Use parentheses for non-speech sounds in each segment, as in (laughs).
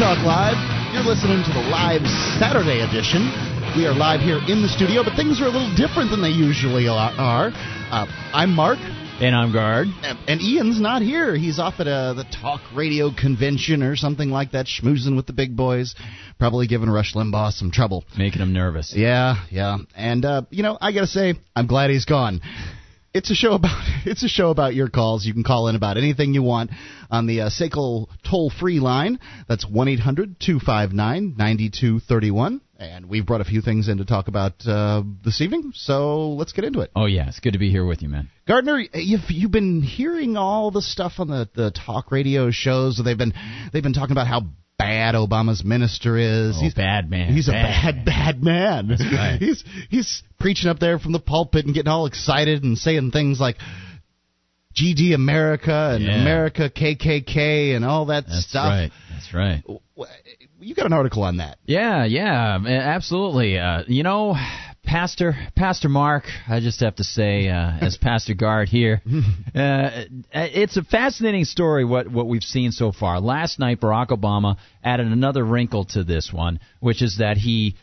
Talk Live. You're listening to the live Saturday edition. We are live here in the studio, but things are a little different than they usually are. Uh, I'm Mark. And I'm Guard. And, and Ian's not here. He's off at a, the talk radio convention or something like that, schmoozing with the big boys, probably giving Rush Limbaugh some trouble. Making him nervous. Yeah, yeah. And, uh, you know, I got to say, I'm glad he's gone. It's a show about (laughs) it's a show about your calls. You can call in about anything you want on the uh, SACL toll free line. That's one eight hundred two five nine ninety two thirty one. And we've brought a few things in to talk about uh, this evening, so let's get into it. Oh yeah, it's good to be here with you, man. Gardner, you've you've been hearing all the stuff on the, the talk radio shows. They've been they've been talking about how bad Obama's minister is. Oh, he's bad man. He's bad. a bad bad man. That's right. (laughs) he's he's preaching up there from the pulpit and getting all excited and saying things like GD America and Yeah. America KKK and all that That's stuff. right. That's right. You got an article on that. Yeah, yeah, absolutely. Uh, you know, Pastor Pastor Mark, I just have to say, uh, (laughs) as Pastor Guard here, (laughs) uh, it's a fascinating story what what we've seen so far. Last night, Barack Obama added another wrinkle to this one, which is that he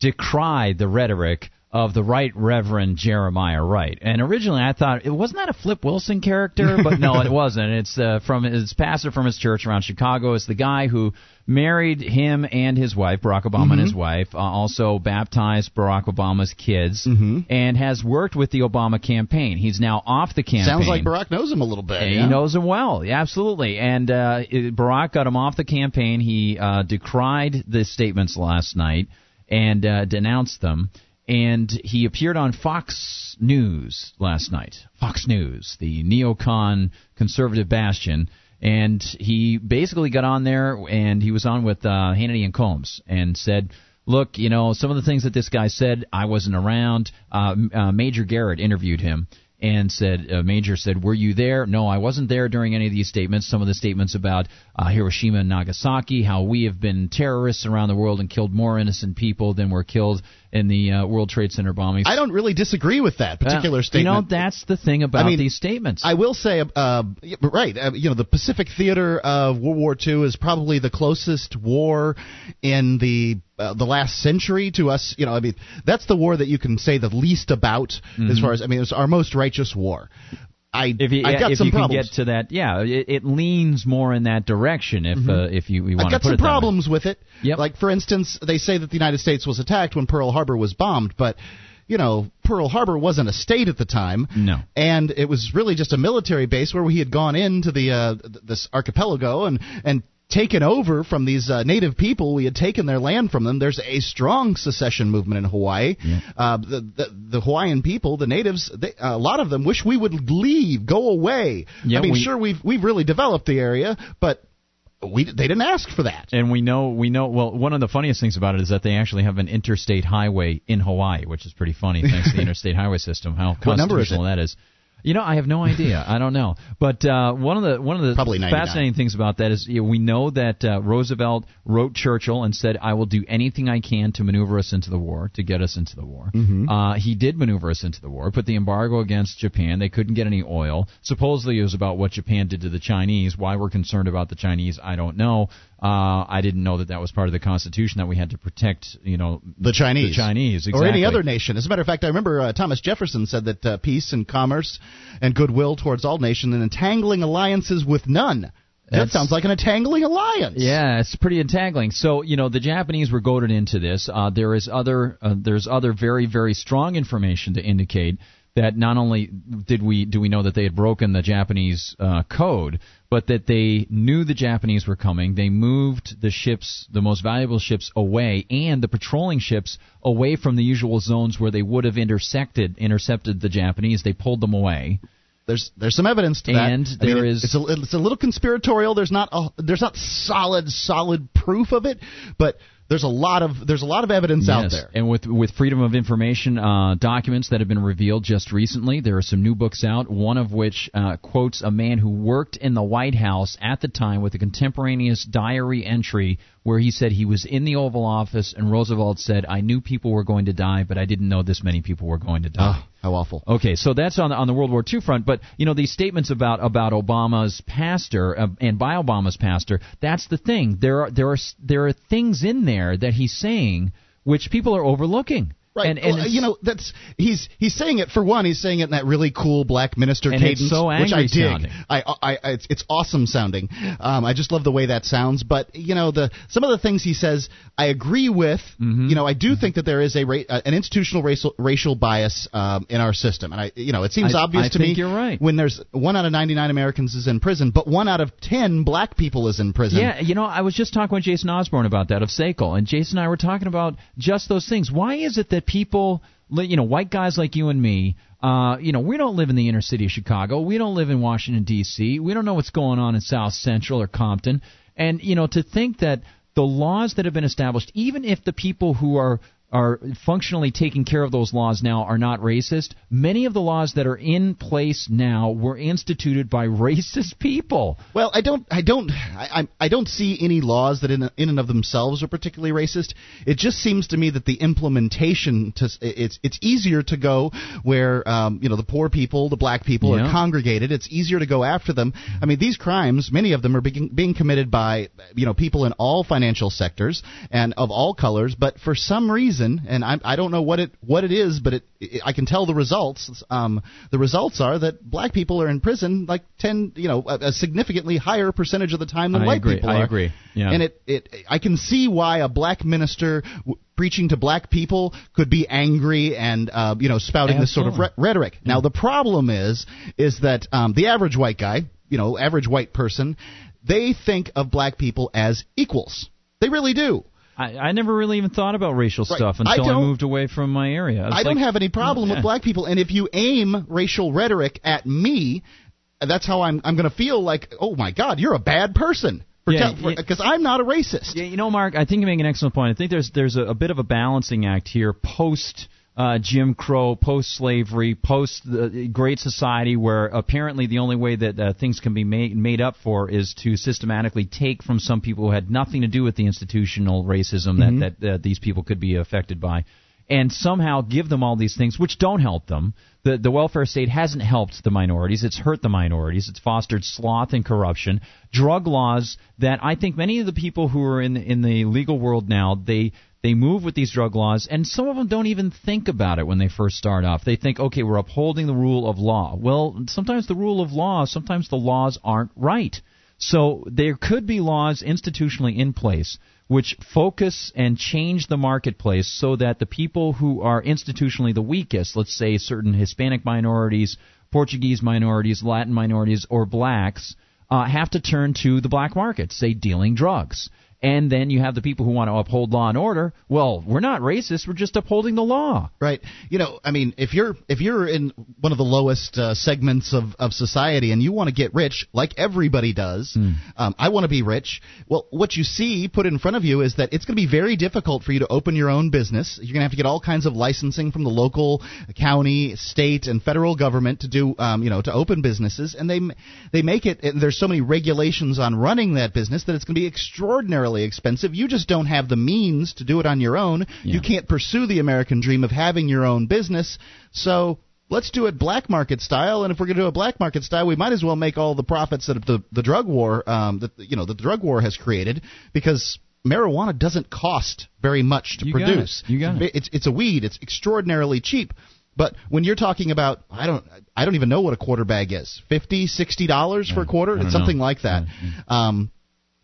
decried the rhetoric of the Right Reverend Jeremiah Wright. And originally I thought it wasn't that a Flip Wilson character, but no, it (laughs) wasn't. It's uh, from his pastor from his church around Chicago. It's the guy who married him and his wife, Barack Obama and his wife, uh, also baptized Barack Obama's kids, and has worked with the Obama campaign. He's now off the campaign. Sounds like Barack knows him a little bit. He knows him well, yeah, absolutely. And uh, Barack got him off the campaign. He uh, decried the statements last night and uh, denounced them. And he appeared on Fox News last night. Fox News, the neocon conservative bastion. And he basically got on there and he was on with uh, Hannity and Colmes and said, look, you know, some of the things that this guy said, I wasn't around. Uh, uh, Major Garrett interviewed him and said, uh, Major said, were you there? No, I wasn't there during any of these statements. Some of the statements about uh, Hiroshima and Nagasaki, how we have been terrorists around the world and killed more innocent people than were killed in the uh, World Trade Center bombings. I don't really disagree with that particular statement. You know, that's the thing about I mean, these statements. I will say, uh, right, uh, you know, the Pacific theater of World War II is probably the closest war in the uh, the last century to us. You know, I mean, that's the war that you can say the least about as far as I mean, it's our most righteous war. I Mm-hmm. if you, I got if some you problems. can get to that, yeah, it, it leans more in that direction. If uh, if you, you want I've got to put some it that way. problems with it. Yep. Like for instance, they say that the United States was attacked when Pearl Harbor was bombed, but you know, Pearl Harbor wasn't a state at the time. No. And it was really just a military base where we had gone into the uh, this archipelago and and taken over from these uh, native people. We had taken their land from them. There's a strong secession movement in Hawaii. Uh, the, the the Hawaiian people, the natives, they, a lot of them wish we would leave, go away. Yeah, I mean, we- sure we've we've really developed the area, but we they didn't ask for that. And we know we know well one of the funniest things about it is that they actually have an interstate highway in Hawaii, which is pretty funny thanks to the (laughs) interstate highway system. How number is constitutional that is. You know, I have no idea. (laughs) I don't know. But uh, one of the one of the Probably 99. fascinating things about that is you know, we know that uh, Roosevelt wrote Churchill and said, "I will do anything I can to maneuver us into the war, to get us into the war." Mm-hmm. Uh, he did maneuver us into the war. Put the embargo against Japan. They couldn't get any oil. Supposedly it was about what Japan did to the Chinese. Why we're concerned about the Chinese, I don't know. Uh, I didn't know that that was part of the Constitution that we had to protect. You know, the Chinese, The Chinese, or any other nation. As a matter of fact, I remember uh, Thomas Jefferson said that uh, peace and commerce and goodwill towards all nations and entangling alliances with none. That sounds like an entangling alliance. Yeah, it's pretty entangling. So you know, the Japanese were goaded into this. Uh, there is other, uh, there's other very, very strong information to indicate that not only did we do we know that they had broken the Japanese uh, code, but that they knew the Japanese were coming. They moved the ships, the most valuable ships, away, and the patrolling ships away from the usual zones where they would have intersected, intercepted the Japanese. They pulled them away. There's there's some evidence to that. And I mean, there it- is- it's a it's a little conspiratorial. There's not a, there's not solid solid proof of it, but there's a lot of there's a lot of evidence out there. And with with freedom of information uh, documents that have been revealed just recently, there are some new books out. One of which uh, quotes a man who worked in the White House at the time with a contemporaneous diary entry where he said he was in the Oval Office and Roosevelt said, "I knew people were going to die, but I didn't know this many people were going to die." How awful. Okay, so that's on the, on the World War II front, but you know these statements about about Obama's pastor uh, and by Obama's pastor, that's the thing. There are there are there are things in there that he's saying which people are overlooking. Right. And, and well, you know, that's he's he's saying it for one. He's saying it in that really cool black minister cadence, so which I dig. sounding. I, I, I, it's, it's awesome sounding. Um, I just love the way that sounds. But you know, the some of the things he says, I agree with. Mm-hmm. You know, I do think that there is a ra- uh, an institutional racial racial bias um, in our system, and I, you know, it seems I- obvious I to think me you're right. when there's one out of 99 Americans is in prison, but one out of 10 black people is in prison. Yeah, you know, I was just talking with Jason Osborne about that of SACL, and Jason and I were talking about just those things. Why is it that people, li- you know, white guys like you and me, uh, you know, we don't live in the inner city of Chicago, we don't live in Washington D.C., we don't know what's going on in South Central or Compton, and you know, to think that the laws that have been established, even if the people who are are functionally taking care of those laws now are not racist. Many of the laws that are in place now were instituted by (laughs) racist people. Well, I don't, I don't, I, I don't see any laws that in in and of themselves are particularly racist. It just seems to me that the implementation to it's it's easier to go where um, you know the poor people, the black people Yeah. are congregated. It's easier to go after them. I mean, these crimes, many of them are being being committed by you know people in all financial sectors and of all colors. But for some reason, and I I don't know what it what it is, but it, it I can tell the results. Um, the results are that black people are in prison like ten, you know, a, a significantly higher percentage of the time than I white agree. people I are. agree. Yeah. And it it I can see why a black minister. W- Preaching to black people could be angry and uh, you know spouting this sort of re- Absolutely. rhetoric. Now the problem is is that um, the average white guy, you know, average white person, they think of black people as equals. They really do. I, I never really even thought about racial Right. stuff until I, don't- moved away from my area. It's I don't have any problem Yeah. with black people, and if you aim racial rhetoric at me, that's how I'm I'm going to feel like, oh my God, you're a bad person. Yeah, Because yeah. I'm not a racist. Yeah, you know, Mark, I think you make an excellent point. I think there's there's a, a bit of a balancing act here post. Uh, Jim Crow, post slavery, post the Great Society, where apparently the only way that uh, things can be made made up for is to systematically take from some people who had nothing to do with the institutional racism that that uh, these people could be affected by, and somehow give them all these things which don't help them. The the welfare state hasn't helped the minorities; it's hurt the minorities. It's fostered sloth and corruption. Drug laws that I think many of the people who are in in the legal world now they they move with these drug laws, and some of them don't even think about it when they first start off. They think, okay, we're upholding the rule of law. Well, sometimes the rule of law, sometimes the laws aren't right. So there could be laws institutionally in place which focus and change the marketplace so that the people who are institutionally the weakest, let's say certain Hispanic minorities, Portuguese minorities, Latin minorities, or blacks, uh, have to turn to the black market, say dealing drugs. And then you have the people who want to uphold law and order. Well, we're not racist. We're just upholding the law. Right. You know, I mean, if you're if you're in one of the lowest uh, segments of, of society and you want to get rich, like everybody does, um, I want to be rich. Well, what you see put in front of you is that it's going to be very difficult for you to open your own business. You're going to have to get all kinds of licensing from the local, county, state, and federal government to do, um, you know, to open businesses, and they they make it. And there's so many regulations on running that business that it's going to be extraordinarily expensive. You just don't have the means to do it on your own. Yeah. You can't pursue the American dream of having your own business. So let's do it black market style. And if we're going to do it black market style, we might as well make all the profits that the the drug war, um, that you know, the drug war has created, because marijuana doesn't cost very much to You got produce. it. You got it. It's it's a weed. It's extraordinarily cheap. But when you're talking about, I don't, I don't even know what a quarter bag is. Fifty, sixty dollars for a quarter. It's something know. like that. Um,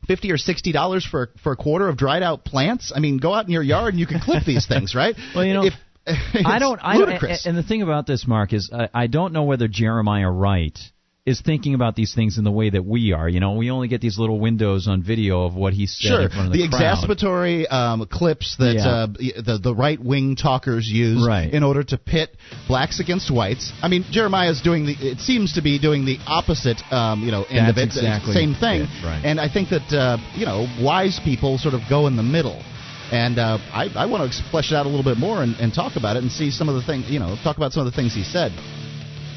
fifty or sixty dollars for for a quarter of dried out plants. I mean, go out in your yard and you can clip these things, right? (laughs) Well, you know, if, I don't. I (laughs) don't. And the thing about this, Mark, is I, I don't know whether Jeremiah Wright is thinking about these things in the way that we are. You know, we only get these little windows on video of what he said Sure, in front of the, the crowd. exaspatory um, clips that Yeah. uh, the the right wing talkers use Right. in order to pit blacks against whites. I mean, Jeremiah's doing the. It seems to be doing the opposite. Um, you know, end of it. exactly Same thing. it, right. And I think that uh, you know wise people sort of go in the middle. And uh, I, I want to flesh it out a little bit more and, and talk about it and see some of the things, you know, talk about some of the things he said.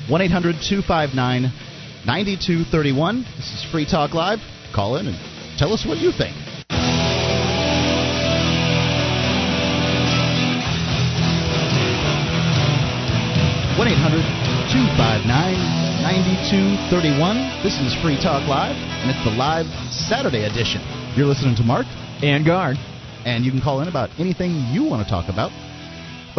1 800 259 9231. This is Free Talk Live. Call in and tell us what you think. One 9231 This is Free Talk Live, and it's the live Saturday edition. You're listening to Mark and Guard, and you can call in about anything you want to talk about.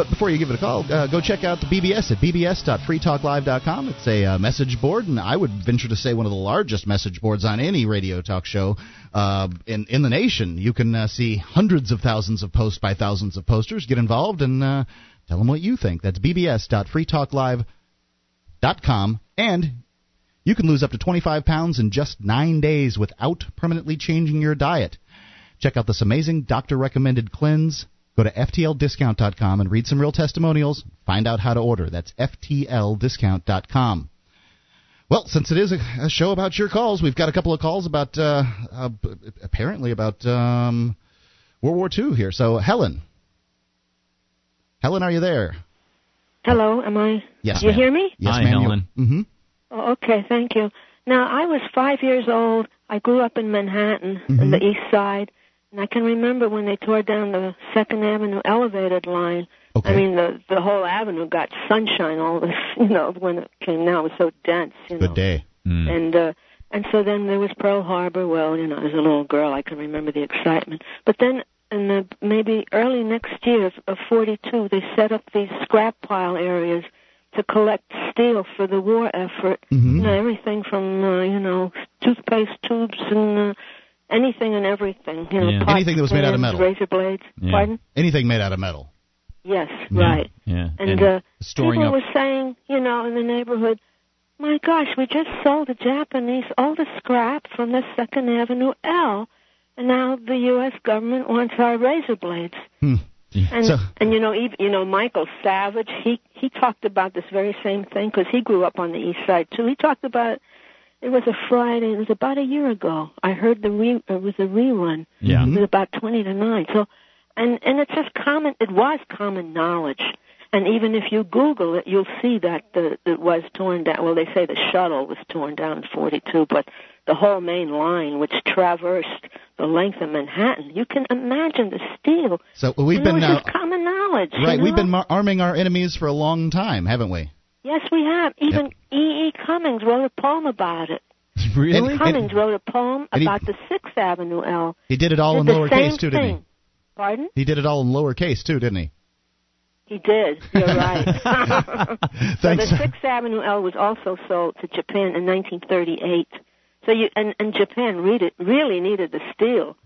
But before you give it a call, uh, go check out the BBS at bbs.freetalklive.com. It's a uh, message board, and I would venture to say one of the largest message boards on any radio talk show uh, in in the nation. You can uh, see hundreds of thousands of posts by thousands of posters. Get involved and uh, tell them what you think. That's bbs.freetalklive.com, and you can lose up to 25 pounds in just nine days without permanently changing your diet. Check out this amazing doctor recommended cleanse Go to FTLDiscount.com and read some real testimonials. Find out how to order. That's FTLDiscount.com. Well, since it is a, a show about your calls, we've got a couple of calls about, uh, uh, apparently about um, World War II here. So, Helen. Helen, are you there? Hello, am I? Yes, you ma'am. hear me? Yes, Hi, ma'am. Helen. Mm-hmm. Oh, okay, thank you. Now, I was five years old. I grew up in Manhattan, Mhm. on the east side, and I can remember when they tore down the Second Avenue elevated line. Okay. I mean, the the whole avenue got sunshine. All this, (laughs) you know, when it came now, it was so dense. You know. Good day. Mm. And uh, and so then there was Pearl Harbor. Well, you know, as a little girl, I can remember the excitement. But then in the maybe early next year of- of 42, they set up these scrap pile areas to collect steel for the war effort. Mhm. You know, everything from uh, you know toothpaste tubes and uh, anything and everything. You know, Yeah. pots, Anything that was made out of metal. razor blades. Yeah. Pardon? Anything made out of metal. Yes, Yeah, right. Yeah. And, uh, storing people up. were saying, you know, in the neighborhood, my gosh, we just sold the Japanese all the scrap from the Second Avenue L, and now the U.S. government wants our razor blades. Hmm. And So- and you know, even, you know, Michael Savage, he he talked about this very same thing because he grew up on the East Side too. He talked about it. It was a Friday. It was about a year ago. I heard the re. It was a rerun. Yeah. It was about twenty to nine. So, and and it's just common. It was common knowledge. And even if you Google it, you'll see that the it was torn down. Well, they say the shuttle was torn down in '42, but the whole main line, which traversed the length of Manhattan, you can imagine the steel. So we've you been know, uh, it's just common knowledge. you right. We've been mar- arming our enemies for a long time, haven't we? Yes, we have. Even E. E. Cummings wrote a poem about it. (laughs) really? And- Cummings wrote a poem and he- about the Sixth Avenue L. He did it all Did in lowercase too, didn't he? Pardon? He did it all in lowercase too, didn't he? He did. You're right. (laughs) so the Sixth Avenue L was also sold to Japan in 1938. So you and, and Japan read it, really needed the steel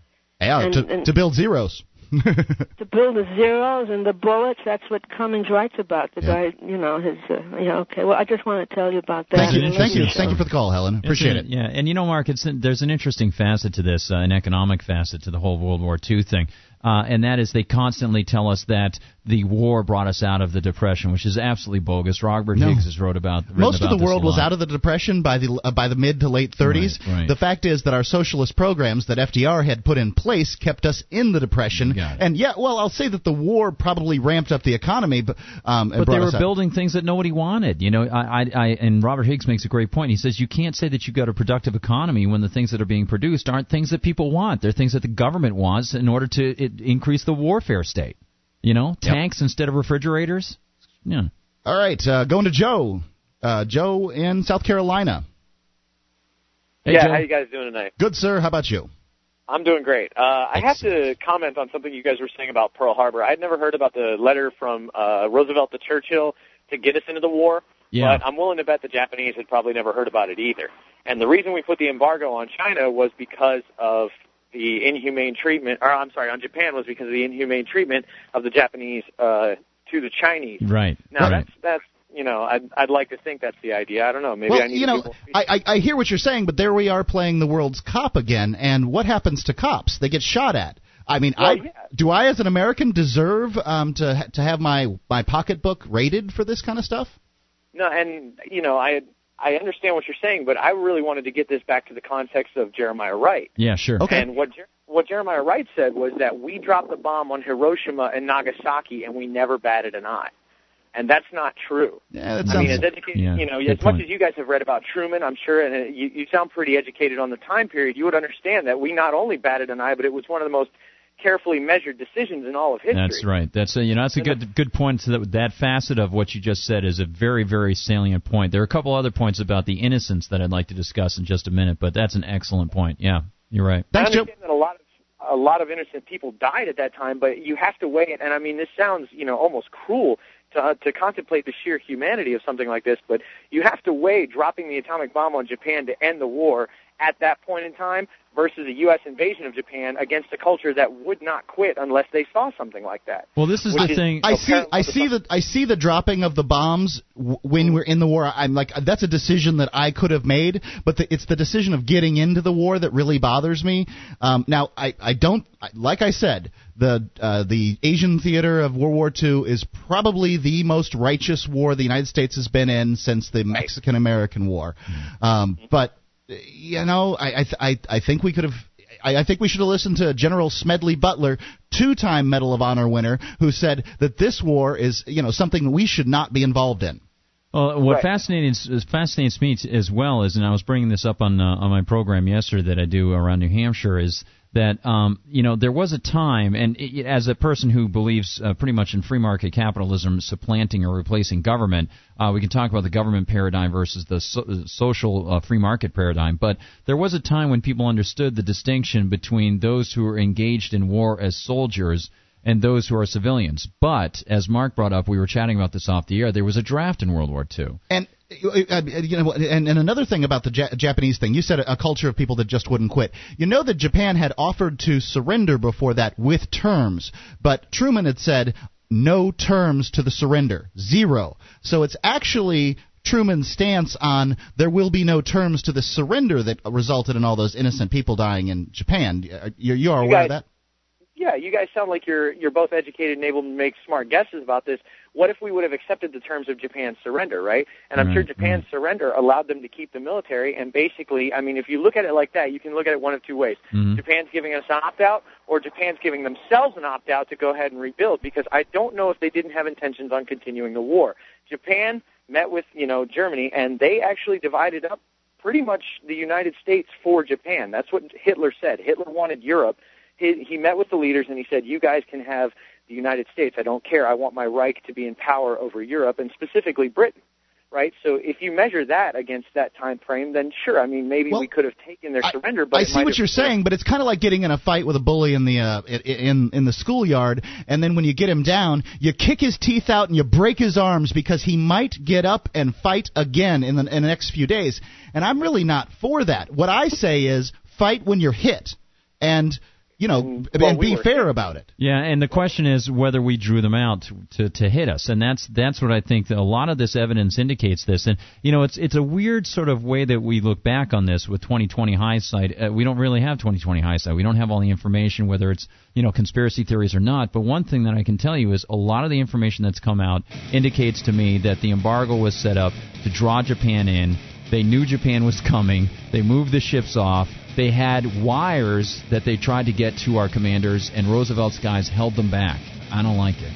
Yeah, And- to, and- to build zeros. (laughs) to build the zeros and the bullets. That's what Cummings writes about. The Yeah. guy, you know, his. Uh, yeah, okay. Well, I just want to tell you about that. Thank you, thank you, interesting thank you for the call, Helen. Appreciate It's it. Yeah, and you know, Mark, it's there's an interesting facet to this, uh, an economic facet to the whole World War II thing, uh, and that is they constantly tell us that the war brought us out of the depression, which is absolutely bogus. Robert No. Higgs has wrote about Most of the world was out of the depression by the uh, by the mid to late 30s. Right, right. The fact is that our socialist programs that FDR had put in place kept us in the depression. And yeah, well, I'll say that the war probably ramped up the economy, but um, and But they were building things that nobody wanted. You know, I, I, I, and Robert Higgs makes a great point. He says you can't say that you've got a productive economy when the things that are being produced aren't things that people want. They're things that the government wants in order to it, increase the warfare state. You know, Yep. tanks instead of refrigerators. Yeah. All right, uh, going to Joe. Uh, Joe in South Carolina. Hey, yeah, Joe. how you guys doing tonight? Good, sir. How about you? I'm doing great. Uh, I have to comment on something you guys were saying about Pearl Harbor. I'd never heard about the letter from uh, Roosevelt to Churchill to get us into the war, Yeah. but I'm willing to bet the Japanese had probably never heard about it either. And the reason we put the embargo on China was because of the inhumane treatment, or I'm sorry, on Japan was because of the inhumane treatment of the Japanese uh, to the Chinese. Right. Now right. that's that's you know I'd I'd like to think that's the idea. I don't know. Maybe well, I need you know, I, I I hear what you're saying, but there we are playing the world's cop again. And what happens to cops? They get shot at. I mean, Well, I yeah. do I as an American deserve um, to to have my my pocketbook raided for this kind of stuff? No, and you know, I I understand what you're saying, but I really wanted to get this back to the context of Jeremiah Wright. Yeah, sure. Okay. And what Jer- what Jeremiah Wright said was that we dropped the bomb on Hiroshima and Nagasaki, and we never batted an eye. And that's not true. Yeah, that I mean, as educated, Yeah, you know, as much point. as you guys have read about Truman, I'm sure, and you, you sound pretty educated on the time period, you would understand that we not only batted an eye, but it was one of the most carefully measured decisions in all of history. That's right. That's a, you know that's a good good point. So that that facet of what you just said is a very very salient point. There are a couple other points about the innocence that I'd like to discuss in just a minute, but that's an excellent point. Yeah, you're right. Thanks, I Joe. understand that a lot of a lot of innocent people died at that time, but you have to weigh it. And I mean, this sounds you know almost cruel to uh, to contemplate the sheer humanity of something like this, but you have to weigh dropping the atomic bomb on Japan to end the war at that point in time versus a U.S. invasion of Japan against a culture that would not quit unless they saw something like that. Well, this is the is- thing. I see. I see some- the. I see the dropping of the bombs w- when we're in the war. I'm like, that's a decision that I could have made, but the, it's the decision of getting into the war that really bothers me. Um, now, I, I don't. Like I said, the uh, the Asian theater of World War II is probably the most righteous war the United States has been in since the Mexican American War. Um, but you know, I I I, I think we could have. I, I think we should have listened to General Smedley Butler, two-time Medal of Honor winner, who said that this war is, you know, something we should not be involved in. Well, what Right. fascinates fascinates me as well is, and I was bringing this up on uh, on my program yesterday that I do around New Hampshire, is that um, you know there was a time, and it, as a person who believes uh, pretty much in free market capitalism supplanting or replacing government, uh, we can talk about the government paradigm versus the so- social uh, free market paradigm. But there was a time when people understood the distinction between those who were engaged in war as soldiers and those who are civilians. But as Mark brought up, we were chatting about this off the air. There was a draft in World War II. And uh, you know, and, and another thing about the ja- Japanese thing, you said a, a culture of people that just wouldn't quit. You know that Japan had offered to surrender before that with terms, but Truman had said no terms to the surrender, zero. So it's actually Truman's stance on there will be no terms to the surrender that resulted in all those innocent people dying in Japan. Uh, You, you are You aware of that? Yeah, you guys sound like you're you're both educated and able to make smart guesses about this. What if we would have accepted the terms of Japan's surrender, right? And I'm sure Japan's surrender allowed them to keep the military. And basically, I mean, if you look at it like that, you can look at it one of two ways. Mhm. Japan's giving us an opt out, or Japan's giving themselves an opt out to go ahead and rebuild. Because I don't know if they didn't have intentions on continuing the war. Japan met with you know Germany, and they actually divided up pretty much the United States for Japan. That's what Hitler said. Hitler wanted Europe. He, he met with the leaders and he said, "You guys can have the United States. I don't care. I want my Reich to be in power over Europe and specifically Britain." Right. So if you measure that against that time frame, then sure. I mean, maybe Well, we could have taken their I- surrender. But I see what you're saying, but it's kind of like getting in a fight with a bully in the uh, in in the schoolyard, and then when you get him down, you kick his teeth out and you break his arms because he might get up and fight again in the, in the next few days. And I'm really not for that. What I say is fight when you're hit, and you know, Mm, and well, we be were fair about it. Yeah, and the question is whether we drew them out to, to to hit us, and that's that's what I think a lot of this evidence indicates this. And you know, it's it's a weird sort of way that we look back on this with 2020 hindsight. Uh, we don't really have 2020 hindsight. We don't have all the information, whether it's you know conspiracy theories or not. But one thing that I can tell you is a lot of the information that's come out indicates to me that the embargo was set up to draw Japan in. They knew Japan was coming. They moved the ships off. They had wires that they tried to get to our commanders, and Roosevelt's guys held them back. I don't like it.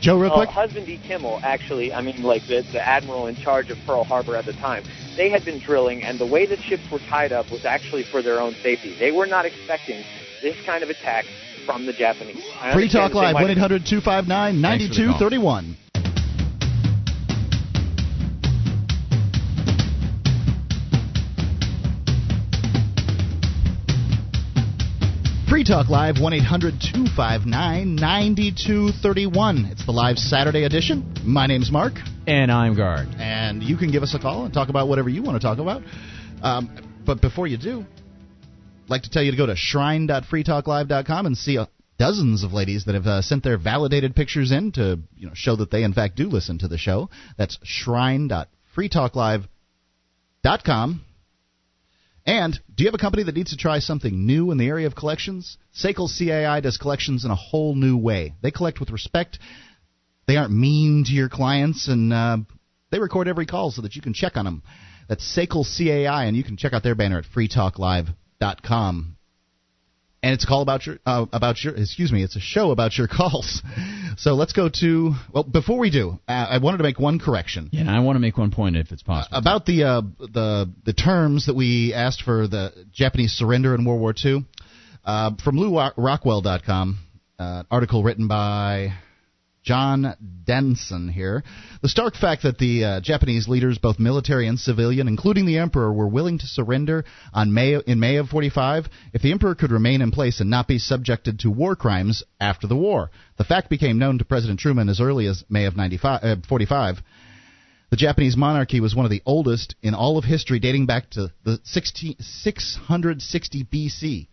Joe, real Well, quick. Husband D. Kimmel, actually, I mean, like the, the admiral in charge of Pearl Harbor at the time, they had been drilling, and the way the ships were tied up was actually for their own safety. They were not expecting this kind of attack from the Japanese. I Free Talk Live, 1 800 259 Thanks for the call. 9231. Free Talk Live, 1 800 259 9231. It's the live Saturday edition. My name's Mark, And I'm guard. and you can give us a call and talk about whatever you want to talk about. Um, but before you do, I'd like to tell you to go to shrine.freetalklive.com and see uh, dozens of ladies that have uh, sent their validated pictures in to you know show that they in fact do listen to the show. That's shrine.freetalklive.com. And do you have a company that needs to try something new in the area of collections? Sekel CAI does collections in a whole new way. They collect with respect. They aren't mean to your clients, and uh, they record every call so that you can check on them. That's Sekel CAI, and you can check out their banner at freetalklive.com. And it's a call about your uh, about your excuse me, it's a show about your (laughs) calls. So let's go to well before we do, uh, I wanted to make one correction Yeah, and I want to make one point if it's possible. about the uh, the the terms that we asked for the Japanese surrender in World War II. Uh, from LewRockwell.com, uh, article written by John Denson here. The stark fact that the uh, Japanese leaders, both military and civilian, including the emperor, were willing to surrender on May in May of 45 if the emperor could remain in place and not be subjected to war crimes after the war. The fact became known to President Truman as early as May of 95, uh, 45. The Japanese monarchy was one of the oldest in all of history, dating back to the 16, 660 BC.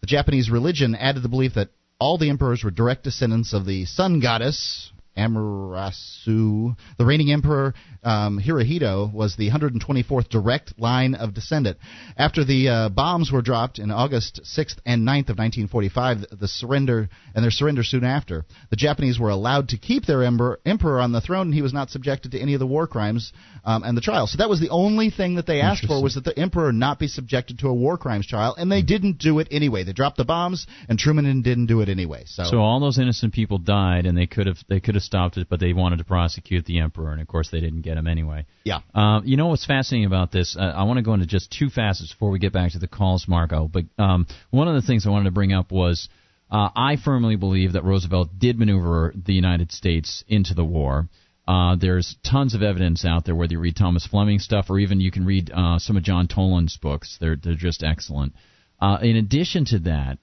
The Japanese religion added the belief that all the emperors were direct descendants of the sun goddess Amaterasu. The reigning emperor um, Hirohito was the 124th direct line of descendant. After the uh, bombs were dropped in August 6th and 9th of 1945, the surrender and their surrender soon after, the Japanese were allowed to keep their emperor, emperor on the throne, and he was not subjected to any of the war crimes um, and the trial. So that was the only thing that they asked for was that the emperor not be subjected to a war crimes trial, and they didn't do it anyway. They dropped the bombs, and Truman didn't do it anyway. So, so all those innocent people died, and they could have they could have stopped it, but they wanted to prosecute the emperor, and of course they didn't get him anyway. Yeah. Uh, you know what's fascinating about this? Uh, I want to go into just two facets before we get back to the calls, Marco. But um, one of the things I wanted to bring up was uh, I firmly believe that Roosevelt did maneuver the United States into the war. Uh, there's tons of evidence out there, whether you read Thomas Fleming stuff or even you can read uh, some of John Toland's books. They're they're just excellent. Uh, in addition to that,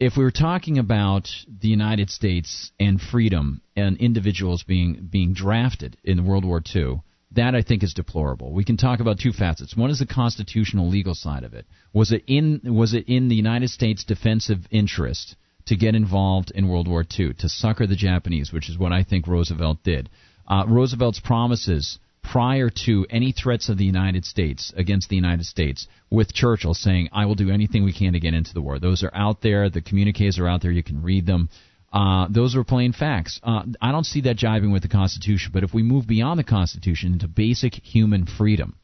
if we were talking about the United States and freedom and individuals being being drafted in World War II, that I think is deplorable. We can talk about two facets. One is the constitutional legal side of it. Was it in was it in the United States defensive interest to get involved in World War II to succor the Japanese, which is what I think Roosevelt did. Uh, Roosevelt's promises prior to any threats of the United States against the United States, with Churchill saying, I will do anything we can to get into the war. Those are out there. The communiques are out there. You can read them. Uh, those are plain facts. Uh, I don't see that jiving with the Constitution, but if we move beyond the Constitution into basic human freedom,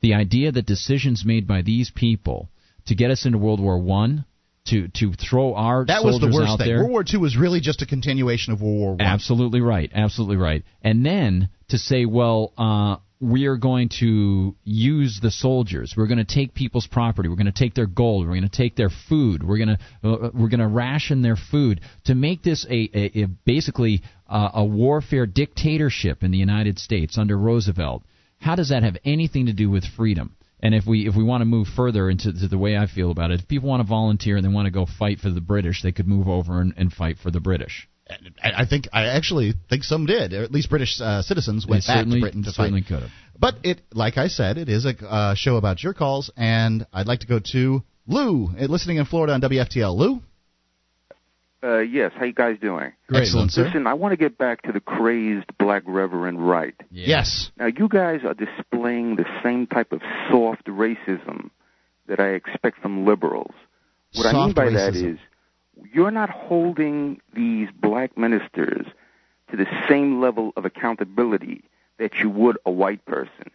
the idea that decisions made by these people to get us into World War One to to throw our that was the worst thing. There. World War II was really just a continuation of World War One. Absolutely right, absolutely right. And then to say, well, uh, we are going to use the soldiers. We're going to take people's property. We're going to take their gold. We're going to take their food. We're going to uh, we're going to ration their food to make this a, a, a basically uh, a warfare dictatorship in the United States under Roosevelt. How does that have anything to do with freedom? And if we if we want to move further into the way I feel about it, if people want to volunteer and they want to go fight for the British, they could move over and, and fight for the British. I think I actually think some did. Or at least British uh, citizens went back to Britain to certainly fight. could have. But it, like I said, it is a uh, show about your calls, and I'd like to go to Lou, uh, listening in Florida on WFTL. Lou. Uh, yes, how you guys doing? Great. Excellent, sir. Listen, I want to get back to the crazed black Reverend Wright. Yeah. Yes. Now, you guys are displaying the same type of soft racism that I expect from liberals. What Soft I mean by racism. that is you're not holding these black ministers to the same level of accountability that you would a white person.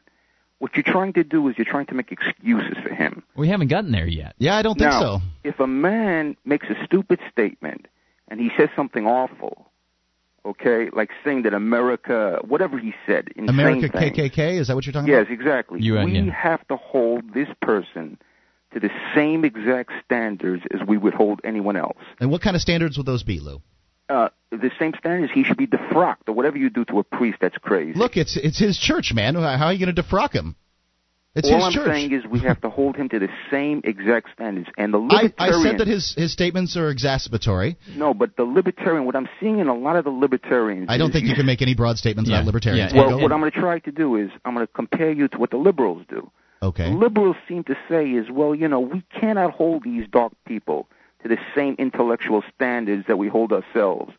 What you're trying to do is you're trying to make excuses for him. We haven't gotten there yet. Yeah, I don't think now, so. if a man makes a stupid statement and he says something awful, okay, like saying that America, whatever he said, insane America thing, KKK. Is that what you're talking Yes, about? Yes, exactly. You- uh, we yeah. have to hold this person to the same exact standards as we would hold anyone else. And what kind of standards would those be, Lou? Uh, the same standards. He should be defrocked or whatever you do to a priest. That's crazy. Look, it's it's his church, man. How are you going to defrock him? It's All his I'm church. saying is we have to hold him to the same exact standards. And the I, libertarian, I said that his his statements are exacerbatory. no, but the libertarian. What I'm seeing in a lot of the libertarians. I don't is think you can make any broad statements Yeah, about libertarians. yeah, Go- Well, what I'm going to try to do is I'm going to compare you to what the liberals do. okay. Liberals seem to say is, well, you know, we cannot hold these dark people to the same intellectual standards that we hold ourselves.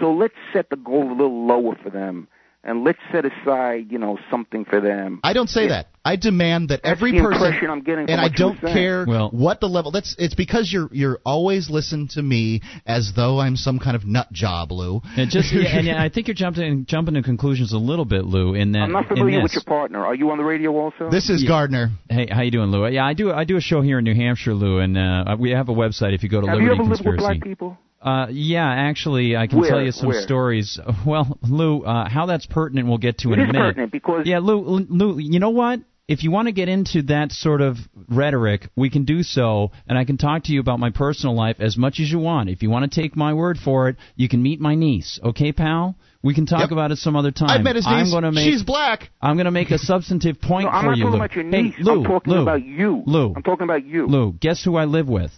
So let's set the goal a little lower for them, and let's set aside, you know, something for them. I don't say Yeah. that. I demand that That's every the person impression I'm getting from and I what you don't saying. care Well- what the level. That's it's because you're you're always listen to me as though I'm some kind of nut job, Lou. And just yeah, and yeah, I think you're jumping (laughs) jumping to conclusions a little bit, Lou. In that, I'm not in familiar this. with your partner. Are you on the radio also? This is Gardner. Hey, how you doing, Lou? Yeah, I do. I do a show here in New Hampshire, Lou, and uh, we have a website. If you go to Have you Liberty ever lived with black people? Uh, yeah, actually, I can Where? tell you some Where? stories. (laughs) Well, Lou, uh, how that's pertinent, we'll get to in a minute. pertinent because Yeah, Lou, Lou, you know what? if you want to get into that sort of rhetoric, we can do so, and I can talk to you about my personal life as much as you want. If you want to take my word for it, you can meet my niece. Okay, pal? We can talk Yep. about it some other time. I've met his I'm niece. going to make She's black. I'm going to make a substantive point No, I'm for not you, talking Lou. about your Hey, niece. Lou, I'm talking Lou, about you. Lou. I'm talking about you. Lou, guess who I live with?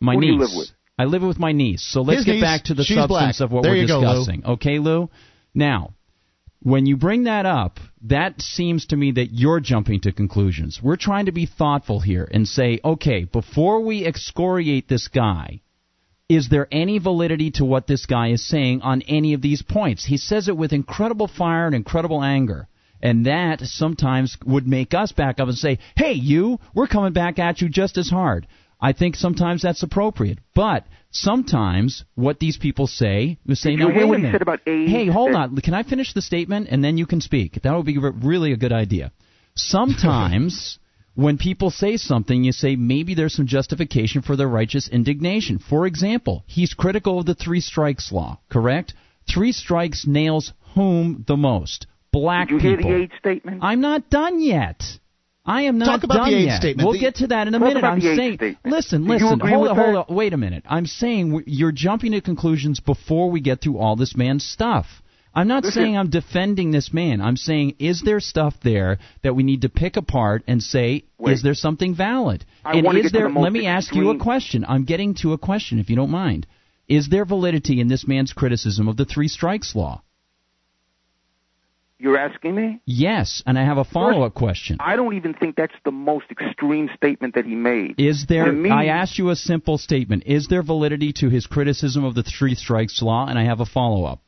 My Who niece. You live with? I live with my niece. So let's His get niece, back to the substance black. of what There we're you go, Lou. discussing. Okay, Lou? Now, when you bring that up, that seems to me that you're jumping to conclusions. We're trying to be thoughtful here and say, okay, before we excoriate this guy, is there any validity to what this guy is saying on any of these points? He says it with incredible fire and incredible anger. And that sometimes would make us back up and say, hey, you, we're coming back at you just as hard. I think sometimes that's appropriate. But sometimes what these people say is say, Did now you hear wait what a he minute. said about AIDS? Hey, hold on. Can I finish the statement and then you can speak? That would be really a good idea. Sometimes (laughs) when people say something, you say maybe there's some justification for their righteous indignation. For example, he's critical of the three strikes law, correct? Three strikes nails whom the most? Black Did you hear the AIDS statement? I'm not done yet. I am not Talk about done the AIDS yet. statement. We'll The- get to that in a minute. I'm saying, statement. listen, listen, hold on, hold on, wait a minute. I'm saying you're jumping to conclusions before we get through all this man's stuff. I'm not Listen. saying I'm defending this man. I'm saying is there stuff there that we need to pick apart and say Wait. is there something valid? I and is there the let me ask you a question. I'm getting to a question if you don't mind. Is there validity in this man's criticism of the three strikes law? You're asking me? Yes, and I have a follow-up question. I don't even think that's the most extreme statement that he made. Is there? Me- I asked you a simple statement. Is there validity to his criticism of the three strikes law? And I have a follow up.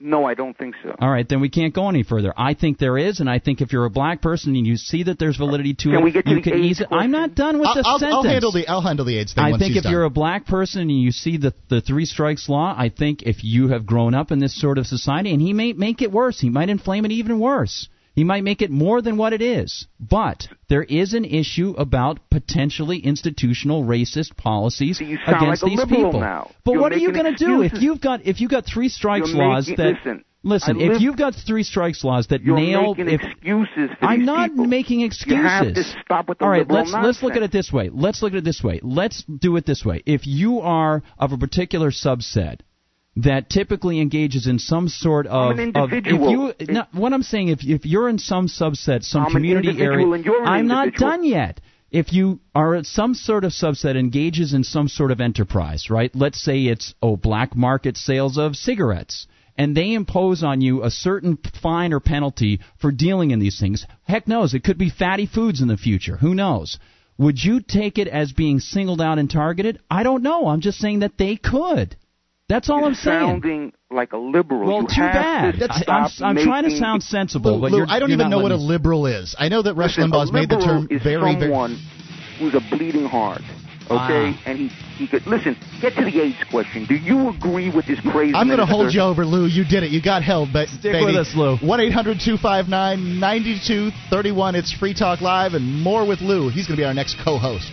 No, I don't think so. All right, then we can't go any further. I think there is, and I think if you're a black person and you see that there's validity to Can it, we get to you the can AIDS ease it. I'm not done with I'll, the I'll, sentence. I'll handle the I'll handle the AIDS thing. I once think he's if done. you're a black person and you see the the three strikes law, I think if you have grown up in this sort of society, and he may make it worse, he might inflame it even worse. He might make it more than what it is. But there is an issue about potentially institutional racist policies against like these people. now. But You're what are you going to do if you've got if you've got three strikes You're laws making- that listen, listen, if you've got three strikes laws that You're nail making if excuses for I'm not people. making excuses. You have to stop with the All right, let's let's look at it this way. Let's look at it this way. Let's do it this way. If you are of a particular subset that typically engages in some sort of, of individual. if you no, what I'm saying if if you're in some subset, some I'm community area, and you're an I'm not done yet. If you are at some sort of subset engages in some sort of enterprise, right? Let's say it's oh black market sales of cigarettes and they impose on you a certain fine or penalty for dealing in these things. Heck knows, it could be fatty foods in the future. Who knows? Would you take it as being singled out and targeted? I don't know. I'm just saying that they could. That's all You're I'm saying. sounding like a liberal. Well, you too bad. To I, stop I'm, I'm trying to sound sensible, Lou, but Lou, you're, I don't you're even know what a letting me- liberal is. I know that Rush Listen, Limbaugh's made the liberal term is very, very. someone who's a bleeding heart. Okay, Ah. and he he could listen. Get to the AIDS question. Do you agree with this crazy? I'm going to hold you over, Lou. You did it. You got held, but Stick with us, Lou. One eight hundred two five nine ninety two thirty one. It's Free Talk Live and more with Lou. He's going to be our next co-host.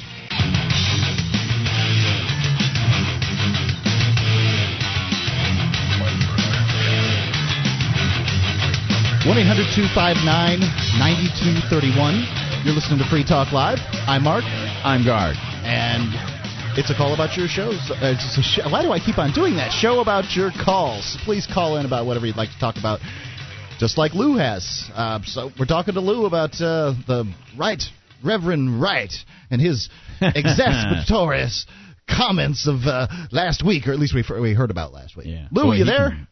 One 9231 You're listening to Free Talk Live. I'm Mark. I'm Guard. and it's a call about your shows. Uh, it's a sh- why do I keep on doing that? Show about your calls. Please call in about whatever you'd like to talk about, just like Lou has. Uh, so we're talking to Lou about uh, the right, Reverend Wright, and his (laughs) exasperatorious comments of uh, last week, or at least we we heard about last week. Yeah. Lou, Boy, you there? can-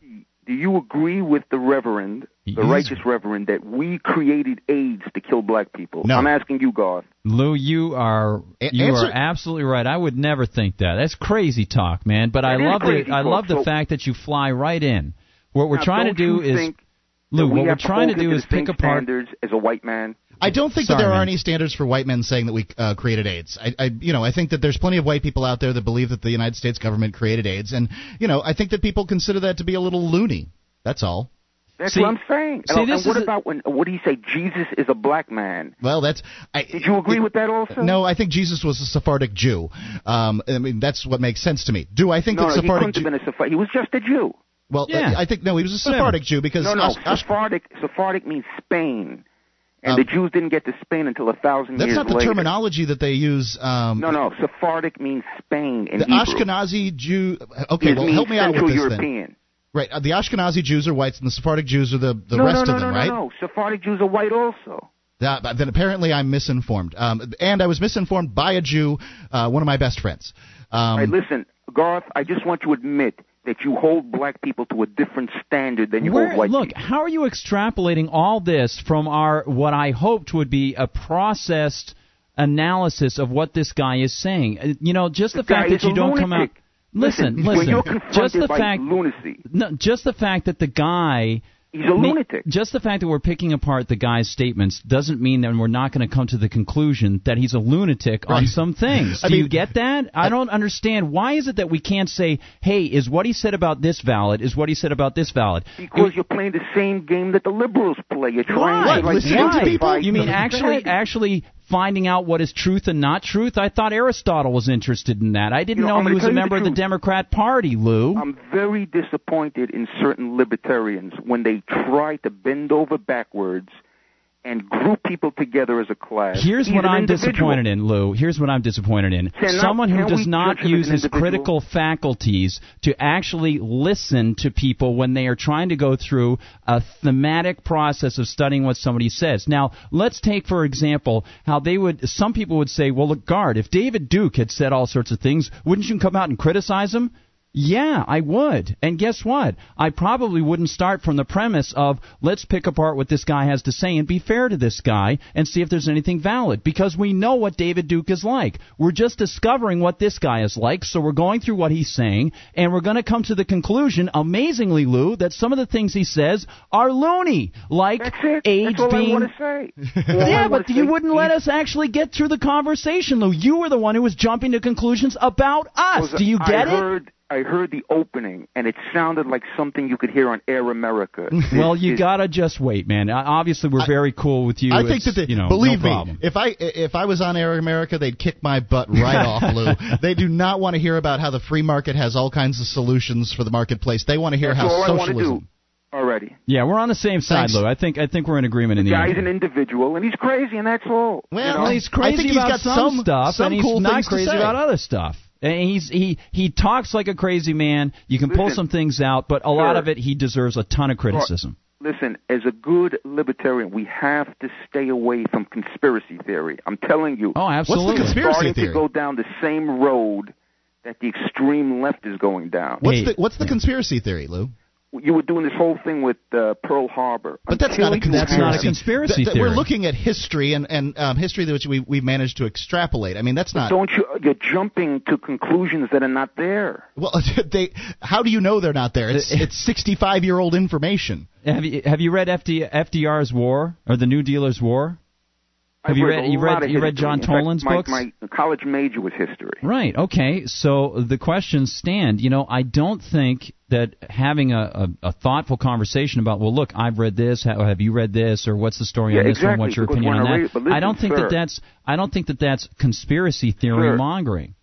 Do you agree with the Reverend, the He's- righteous Reverend, that we created AIDS to kill black people? No. I'm asking you, Garth. Lou, you are A- you answer- are absolutely right. I would never think that. That's crazy talk, man. But I love crazy the I talk. love the So- fact that you fly right in. What we're Now, trying to don't do you is think Lou. we What we're have trying to hold do is the same pick apart. standards as a white man. I don't think Sorry, that there are any standards for white men saying that we uh, created AIDS. I, I, you know, I think that there's plenty of white people out there that believe that the United States government created AIDS, and you know, I think that people consider that to be a little loony. That's all. That's See- what I'm saying. see, and, this and what is a- about when? What do you say? Jesus is a black man. Well, that's. I, Did you agree with that also? No, I think Jesus was a Sephardic Jew. Um, I mean, that's what makes sense to me. Do I think no, that no, he Sephardic? couldn't Jew- have been a Sephardic. He was just a Jew. Well, Yeah. I think no, he was a Whatever. Sephardic Jew because No, no. Osh- Osh- Sephardic. Sephardic means Spain. And Um, the Jews didn't get to Spain until a thousand That's years not the later. terminology that they use. Um, No, no. Sephardic means Spain in The Hebrew. Ashkenazi Jew. Okay, it well, help me out with Central this then. European. Right, uh, the Ashkenazi Jews are whites, and the Sephardic Jews are the the no, rest no, no, of them, no, right? no, no. Sephardic Jews are white also. That, then apparently I'm misinformed, um, and I was misinformed by a Jew, uh, one of my best friends. Um, All right, listen, Garth. I just want you to admit that you hold black people to a different standard than you Where, hold white look, people. how are you extrapolating all this from our what I hoped would be a processed analysis of what this guy is saying? Uh, You know, just the, The fact that you don't come out. lunatic. Listen, listen. you're Just the fact, lunacy, no, just the fact that the guy he's a Me- lunatic. Just the fact that we're picking apart the guy's statements doesn't mean that we're not going to come to the conclusion that he's a lunatic on some things. (laughs) I Do you get that? I don't understand. Why is it that we can't say, "Hey, is what he said about this valid? Is what he said about this valid?" Because you're playing the same game that the liberals play. You're trying Why? to like Listening to people? You mean actually, actually finding out what is truth and not truth? I thought Aristotle was interested in that. I didn't You know, know he was a you the member of the. Democrat Party, Lou. I'm very disappointed in certain libertarians when they try to bend over backwards and group people together as a class. Here's He's what I'm individual. disappointed in, Lou. Here's what I'm disappointed in. Cannot- Someone who does not judge him as use his critical faculties to actually listen to people when they are trying to go through a thematic process of studying what somebody says. Now, let's take for example how they would some people would say, "Well, look, guard, if David Duke had said all sorts of things, wouldn't you come out and criticize him?" Yeah, I would. And guess what? I probably wouldn't start from the premise of let's pick apart what this guy has to say and be fair to this guy and see if there's anything valid because we know what David Duke is like. We're just discovering what this guy is like, so we're going through what he's saying and we're going to come to the conclusion, amazingly, Lou, that some of the things he says are loony, like That's it. age (laughs) That's all being I say. All I yeah, but you say wouldn't let us actually get through the conversation, Lou. You were the one who was jumping to conclusions about us. was- Do you get I it? Heard, I heard the opening, and it sounded like something you could hear on Air America. (laughs) Well, This you is- gotta just wait, man. Uh, Obviously, we're very cool with you. I think It's, that they, you know, believe no me, if I if I was on Air America, they'd kick my butt right off, Lou. (laughs) They do not want to hear about how the free market has all kinds of solutions for the marketplace. They want to hear That's how all I want to socialism. do already. Yeah, we're on the same side, Thanks. Lou. I think I think we're in agreement in the Guy's end. an individual, and he's crazy, and that's all. Well, you know? Well, he's I crazy think he's about got some, some- stuff, some and he's cool not crazy about other stuff. And he's he he talks like a crazy man. You can pull some things out, but a lot of it he deserves a ton of criticism. Listen, as a good libertarian, we have to stay away from conspiracy theory. I'm telling you. Oh, absolutely. What's the conspiracy starting theory? to go down the same road that the extreme left is going down. What's Hey, the what's the conspiracy theory, Lou? You were doing this whole thing with uh, Pearl Harbor. But that's not a you conspiracy. That's not a conspiracy Th- th- We're looking at history and and um, history that which we we managed to extrapolate. I mean, that's not. Don't you? You're jumping to conclusions that are not there. Well, (laughs) they. How do you know they're not there? It's (laughs) it's 65 year old information. Have you have you read FD, FDR's War or the New Dealer's War? Have you read you read- you read. John fact, Toland's my, books? My college major was history. Right. Okay. So the questions stand. You know, I don't think that having a, a, a thoughtful conversation about, well, look, I've read this. How, have you read this? Or what's the story Yeah, on this one? exactly, What's your opinion on that? read- but I don't think sir. that that's. I don't think that that's conspiracy theory Sir. mongering.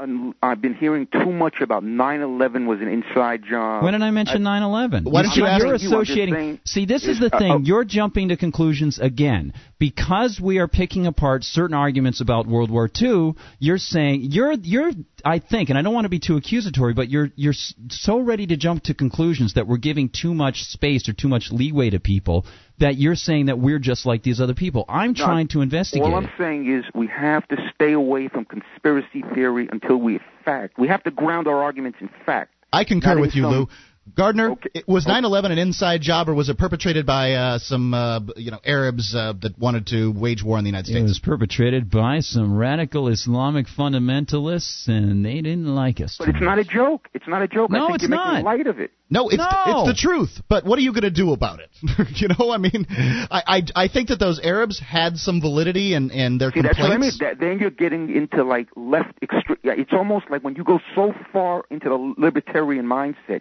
And I've been hearing too much about 9/11 was an inside job. When did I mention 9/11? Why don't you are ask- You're I'm associating. saying see, this is is- the uh, thing. uh, you're jumping to conclusions again because we are picking apart certain arguments about World War II. You're saying you're you're. I think, and I don't want to be too accusatory, but you're you're so ready to jump to conclusions that we're giving too much space or too much leeway to people that you're saying that we're just like these other people. I'm No, trying to investigate. All I'm it. saying is we have to stay away from conspiracy theory until we have fact. We have to ground our arguments in fact. I concur Not with you, some- Lou. Gardner, Okay. it- was 9/11 an inside job, or was it perpetrated by uh, some uh, you know Arabs uh, that wanted to wage war on the United States? It was perpetrated by some radical Islamic fundamentalists, and they didn't like us. But too it's not a joke. It's not a joke. No, I think it's you're making not. light of it. No, it's No. it's the truth. But what are you going to do about it? (laughs) you know, I mean, I, I I think that those Arabs had some validity and and their See, that's what I mean. complaints. That, then you're getting into like left extreme. Yeah, it's almost like when you go so far into the libertarian mindset,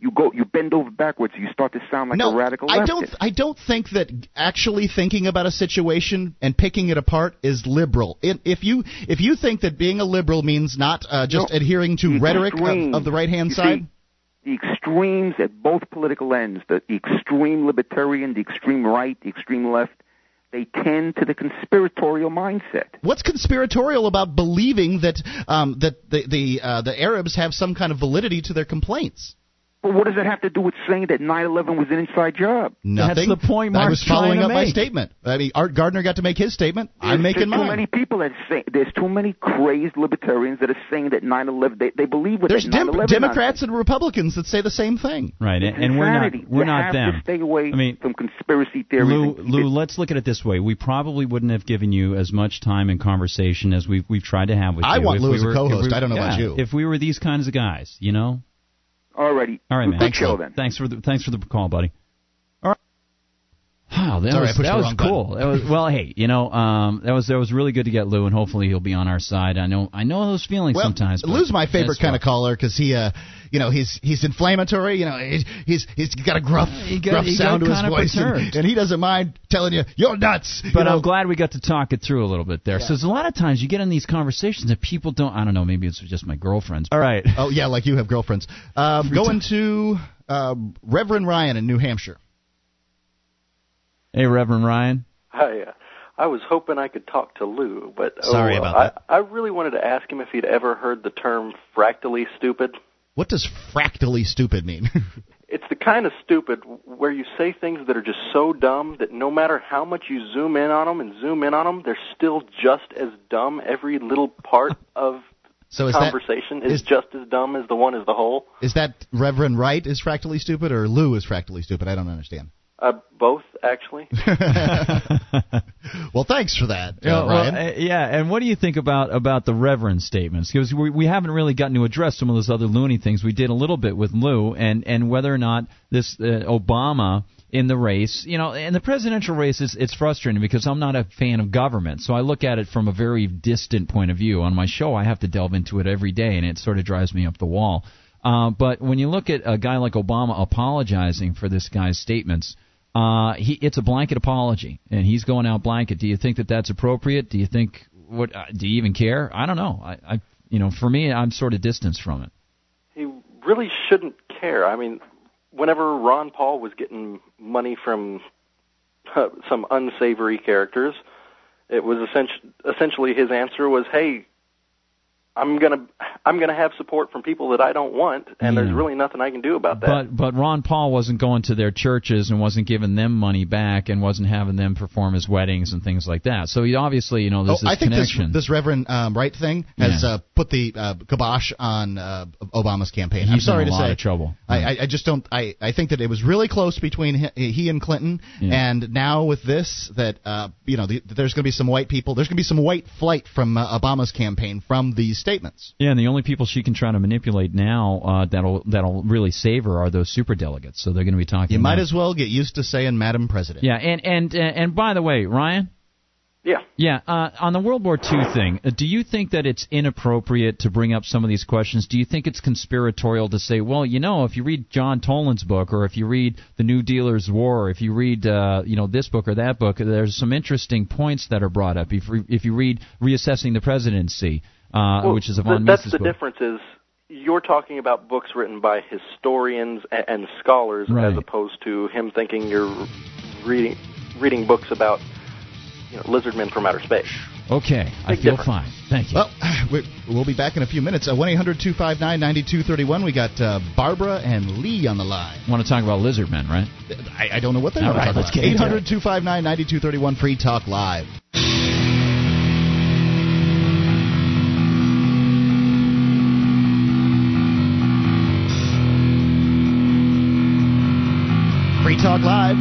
you go, you bend over backwards. You start to sound like no, a radical leftist. I don't. I don't think that actually thinking about a situation and picking it apart is liberal. It, if you if you think that being a liberal means not uh, just No, adhering to rhetoric of, of the right hand side, see, the extremes at both political ends, the, the extreme libertarian, the extreme right, the extreme left, they tend to the conspiratorial mindset. What's conspiratorial about believing that um, that the the uh, the Arabs have some kind of validity to their complaints? But what does that have to do with saying that 9/11 was an inside job? Nothing. That's the point I was following trying to up my statement. I mean, Art Gardner got to make his statement. I'm making there's too many people that say there's too many crazed libertarians that are saying that 9/11 they, they believe what There's that Dem- 9/11 Democrats and Republicans that say the same thing. Right, and, and we're not Insanity. we're you not have them. To stay away I mean, from conspiracy theories. Lou, Lou, let's look at it this way. We probably wouldn't have given you as much time and conversation as we've we've tried to have with I you. want if Lou we as a co-host. we- I don't know about you. If we were these kinds of guys, you know. Alrighty. All right, man. Good show then. Thanks for the thanks for the call, buddy. Wow, that Sorry, was that was cool. That was well, hey, you know, um, that was that was really good to get Lou, and hopefully he'll be on our side. I know I know those feelings Well, sometimes. Lou's my favorite kind of caller because he, uh, you know, he's he's inflammatory. You know, he's he's, he's got a gruff, He got- gruff sound to his voice, and, and he doesn't mind telling you you're nuts. you But know? I'm glad we got to talk it through a little bit there. So there's a lot of times you get in these conversations that people don't. I don't know. Maybe it's just my girlfriends. All right. (laughs) Oh yeah, like you have girlfriends. Um, going to uh, Reverend Ryan in New Hampshire. Hey, Reverend Ryan. Hi. Uh, I was hoping I could talk to Lou, but oh, Sorry about I, that. I really wanted to ask him if he'd ever heard the term fractally stupid. What does fractally stupid mean? (laughs) It's the kind of stupid where you say things that are just so dumb that no matter how much you zoom in on them and zoom in on them, they're still just as dumb. Every little part (laughs) of so is conversation is, is- just as dumb as the one as the whole. is that Reverend Wright is fractally stupid or Lou is fractally stupid? I don't understand. Uh, both, actually. (laughs) (laughs) well, thanks for that, uh, Yeah, well, Ryan. uh, yeah, and what do you think about about the Reverend statements? Because we we haven't really gotten to address some of those other loony things. We did a little bit with Lou, and and whether or not this uh, Obama in the race, you know, in the presidential race, it's, it's frustrating because I'm not a fan of government, so I look at it from a very distant point of view. On my show, I have to delve into it every day, and it sort of drives me up the wall. Uh, but when you look at a guy like Obama apologizing for this guy's statements, uh, he it's a blanket apology, and he's going out blanket. Do you think that that's appropriate? Do you think what? Uh, do you even care? I don't know. I, I you know, for me, I'm sort of distanced from it. he really shouldn't care. I mean, whenever Ron Paul was getting money from uh, some unsavory characters, it was essentially, essentially his answer was, "Hey, I'm gonna I'm gonna have support from people that I don't want, and there's really nothing I can do about that." But but Ron Paul wasn't going to their churches and wasn't giving them money back and wasn't having them perform his weddings and things like that. So he obviously, you know, there's oh, this I think this, connection. this Reverend um, Wright thing has Yeah. uh, put the uh, kibosh on uh, Obama's campaign. He's I'm sorry in a to lot say. of trouble. I, I, I just don't. I, I think that it was really close between he, he and Clinton, Yeah. and now with this, that uh, you know, the, there's going to be some white people. There's going to be some white flight from uh, Obama's campaign from these statements. Yeah, and the only people she can try to manipulate now uh, that'll that'll really save her are those super delegates. So they're going to be talking. You might about- as well get used to saying "Madam President." Yeah, and and uh, and by the way, Ryan. yeah, Yeah, uh, on the World War II thing, uh, do you think that it's inappropriate to bring up some of these questions? Do you think it's conspiratorial to say, well, you know, if you read John Toland's book, or if you read The New Dealer's War, or if you read, uh, you know, this book or that book, there's some interesting points that are brought up. If, if you read Reassessing the Presidency, uh, Well, which is a th- von that's the book. difference is you're talking about books written by historians and, and scholars Right. as opposed to him thinking you're reading reading books about you know, lizardmen from outer space. Okay, I Big feel difference. fine. Thank you. Well, (sighs) we- we'll be back in a few minutes. Uh, One eight hundred two five nine ninety two thirty one. We got uh, Barbara and Lee on the line. want to talk about lizard men, right? I, I don't know what they All want to right, talk let's about. get 800 259 9231 Free Talk Live. Talk Live.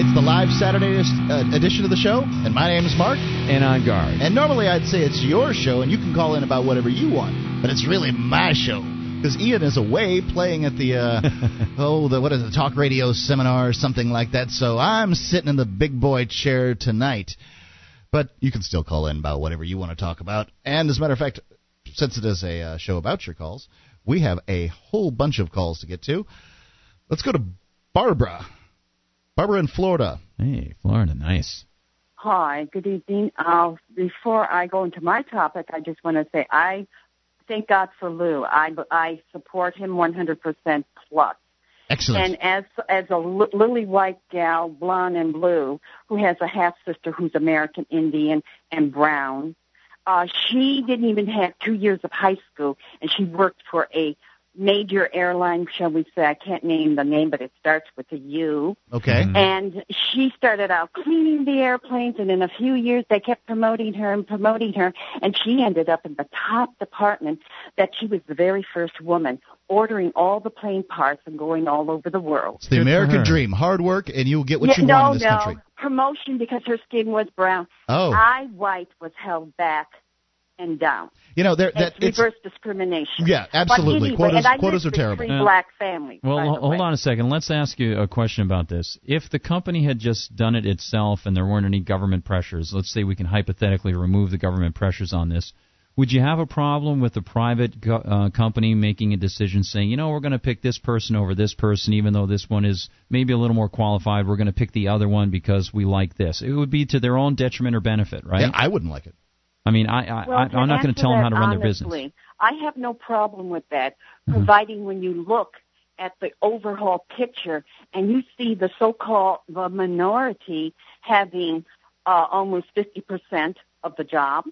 It's the live Saturday uh, edition of the show, and my name is Mark. And I'm on guard. And normally I'd say it's your show, and you can call in about whatever you want, but it's really my show because Ian is away playing at the uh, (laughs) oh the what is it, the talk radio seminar or something like that. So I'm sitting in the big boy chair tonight. But you can still call in about whatever you want to talk about. And as a matter of fact, since it is a uh, show about your calls, we have a whole bunch of calls to get to. Let's go to Barbara. Barbara in Florida. Hey, Florida, nice. Hi, good evening. Uh, before I go into my topic, I just want to say I thank God for Lou. I, I support him 100% plus. Excellent. And as as a li- lily white gal, blonde and blue, who has a half sister who's American Indian and brown, uh, she didn't even have two years of high school, and she worked for a major airline, shall we say? I can't name the name, but it starts with a U. Okay. Mhm. And she started out cleaning the airplanes, and in a few years they kept promoting her and promoting her, and she ended up in the top department. That she was the very first woman ordering all the plane parts and going all over the world. It's the Good American dream. Hard work, and you'll get what Yeah, you no, want in this no. country. Promotion because her skin was brown. Oh. I white was held back and down. You know, there that It's it's reverse discrimination. Yeah, absolutely. anyway, Quotas- and I quotas are terrible. Three Yeah. black families. Well, by the hold way. on a second. Let's ask you a question about this. If the company had just done it itself and there weren't any government pressures, let's say we can hypothetically remove the government pressures on this, would you have a problem with the private go- uh, company making a decision saying, you know, we're going to pick this person over this person, even though this one is maybe a little more qualified, we're going to pick the other one because we like this? It would be to their own detriment or benefit, right? Yeah, I wouldn't like it. I mean, I, I, well, I I'm not going to tell them how to run their business. I have no problem with that, Mhm. providing when you look at the overall picture and you see the so-called the minority having uh, almost 50% of the jobs.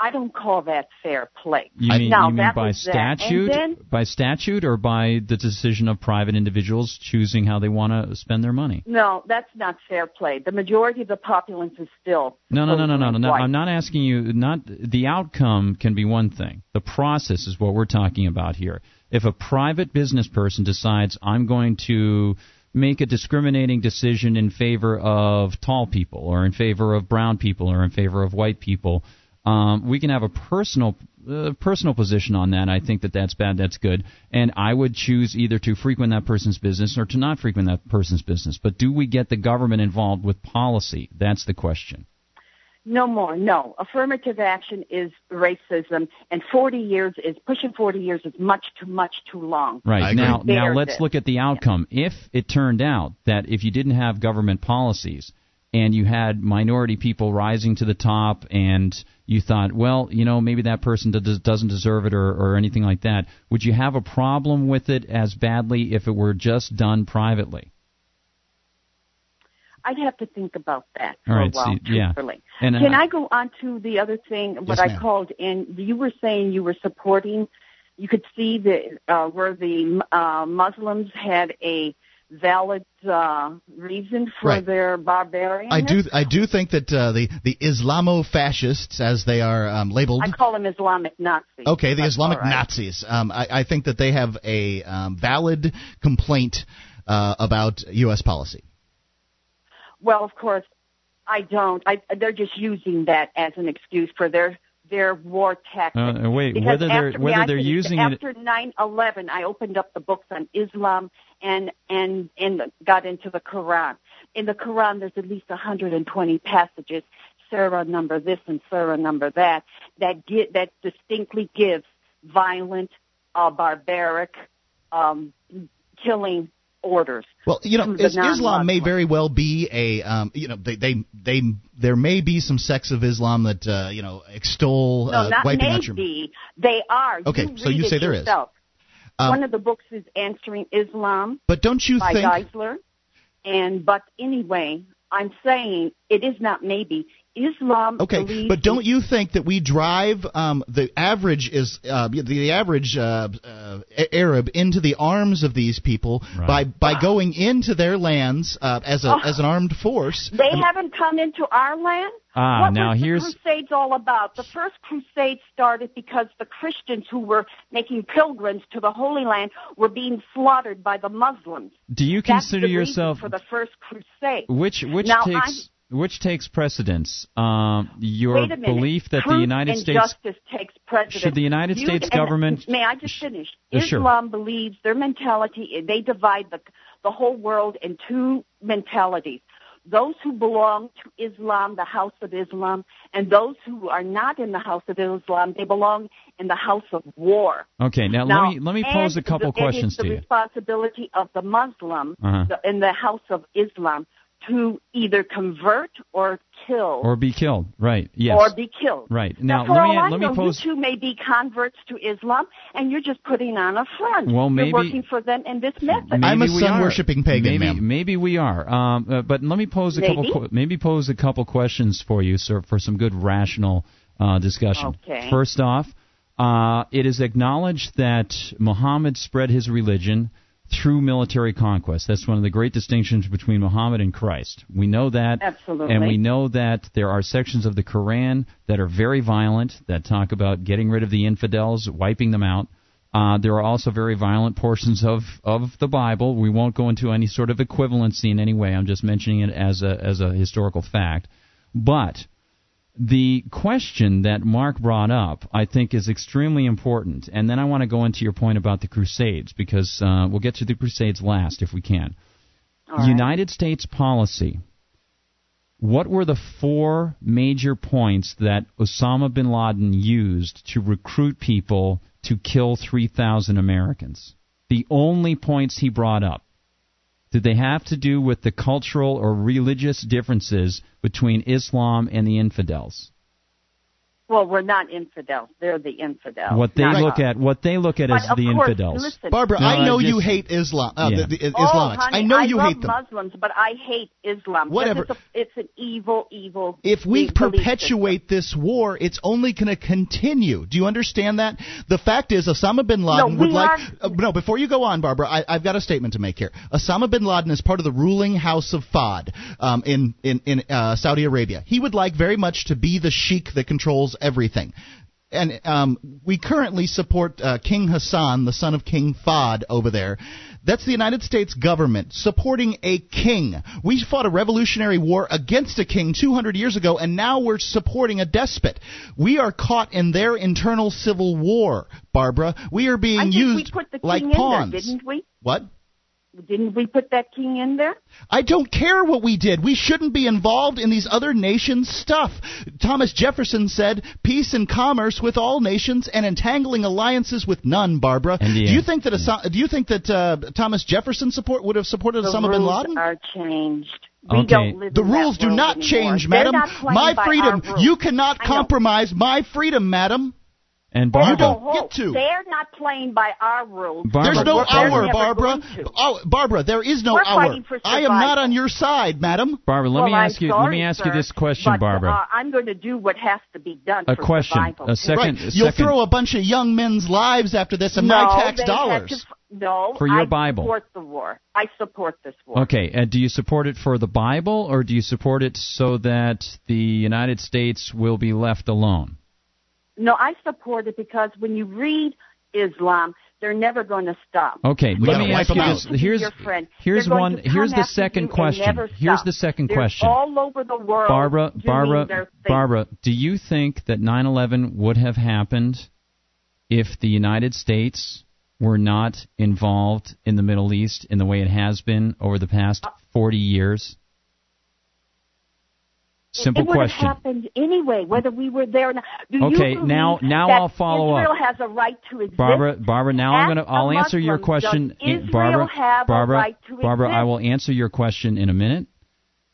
I don't call that fair play. You mean, Now, you mean by was that. And statute, then- by statute, or by the decision of private individuals choosing how they want to spend their money? No, that's not fair play. The majority of the populace is still No, no, no, no, no, no. no. I'm not asking you. Not the outcome can be one thing. The process is what we're talking about here. If a private business person decides I'm going to make a discriminating decision in favor of tall people, or in favor of brown people, or in favor of white people, um, we can have a personal uh, personal position on that. I think that that's bad. That's good, and I would choose either to frequent that person's business or to not frequent that person's business. But do we get the government involved with policy? That's the question. No more. No. Affirmative action is racism, and 40 years is pushing 40 years is much too much too long. Right now, now let's it. look at the outcome. If it turned out that if you didn't have government policies and you had minority people rising to the top, and you thought, well, you know, maybe that person does, doesn't deserve it or, or anything like that, would you have a problem with it as badly if it were just done privately? I'd have to think about that for All right, a while, see, yeah. truthfully. And Can uh, I go on to the other thing? What Yes, I ma'am. called in. You were saying you were supporting. You could see the uh, where the uh, Muslims had a valid uh, reason for Right. their barbarian. I do I do think that uh, the the Islamo-fascists, as they are um, labeled, I call them Islamic Nazis. Okay, the but Islamic all right. Nazis. Um, I, I think that they have a um, valid complaint uh, about U.S. policy. Well, of course, I don't. I, they're just using that as an excuse for their their war tactics. Uh, wait, Because whether they're whether they're finish? using it, after 9/11, I opened up the books on Islam and and and got into the Quran. In the Quran, there's at least 120 passages, surah number this and surah number that, that get that distinctly gives violent, uh, barbaric, um, killing orders. Well, you know, is, Islam may very well be a, um, you know, they, they, they, there may be some sects of Islam that, uh, you know, extol No, uh, not wiping out your. maybe. They are. Okay, you so you say there is. Um, One of the books is Answering Islam But don't you by think? Geisler. And but anyway, I'm saying it is not maybe. Islam Okay, believes but don't you think that we drive um, the average is uh, the, the average uh, uh, Arab into the arms of these people by Right. by going into their lands uh, as a Oh. as an armed force? they I mean, haven't come into our land? Ah, what now was here's- the Crusades all about? The first Crusade started because the Christians who were making pilgrims to the Holy Land were being slaughtered by the Muslims. do you That's consider the yourself for the first Crusade? which which Now, takes which takes precedence? Um, your belief that Truth the United States justice takes precedence. Should the United You- States government- May I just finish? Uh, sure. Islam believes their mentality. They divide the the whole world in two mentalities. Those who belong to Islam, the House of Islam, and those who are not in the House of Islam, they belong in the House of War. Okay, now, Now, let me let me pose a couple the, questions it is to the you. responsibility of the Muslim Uh-huh. the, in the House of Islam to either convert or kill or be killed. Right. Yes. or be killed. Right. Now, Now, for let all me I let me know, pose. you two may be converts to Islam, and you're just putting on a front. Well, maybe- you're working for them in this method. Maybe I'm a sun-worshipping are. pagan, Maybe, ma'am. maybe we are. Um, uh, but let me pose a couple. Maybe. que- Maybe pose a couple questions for you, sir, for some good rational uh, discussion. Okay. First off, uh, it is acknowledged that Muhammad spread his religion through military conquest. That's one of the great distinctions between Muhammad and Christ. We know that. Absolutely. And we know that there are sections of the Quran that are very violent, that talk about getting rid of the infidels, wiping them out. Uh, there are also very violent portions of, of the Bible. We won't go into any sort of equivalency in any way. I'm just mentioning it as a, as a historical fact. But the question that Mark brought up, I think, is extremely important. And then I want to go into your point about the Crusades, because uh, we'll get to the Crusades last if we can. Right. United States policy. What were the four major points that Osama bin Laden used to recruit people to kill 3,000 Americans? The only points he brought up. Did they have to do with the cultural or religious differences between Islam and the infidels? Well, we're not infidels. They're the infidels. What they not look us. at, what they look at But as the course, infidels. Listen, Barbara, No, I know I you hate Islam, uh, Yeah. the, the Oh, Islamics. honey, I know you love hate them. Muslims, but I hate Islam. Whatever. It's, a, it's an evil, evil. If we perpetuate this war, it's only going to continue. Do you understand that? The fact is, Osama bin Laden we would like. are- Uh, no, before you go on, Barbara, I, I've got a statement to make here. Osama bin Laden is part of the ruling house of Fahd um, in in in uh, Saudi Arabia. He would like very much to be the sheik that controls everything. And um, we currently support uh, King Hassan, the son of King Fahd, over there. That's the United States government supporting a king. We fought a revolutionary war against a king 200 years ago, and now we're supporting a despot. We are caught in their internal civil war, Barbara. We are being used we put the king like pawns. there, didn't we? What? Didn't we put that king in there? I don't care what we did. We shouldn't be involved in these other nations' stuff. Thomas Jefferson said, "Peace and commerce with all nations, and entangling alliances with none." Barbara, And do you think that Asa- do you think that uh, Thomas Jefferson support would have supported The Osama bin rules Laden? are changed. We Okay. don't live The in that rules do world not anymore. change, They're madam. not My freedom. You cannot compromise my freedom, madam. And You Barbara, don't get to. They're not playing by our rules. Barbara- There's no We're- hour, Barbara. Oh, Barbara, there is no We're hour. fighting for I am not on your side, madam. Barbara, let well, me I'm ask you. sorry, let me ask you this question, but, Barbara. Uh, I'm going to do what has to be done A for question. survival. A second- Right. a You'll second- throw a bunch of young men's lives after this and no, my tax dollars. to no, For your I Bible. support the war. I support this war. Okay, uh, do you support it for the Bible, or do you support it so that the United States will be left alone? No, I support it because when you read Islam, they're never going to stop. Okay, We let me ask you this. Here's here's one. Here's the second question. Here's the second They're question. All over the world. Barbara, Barbara. Barbara, do you think that 9/11 would have happened if the United States were not involved in the Middle East in the way it has been over the past uh, 40 years? Simple it would question. have happened anyway, whether we were there or not. Do Okay, now- now I'll follow up. Israel has a right to exist. Barbara, Barbara, now I'm going to I'll answer your question. Israel Barbara, Barbara, right Barbara, I will answer your question in a minute.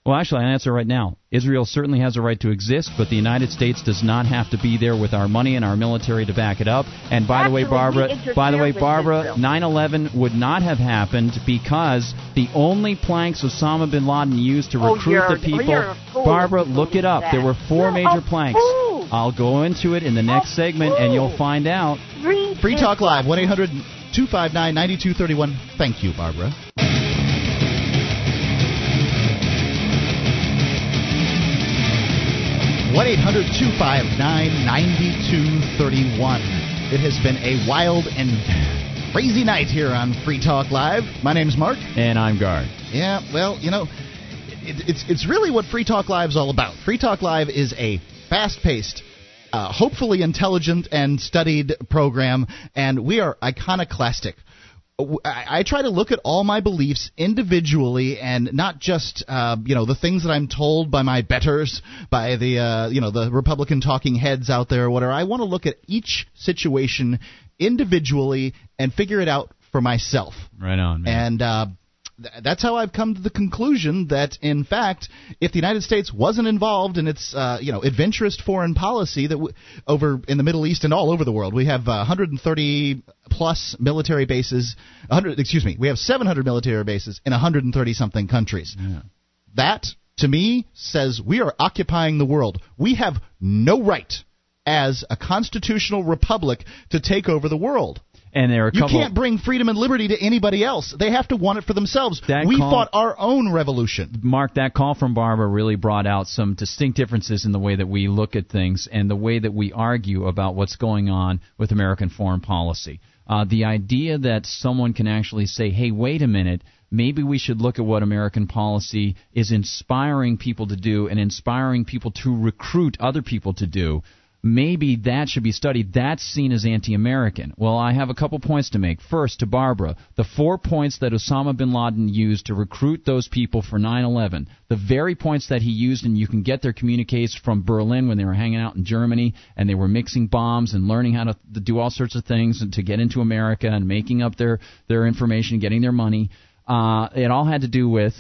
Well, actually, I'll answer right now. Israel certainly has a right to exist, but the United States does not have to be there with our money and our military to back it up. And by the way, Barbara, by the way, Barbara, 9/11 would not have happened because the only planks Osama bin Laden used to Oh, recruit you're- the people. you're a fool Barbara, if you look it up. that. There were 4 You're major planks. fool. I'll go into it in the next A segment, and you'll find out. Read Free Talk Live, 1 800 259 9231. Thank you, Barbara. One 800 259 9231. It has been a wild and crazy night here on Free Talk Live. My name's Mark. And I'm Guard. Yeah, well, you know, it, it's it's really what Free Talk Live is all about. Free Talk Live is a fast-paced, uh, hopefully intelligent and studied program, and we are iconoclastic. I, I try to look at all my beliefs individually and not just uh, you know the things that I'm told by my betters, by the uh, you know the Republican talking heads out there or whatever. I want to look at each situation individually and figure it out for myself. Right on, man. And uh, th- that's how I've come to the conclusion that, in fact, if the United States wasn't involved in its, uh, you know, adventurous foreign policy that w- over in the Middle East and all over the world, we have uh, 130 plus military bases. 100, excuse me, we have 700 military bases in 130 something countries. Yeah. That, to me, says we are occupying the world. We have no right as a constitutional republic to take over the world. And there are a You can't bring freedom and liberty to anybody else. They have to want it for themselves. That we call- fought our own revolution. Mark, that call from Barbara really brought out some distinct differences in the way that we look at things and the way that we argue about what's going on with American foreign policy. Uh, the idea that someone can actually say, hey, wait a minute, maybe we should look at what American policy is inspiring people to do and inspiring people to recruit other people to do maybe that should be studied. That's seen as anti American. Well, I have a couple points to make. First, to Barbara, the four points that Osama bin Laden used to recruit those people for 9 11, the very points that he used, and you can get their communiques from Berlin when they were hanging out in Germany and they were mixing bombs and learning how to, to do all sorts of things and to get into America and making up their, their information, getting their money. Uh, it all had to do with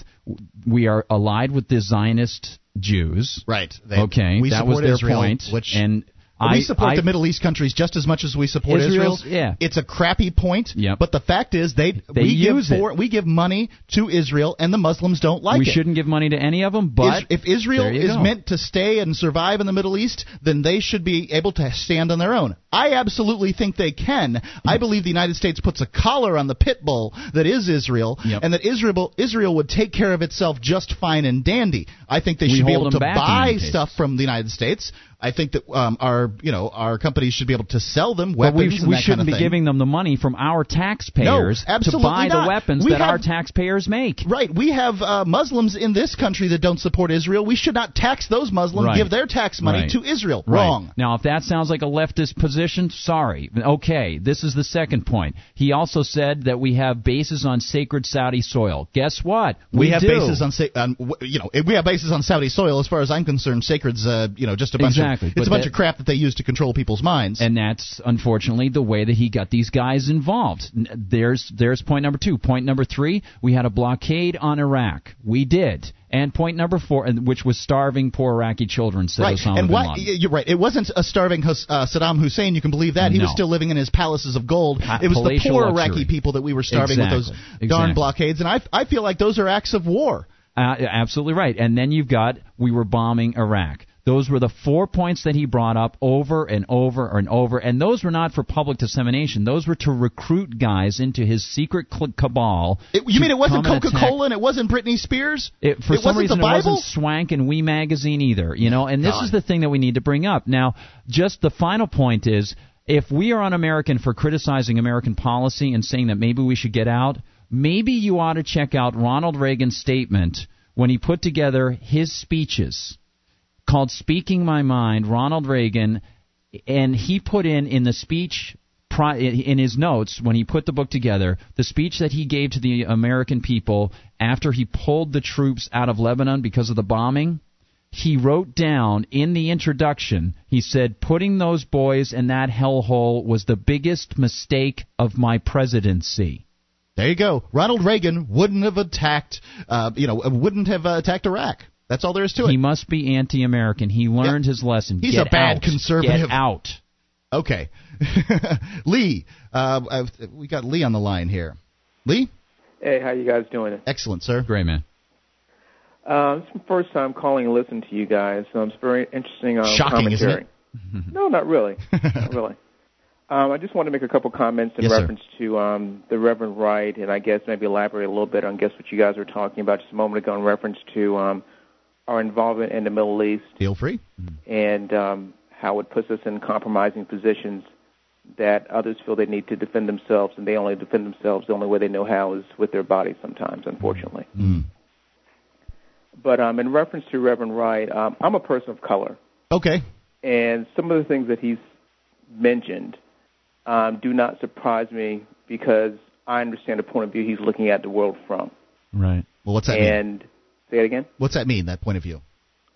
we are allied with the Zionist Jews. Right. They- okay, that was their Israel, point. which- and we support I, the Middle East countries just as much as we support Israel. Yeah. It's a crappy point, Yep. but the fact is they, They we give for, we give money to Israel and the Muslims don't like we it. We shouldn't give money to any of them, but Is- if Israel is go. meant to stay and survive in the Middle East, then they should be able to stand on their own. I absolutely think they can. I believe the United States puts a collar on the pit bull that is Israel, Yep. and that Israel Israel would take care of itself just fine and dandy. I think they We should be able to them back in buy cases. stuff from the United States. I think that um, our you know our companies should be able to sell them weapons. but we, we shouldn't kind of be thing. giving them the money from our taxpayers to absolutely buy not. the weapons We that our taxpayers make. Right. We have uh, Muslims in this country that don't support Israel. We should not tax those Muslims, Right. give their tax money Right. to Israel. Right. Wrong. Now, if that sounds like a leftist position, sorry. Okay, this is the second point. He also said that we have bases on sacred Saudi soil. Guess what? We, have do. bases on, on, you know, we have bases on Saudi soil. As far as I'm concerned, sacred's, uh, you know, just a bunch Exactly, of, but it's a bunch that- of crap that they use to control people's minds. and that's unfortunately the way that he got these guys involved. There's there's point number two. Point number three, we had a blockade on Iraq. We did. And point number four, which was starving poor Iraqi children, said Right, Osama and bin? Laden. You're right. It wasn't a starving uh, Saddam Hussein. You can believe that he was still living in his palaces of gold. Pa- it was the poor luxury. Iraqi people that we were starving with those Exactly, darn blockades, and I I feel like those are acts of war. Uh, absolutely right. And then you've got we were bombing Iraq. Those were the four points that he brought up over and over and over, and those were not for public dissemination. Those were to recruit guys into his secret cabal. It, you mean it wasn't Coca Cola and it wasn't Britney Spears? It, for it some wasn't reason, the it wasn't Swank and Oui magazine either. You know, and this God. is the thing that we need to bring up. Now, just the final point is, if we are un-American for criticizing American policy and saying that maybe we should get out, maybe you ought to check out Ronald Reagan's statement when he put together his speeches called "Speaking My Mind." Ronald Reagan, and he put in in the speech in his notes when he put the book together, the speech that he gave to the American people after he pulled the troops out of Lebanon because of the bombing. He wrote down in the introduction, he said, putting those boys in that hellhole was the biggest mistake of my presidency. There you go. Ronald Reagan wouldn't have attacked, uh, you know, wouldn't have uh, attacked Iraq. That's all there is to it. He must be anti American. He learned Yeah. his lesson. He's Get a bad out. conservative. Get out. Okay. (laughs) Lee, uh, uh, we got Lee on the line here. Lee? Hey, how you guys doing? Excellent, sir. Great, man. Uh, it's my first time calling and listening to you guys, so it's very interesting uh, Shocking, isn't commentary. no, not really, (laughs) not really. Um, I just want to make a couple comments in Yes, sir. reference to um, the Reverend Wright, and I guess maybe elaborate a little bit on guess what you guys were talking about just a moment ago in reference to um, our involvement in the Middle East Feel free. and um, how it puts us in compromising positions that others feel they need to defend themselves, and they only defend themselves the only way they know how is with their bodies. Sometimes, unfortunately. Mm. But um, in reference to Reverend Wright, um, I'm a person of color, Okay. and some of the things that he's mentioned um, do not surprise me because I understand the point of view he's looking at the world from. Right. Well, what's that mean? Say it again. What's that mean, that point of view?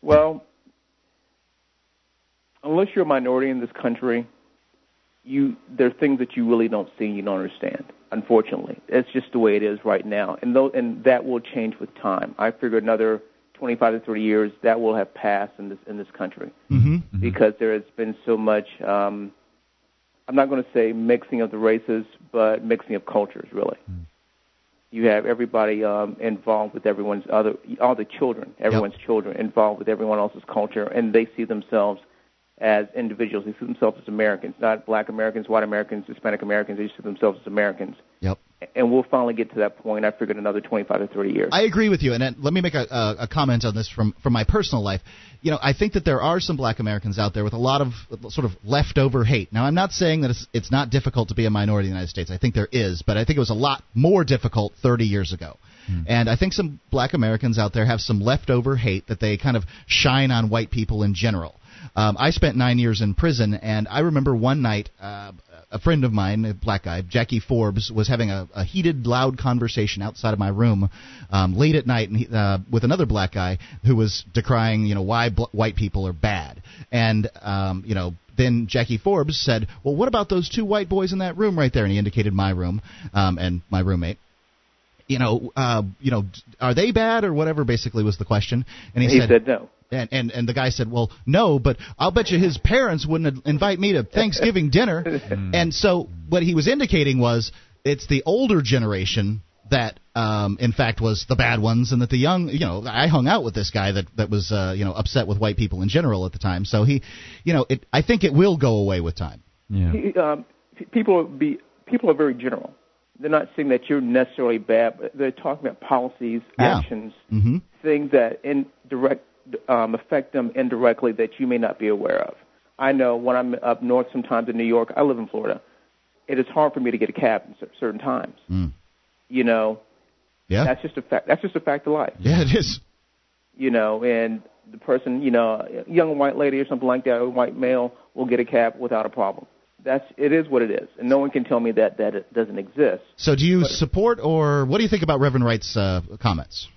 Well, unless you're a minority in this country, you there are things that you really don't see and you don't understand. Unfortunately, it's just the way it is right now, and though and that will change with time. I figure another 25 to 30 years that will have passed in this in this country Mm-hmm. because there has been so much. Um, I'm not going to say mixing of the races, but mixing of cultures, really. You have everybody um, involved with everyone's other, all the children, everyone's children involved with everyone else's culture, and they see themselves as individuals. They see themselves as Americans, not Black Americans, White Americans, Hispanic Americans. They see themselves as Americans. Yep. And we'll finally get to that point. I figured another 25 to 30 years. I agree with you, and uh, let me make a, a, a comment on this from from my personal life. You know, I think that there are some Black Americans out there with a lot of sort of leftover hate. Now, I'm not saying that it's it's not difficult to be a minority in the United States. I think there is, but I think it was a lot more difficult 30 years ago. And I think some Black Americans out there have some leftover hate that they kind of shine on white people in general. Um, I spent nine years in prison, and I remember one night uh, a friend of mine, a black guy, Jackie Forbes, was having a, a heated, loud conversation outside of my room um, late at night, and he, uh, with another black guy who was decrying, you know, why bl- white people are bad, and um, you know. Then Jackie Forbes said, "Well, what about those two white boys in that room right there?" And he indicated my room um, and my roommate you know, uh, you know, are they bad or whatever? Basically, was the question. And he, he said no. And, and and the guy said, "Well, no, but I'll bet you his parents wouldn't invite me to Thanksgiving dinner." (laughs) and so what he was indicating was it's the older generation that, um, in fact, was the bad ones, and that the young, you know, I hung out with this guy that that was, uh, you know, upset with white people in general at the time. So he, you know, it, I think it will go away with time. Yeah. He, um, people be people are very general. They're not saying that you're necessarily bad, but they're talking about policies, Yeah. actions, Mm-hmm. things that indirect um, affect them indirectly that you may not be aware of. I know when I'm up north, sometimes in New York, I live in Florida. It is hard for me to get a cab at certain times. Mm. You know, Yeah. that's just a fact. That's just a fact of life. yeah, it is. You know, and the person, you know, a young white lady or something like that, or a white male will get a cab without a problem. That's it is what it is, and no one can tell me that that it doesn't exist. So, do you support or what do you think about Reverend Wright's uh, comments?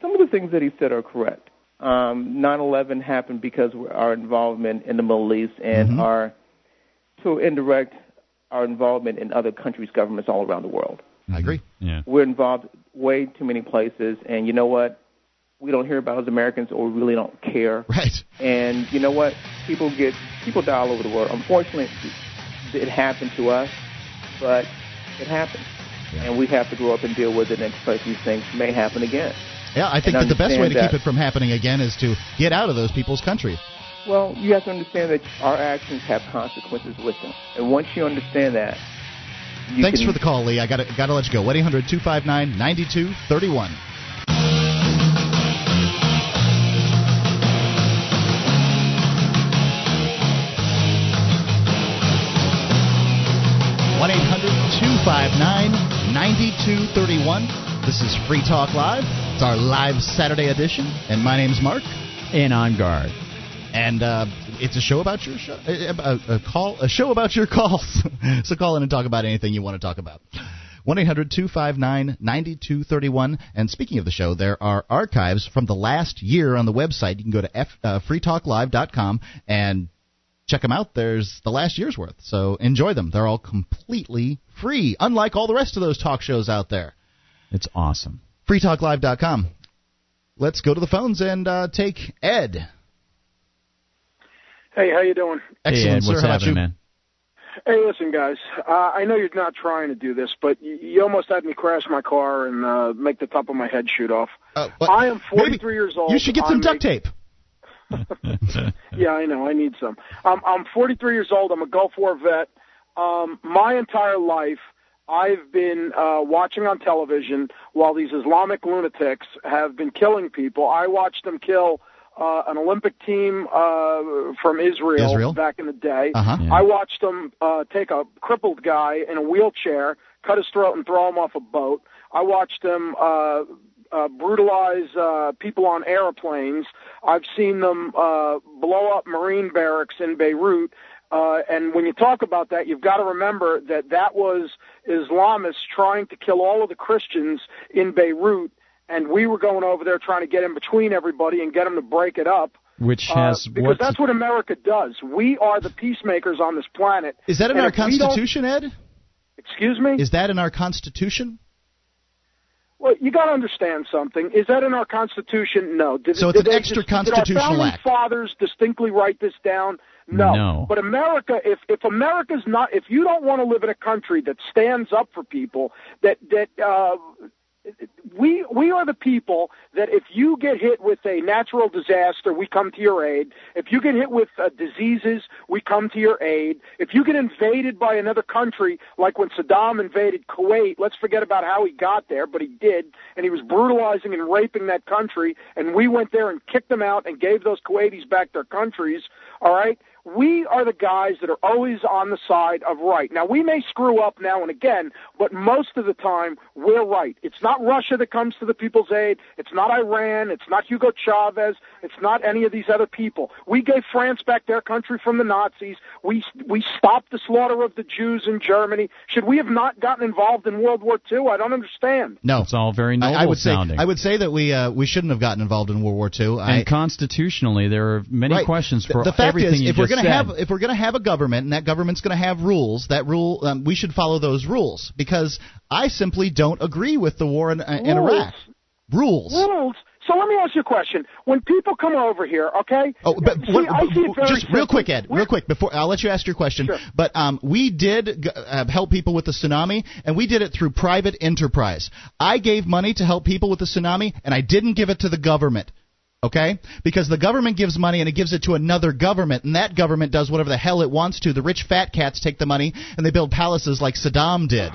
some of the things that he said are correct. Um, 9/11 happened because of our involvement in the Middle East and Mhm. our, to indirect, our involvement in other countries' governments all around the world. I agree. Yeah. We're involved way too many places, and you know what? We don't hear about as Americans, or we really don't care. Right. And you know what? People get people die all over the world. Unfortunately, it happened to us, but it happened, Yeah. and we have to grow up and deal with it and expect these things may happen again. Yeah, I think that the best way to understand keep that. it from happening again is to get out of those people's country. Well, you have to understand that our actions have consequences with them, and once you understand that, you Thanks can, for the call, Lee. I got to got to let you go. One eight hundred two five nine ninety two thirty one. One eight hundred two five nine ninety two thirty one. This is Free Talk Live. It's our live Saturday edition, and my name's Mark. And on guard. and uh, it's a show about your show, a, a call, a show about your calls. (laughs) so call in and talk about anything you want to talk about. 1 800 259 9231. And speaking of the show, there are archives from the last year on the website. You can go to f, uh, freetalklive.com and check them out. There's the last year's worth. So enjoy them. They're all completely free, unlike all the rest of those talk shows out there. It's awesome. freetalklive.com. Let's go to the phones and uh, take Ed. Hey, how you doing? Excellent, hey, Ed, sir. what's How about happening, you? man? Hey, listen, guys. Uh, I know you're not trying to do this, but you, you almost had me crash my car and uh, make the top of my head shoot off. Uh, I am 43 years old. You should get some I'm duct a- tape. (laughs) Yeah, I know. I need some. Um, I'm 43 years old. I'm a Gulf War vet. Um, my entire life, I've been uh, watching on television while these Islamic lunatics have been killing people. I watched them kill uh, an Olympic team uh, from Israel, Israel? back in the day. Uh-huh. Yeah. I watched them uh, take a crippled guy in a wheelchair, cut his throat, and throw him off a boat. I watched them uh, uh, brutalize uh, people on airplanes. I've seen them uh, blow up Marine barracks in Beirut. Uh, and when you talk about that, you've got to remember that that was Islamists trying to kill all of the Christians in Beirut, and we were going over there trying to get in between everybody and get them to break it up. Which Uh, because what? that's what America does. We are the peacemakers on this planet. Is that in And our if we don't- Constitution, Ed? Excuse me. Is that in our Constitution? Well, you got to understand something. Is that in our Constitution? No. Did, So it's did an extra just- did our founding act. Fathers distinctly write this down. No. No. But America, if if America's not, if you don't want to live in a country that stands up for people, that that uh, we we are the people that if you get hit with a natural disaster, we come to your aid. If you get hit with uh, diseases, we come to your aid. If you get invaded by another country, like when Saddam invaded Kuwait, let's forget about how he got there, but he did, and he was brutalizing and raping that country, and we went there and kicked them out and gave those Kuwaitis back their countries. All right. We are the guys that are always on the side of right. Now, we may screw up now and again, but most of the time, we're right. It's not Russia that comes to the people's aid. It's not Iran. It's not Hugo Chavez. It's not any of these other people. We gave France back their country from the Nazis. We, we stopped the slaughter of the Jews in Germany. Should we have not gotten involved in World War II? I don't understand. No. It's all very noble I, I would sounding. say I would say that we uh, we shouldn't have gotten involved in World War II. I, and constitutionally, there are many Right. questions for the fact everything is, you if we're just gonna have if we're going to have a government and that government's going to have rules, that rule um, we should follow those rules because I simply don't agree with the war in, uh, in Rules? Iraq. Rules. Rules. So let me ask you a question. When people come over here, okay? Oh, but see, what, I see it very just real quick, Ed. Real quick before I'll let you ask your question. Sure. But um, we did uh, help people with the tsunami, and we did it through private enterprise. I gave money to help people with the tsunami, and I didn't give it to the government. Okay? Because the government gives money and it gives it to another government, and that government does whatever the hell it wants to. The rich fat cats take the money and they build palaces like Saddam did.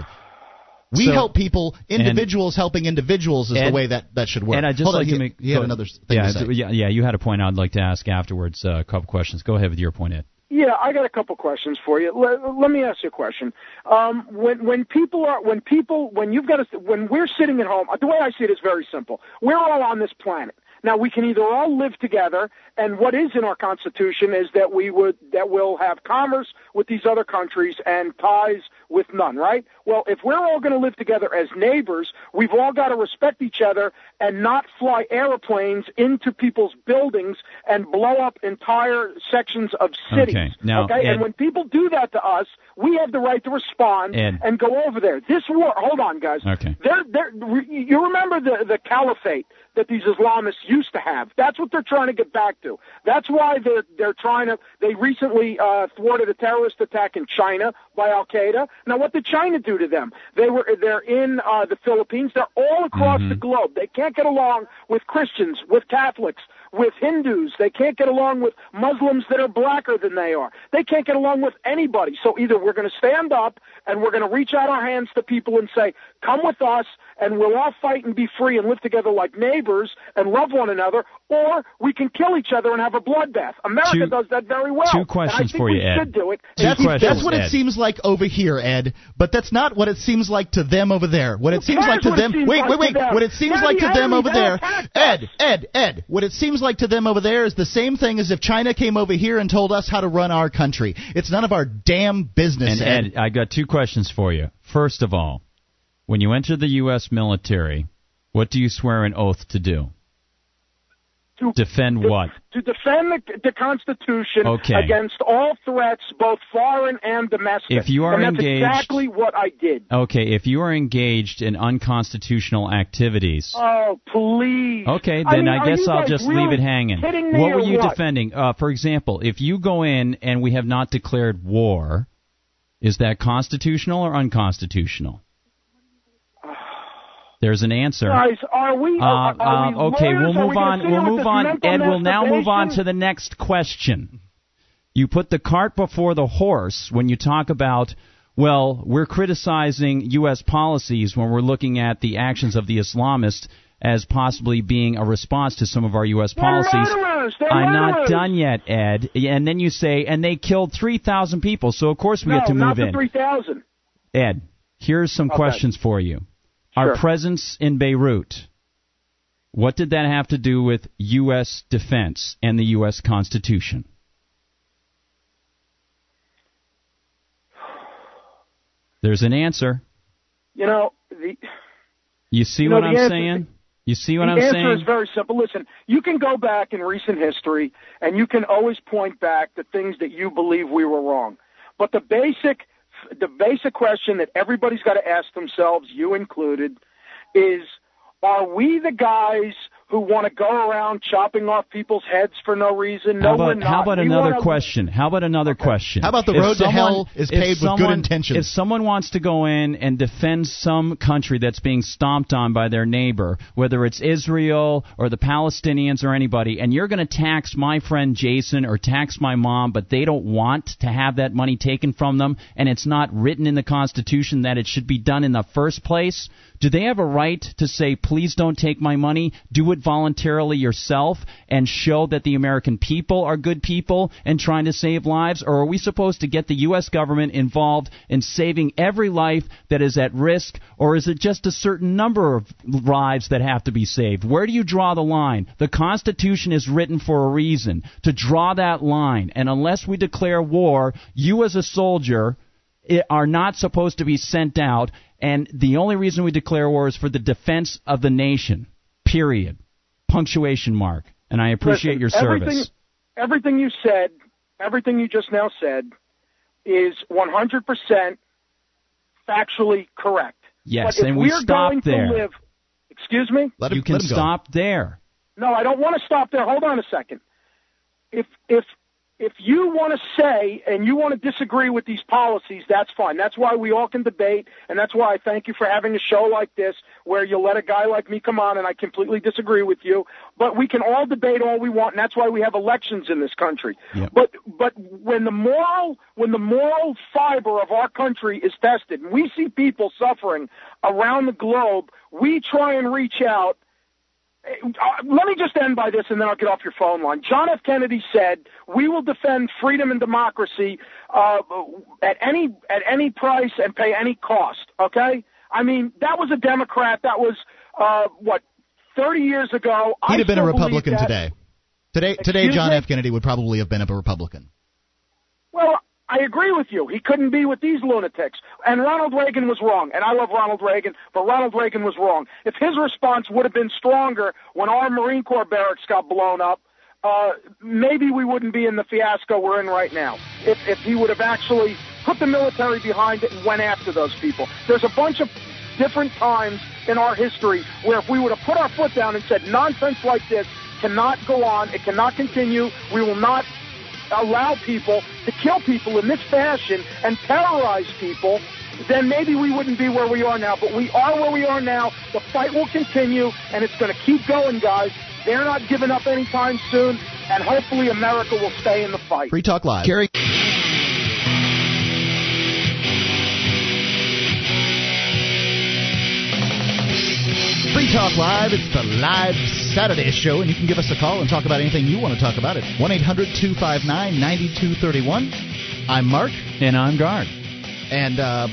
We So- help people, individuals helping individuals is Ed- the way that that should work. And I just Hold on, like you, to make you had another thing yeah, to say. yeah, yeah. You had a point I'd like to ask afterwards. Uh, a couple questions. Go ahead with your point, Ed. Yeah, I got a couple questions for you. Let, let me ask you a question. Um, when when people are when people when you've got a, when we're sitting at home, the way I see it is very simple. We're all on this planet. Now we can either all live together, and what is in our constitution is that we would that we'll have commerce with these other countries and ties with none, right? Well, if we're all going to live together as neighbors, we've all got to respect each other and not fly airplanes into people's buildings and blow up entire sections of cities. Okay, now, okay? Ed- and when people do that to us, we have the right to respond Ed. and go over there. This war, hold on, guys. Okay. They're, they're, you remember the, the caliphate that these Islamists used to have. That's what they're trying to get back to. That's why they're they're trying to. They recently uh, thwarted a terrorist attack in China by Al Qaeda. Now, what did China do to them? They were they're in uh, the Philippines. They're all across Mm-hmm. the globe. They can't get along with Christians, with Catholics, with Hindus. They can't get along with Muslims that are blacker than they are. They can't get along with anybody. So either we're going to stand up and we're going to reach out our hands to people and say, "Come with us," and we'll all fight and be free and live together like neighbors and love one another, or we can kill each other and have a bloodbath. America Two- does that very well. two And I questions think for we you, Ed. Should do it. Two That's, questions, that's what Ed. it seems like over here, Ed. But that's not what it seems like to them over there. What it Who seems like to them. seems Wait, like wait, to wait. What it seems like to them over there, Ed. Ed, Ed. What it seems like to them over there is the same thing as if China came over here and told us how to run our country. It's none of our damn business, And Ed, I got two questions for you. First of all, when you enter the U.S. military, what do you swear an oath to do? To- Defend to- what? To defend the, the Constitution Okay. against all threats, both foreign and domestic. If you are and that's engaged- exactly what I did. Okay, if you are engaged in unconstitutional activities. Oh, please. Okay, I then mean, I, guess I'll just really leave it hanging. What were you what? defending? Uh, for example, if you go in and we have not declared war, is that constitutional or unconstitutional? There's an answer. Guys, are we? Uh, are, uh, are we okay, we'll Are we move on. We'll move on. Ed, we'll now move on to the next question. You put the cart before the horse when you talk about, well, we're criticizing U.S. policies when we're looking at the actions of the Islamists as possibly being a response to some of our U.S. They're policies. murderers. I'm not done yet, Ed. And then you say, and they killed 3,000 people, so of course we no, have to not move the in. three thousand. Ed, here's some Okay. questions for you. Our Sure. presence in Beirut, what did that have to do with U.S. defense and the U.S. Constitution? There's an answer. You know, the, You see You know, what I'm answer- saying? You see what I'm saying? The answer is very simple. Listen, you can go back in recent history and you can always point back to things that you believe we were wrong. But the basic the basic question that everybody's got to ask themselves, you included, is are we the guys who want to go around chopping off people's heads for no reason? No, how about, we're. How about another wanna- question? How about another question? How about the If road to someone- hell is if paved with good intentions? If someone wants to go in and defend some country that's being stomped on by their neighbor, whether it's Israel or the Palestinians or anybody, and you're going to tax my friend Jason or tax my mom, but they don't want to have that money taken from them, and it's not written in the Constitution that it should be done in the first place, do they have a right to say, please don't take my money, do it voluntarily yourself, and show that the American people are good people and trying to save lives? Or are we supposed to get the U.S. government involved in saving every life that is at risk? Or is it just a certain number of lives that have to be saved? Where do you draw the line? The Constitution is written for a reason, to draw that line. And unless we declare war, you as a soldier are not supposed to be sent out, and the only reason we declare war is for the defense of the nation. Period. Punctuation mark. And I appreciate Listen, your service. Everything you said, everything you just now said, is 100% factually correct. Yes, but if and we we're stop going there. To live, excuse me. Let you him, can let him go. stop there. No, I don't want to stop there. Hold on a second. If if if you want to say and you want to disagree with these policies, that's fine. That's why we all can debate, and that's why I thank you for having a show like this where you let a guy like me come on and I completely disagree with you. But we can all debate all we want, and that's why we have elections in this country. But but when the moral when the moral fiber of our country is tested, and we see people suffering around the globe, we try and reach out let me just end by this and then I'll get off your phone line. John F. Kennedy said, "We will defend freedom and democracy uh, at any at any price and pay any cost." Okay? I mean, that was a Democrat. That was uh, what 30 years ago. I He'd have been a Republican today. Today, today, John me? F. Kennedy would probably have been a Republican. Well, I agree with you. He couldn't be with these lunatics. And Ronald Reagan was wrong. And I love Ronald Reagan, but Ronald Reagan was wrong. If his response would have been stronger when our Marine Corps barracks got blown up, uh, maybe we wouldn't be in the fiasco we're in right now. If, if he would have actually put the military behind it and went after those people. There's a bunch of different times in our history where if we would have put our foot down and said nonsense like this cannot go on, it cannot continue, we will not allow people to kill people in this fashion and terrorize people, then maybe we wouldn't be where we are now. But we are where we are now. The fight will continue, and it's going to keep going, guys. They're not giving up anytime soon, and hopefully America will stay in the fight. Free Talk Live. Gary. Free Talk Live. It's the live Saturday show, and you can give us a call and talk about anything you want to talk about at 1 800 259 9231. I'm Mark, And I'm Gard. and uh,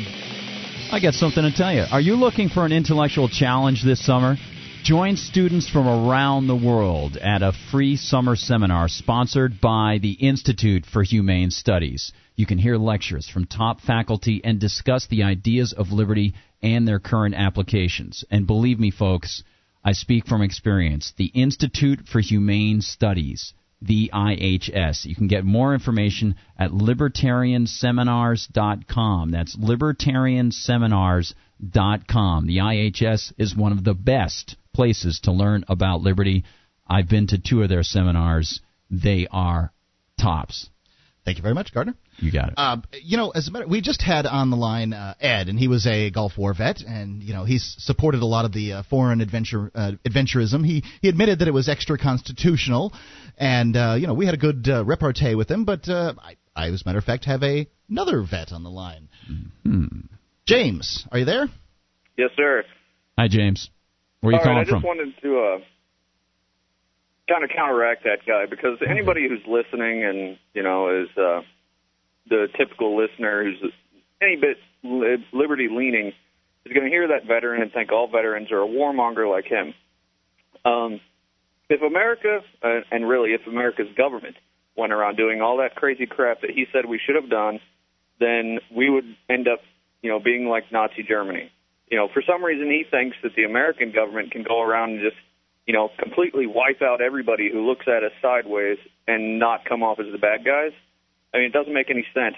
I got something to tell you. Are you looking for an intellectual challenge this summer? Join students from around the world at a free summer seminar sponsored by the Institute for Humane Studies. You can hear lectures from top faculty and discuss the ideas of liberty and their current applications. And believe me, folks, I speak from experience. The Institute for Humane Studies, the IHS. You can get more information at libertarianseminars.com. That's libertarianseminars.com. The IHS is one of the best places to learn about liberty. I've been to two of their seminars. They are tops. thank you very much, Gardner. You got it. Uh, you know, as a matter, we just had on the line uh, Ed, and he was a Gulf War vet, and you know he's supported a lot of the uh, foreign adventure uh, adventurism. He he admitted that it was extra constitutional, and uh, you know we had a good uh, repartee with him. But uh, I, I, as a matter of fact, have a another vet on the line. James, are you there? Yes, sir. Hi, James. Where are you All calling right, I from? just wanted to uh, kind of counteract that guy because anybody who's listening and you know is uh, the typical listener who's any bit liberty leaning is going to hear that veteran and think all veterans are a warmonger like him. Um, if America uh, and really if America's government went around doing all that crazy crap that he said we should have done, then we would end up, you know, being like Nazi Germany. You know, for some reason he thinks that the American government can go around and just you know, completely wipe out everybody who looks at us sideways and not come off as the bad guys. I mean, it doesn't make any sense.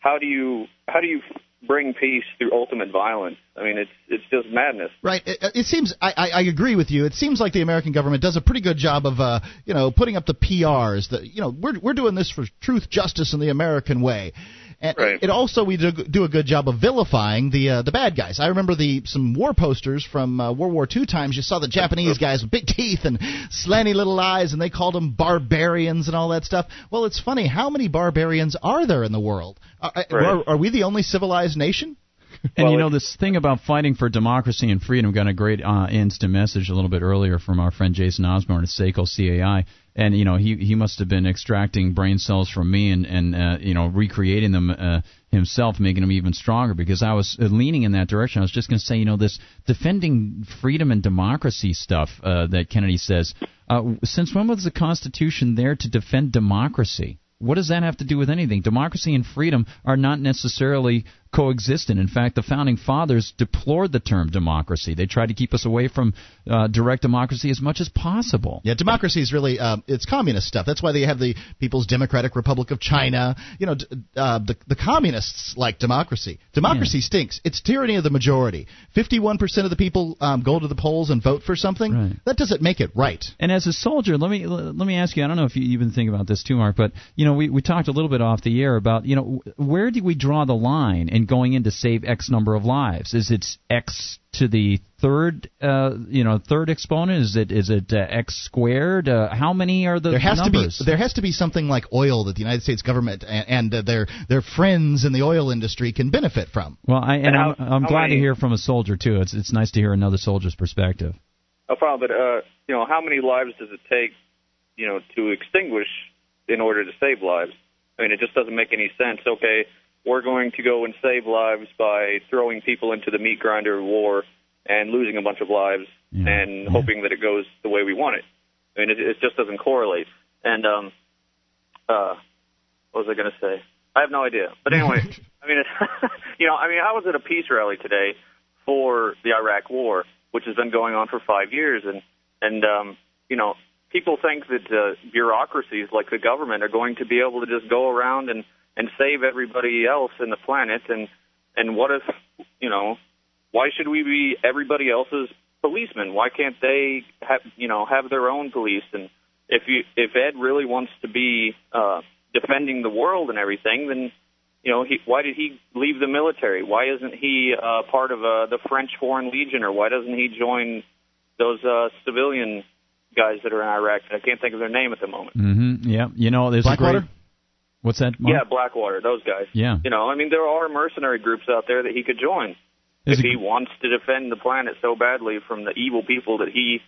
How do you how do you bring peace through ultimate violence? I mean, it's it's just madness. Right. It, it seems I, I, agree with you. It seems like the American government does a pretty good job of uh, you know putting up the PRs that you know we're we're doing this for truth, justice, and the American way. And Right. it also we do, do a good job of vilifying the uh, the bad guys. I remember the some war posters from uh, World War II times. You saw the Japanese guys with big teeth and slanty little eyes, and they called them barbarians and all that stuff. Well, it's funny. How many barbarians are there in the world? Are, are, are we the only civilized nation? (laughs) And you know this thing about fighting for democracy and freedom got a great uh, instant message a little bit earlier from our friend Jason Osborne at Seiko CAI, and you know he he must have been extracting brain cells from me and and uh, you know recreating them uh, himself, making them even stronger. Because I was uh, leaning in that direction. I was just going to say, you know, this defending freedom and democracy stuff uh, that Kennedy says. Uh, since when was the Constitution there to defend democracy? What does that have to do with anything? Democracy and freedom are not necessarily coexistent. In fact, the founding fathers deplored the term democracy. They tried to keep us away from uh, direct democracy as much as possible. Yeah, democracy is really uh, it's communist stuff. That's why they have the People's Democratic Republic of China. You know, d- uh, the the communists like democracy. Democracy stinks. It's tyranny of the majority. Fifty-one percent of the people um, go to the polls and vote for something. Right. That doesn't make it right. And as a soldier, let me let me ask you. I don't know if you even think about this too, Mark, but you know, we we talked a little bit off the air about you know where do we draw the line in going in to save X number of lives? Is it X to the third, uh, you know, third exponent? Is it is it uh, X squared? Uh, how many are the There has numbers? to be there has to be something like oil that the United States government and, and uh, their their friends in the oil industry can benefit from. Well, I, and, And I'm, I'm glad many- to hear from a soldier too. It's it's nice to hear another soldier's perspective. No problem. But uh, you know, how many lives does it take, you know, to extinguish in order to save lives? I mean, it just doesn't make any sense. Okay, we're going to go and save lives by throwing people into the meat grinder of war and losing a bunch of lives Yeah. and Yeah. hoping that it goes the way we want it. I mean, it, it just doesn't correlate. And um, uh, what was I going to say? I have no idea. But anyway, (laughs) I mean, it, (laughs) you know, I mean, I was at a peace rally today for the Iraq War, which has been going on for five years, and and um, you know, people think that uh, bureaucracies like the government are going to be able to just go around and and save everybody else in the planet, and and what if, you know, why should we be everybody else's policemen? Why can't they have you know have their own police? And if you if Ed really wants to be uh, defending the world and everything, then you know he why did he leave the military? Why isn't he uh, part of uh, the French Foreign Legion, or why doesn't he join those uh, civilian guys that are in Iraq? I can't think of their name at the moment. Mm-hmm. Yeah. You know, there's a Blackwater? great. What's that? Mark? Yeah, Blackwater, those guys. Yeah. You know, I mean, there are mercenary groups out there that he could join There's if a- he wants to defend the planet so badly from the evil people that he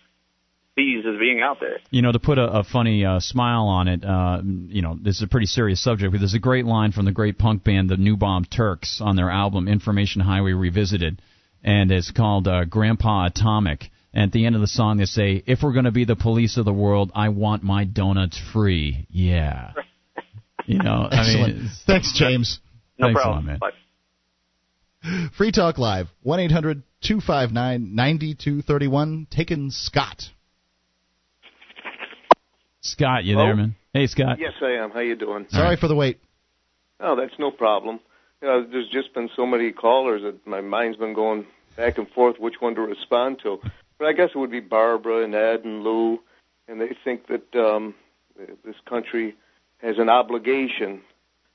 sees as being out there. You know, to put a, a funny uh, smile on it, uh, you know, this is a pretty serious subject, but there's a great line from the great punk band, the New Bomb Turks, on their album Information Highway Revisited, and it's called uh, Grandpa Atomic. And at the end of the song, they say, "If we're going to be the police of the world, I want my donuts free." Yeah. (laughs) You know, I Excellent. mean, Thanks, James. No Thanks a problem. lot, man. Bye. Free Talk Live, 1 800 259 9231. Taking Scott. Scott, you Hello? there, man? Hey, Scott. Yes, I am. How you doing? Sorry for the wait. Oh, that's no problem. You know, there's just been so many callers that my mind's been going back and forth which one to respond to. But I guess it would be Barbara and Ed and Lou, and they think that um, this country has an obligation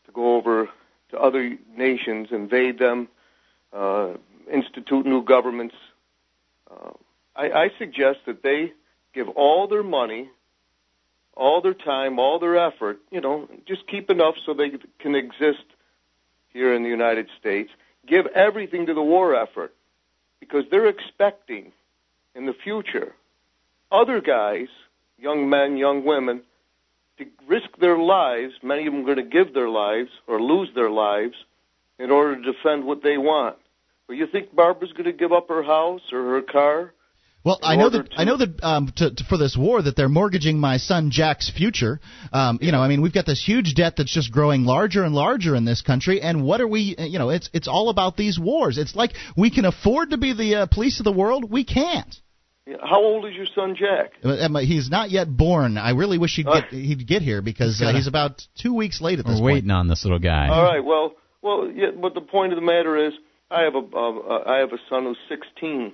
to go over to other nations, invade them, uh, institute new governments. Uh, I, I suggest that they give all their money all their time, all their effort, you know, just keep enough so they can exist here in the United States. Give everything to the war effort because they're expecting in the future other guys, young men, young women, to risk their lives. Many of them are going to give their lives or lose their lives in order to defend what they want. Well, you think Barbara's going to give up her house or her car? Well, I know that I know that um, to, to, for this war that they're mortgaging my son Jack's future. Um, you know, I mean, we've got this huge debt that's just growing larger and larger in this country. And what are we? You know, it's it's all about these wars. It's like we can afford to be the uh, police of the world. We can't. How old is your son Jack? Uh, He's not yet born. I really wish he'd get he'd get here because uh, (laughs) he's about two weeks late at this We're point. waiting on this little guy. All right. Well, well, yeah, but the point of the matter is, I have a uh, I have a son who's 16.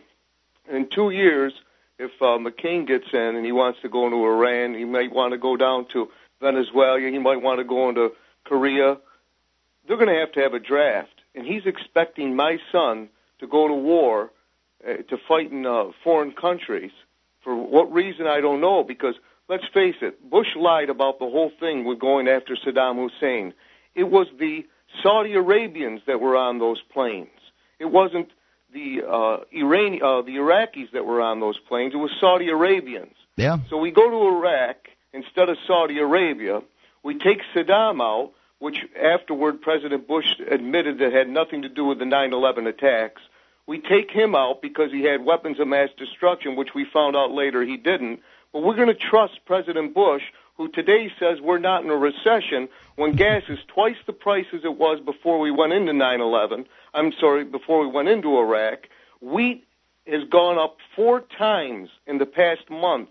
In two years, if uh, McCain gets in and he wants to go into Iran, he might want to go down to Venezuela. He might want to go into Korea. They're going to have to have a draft, and he's expecting my son to go to war uh, to fight in uh, foreign countries. For what reason, I don't know. Because let's face it, Bush lied about the whole thing with going after Saddam Hussein. It was the Saudi Arabians that were on those planes. It wasn't the uh, Irani, uh, the Iraqis that were on those planes. It was Saudi Arabians. Yeah. So we go to Iraq instead of Saudi Arabia. We take Saddam out, which afterward President Bush admitted that had nothing to do with the 9/11 attacks. We take him out because he had weapons of mass destruction, which we found out later he didn't. But we're going to trust President Bush, who today says we're not in a recession when gas is twice the price as it was before we went into 9/11. I'm sorry, before we went into Iraq. Wheat has gone up four times in the past month.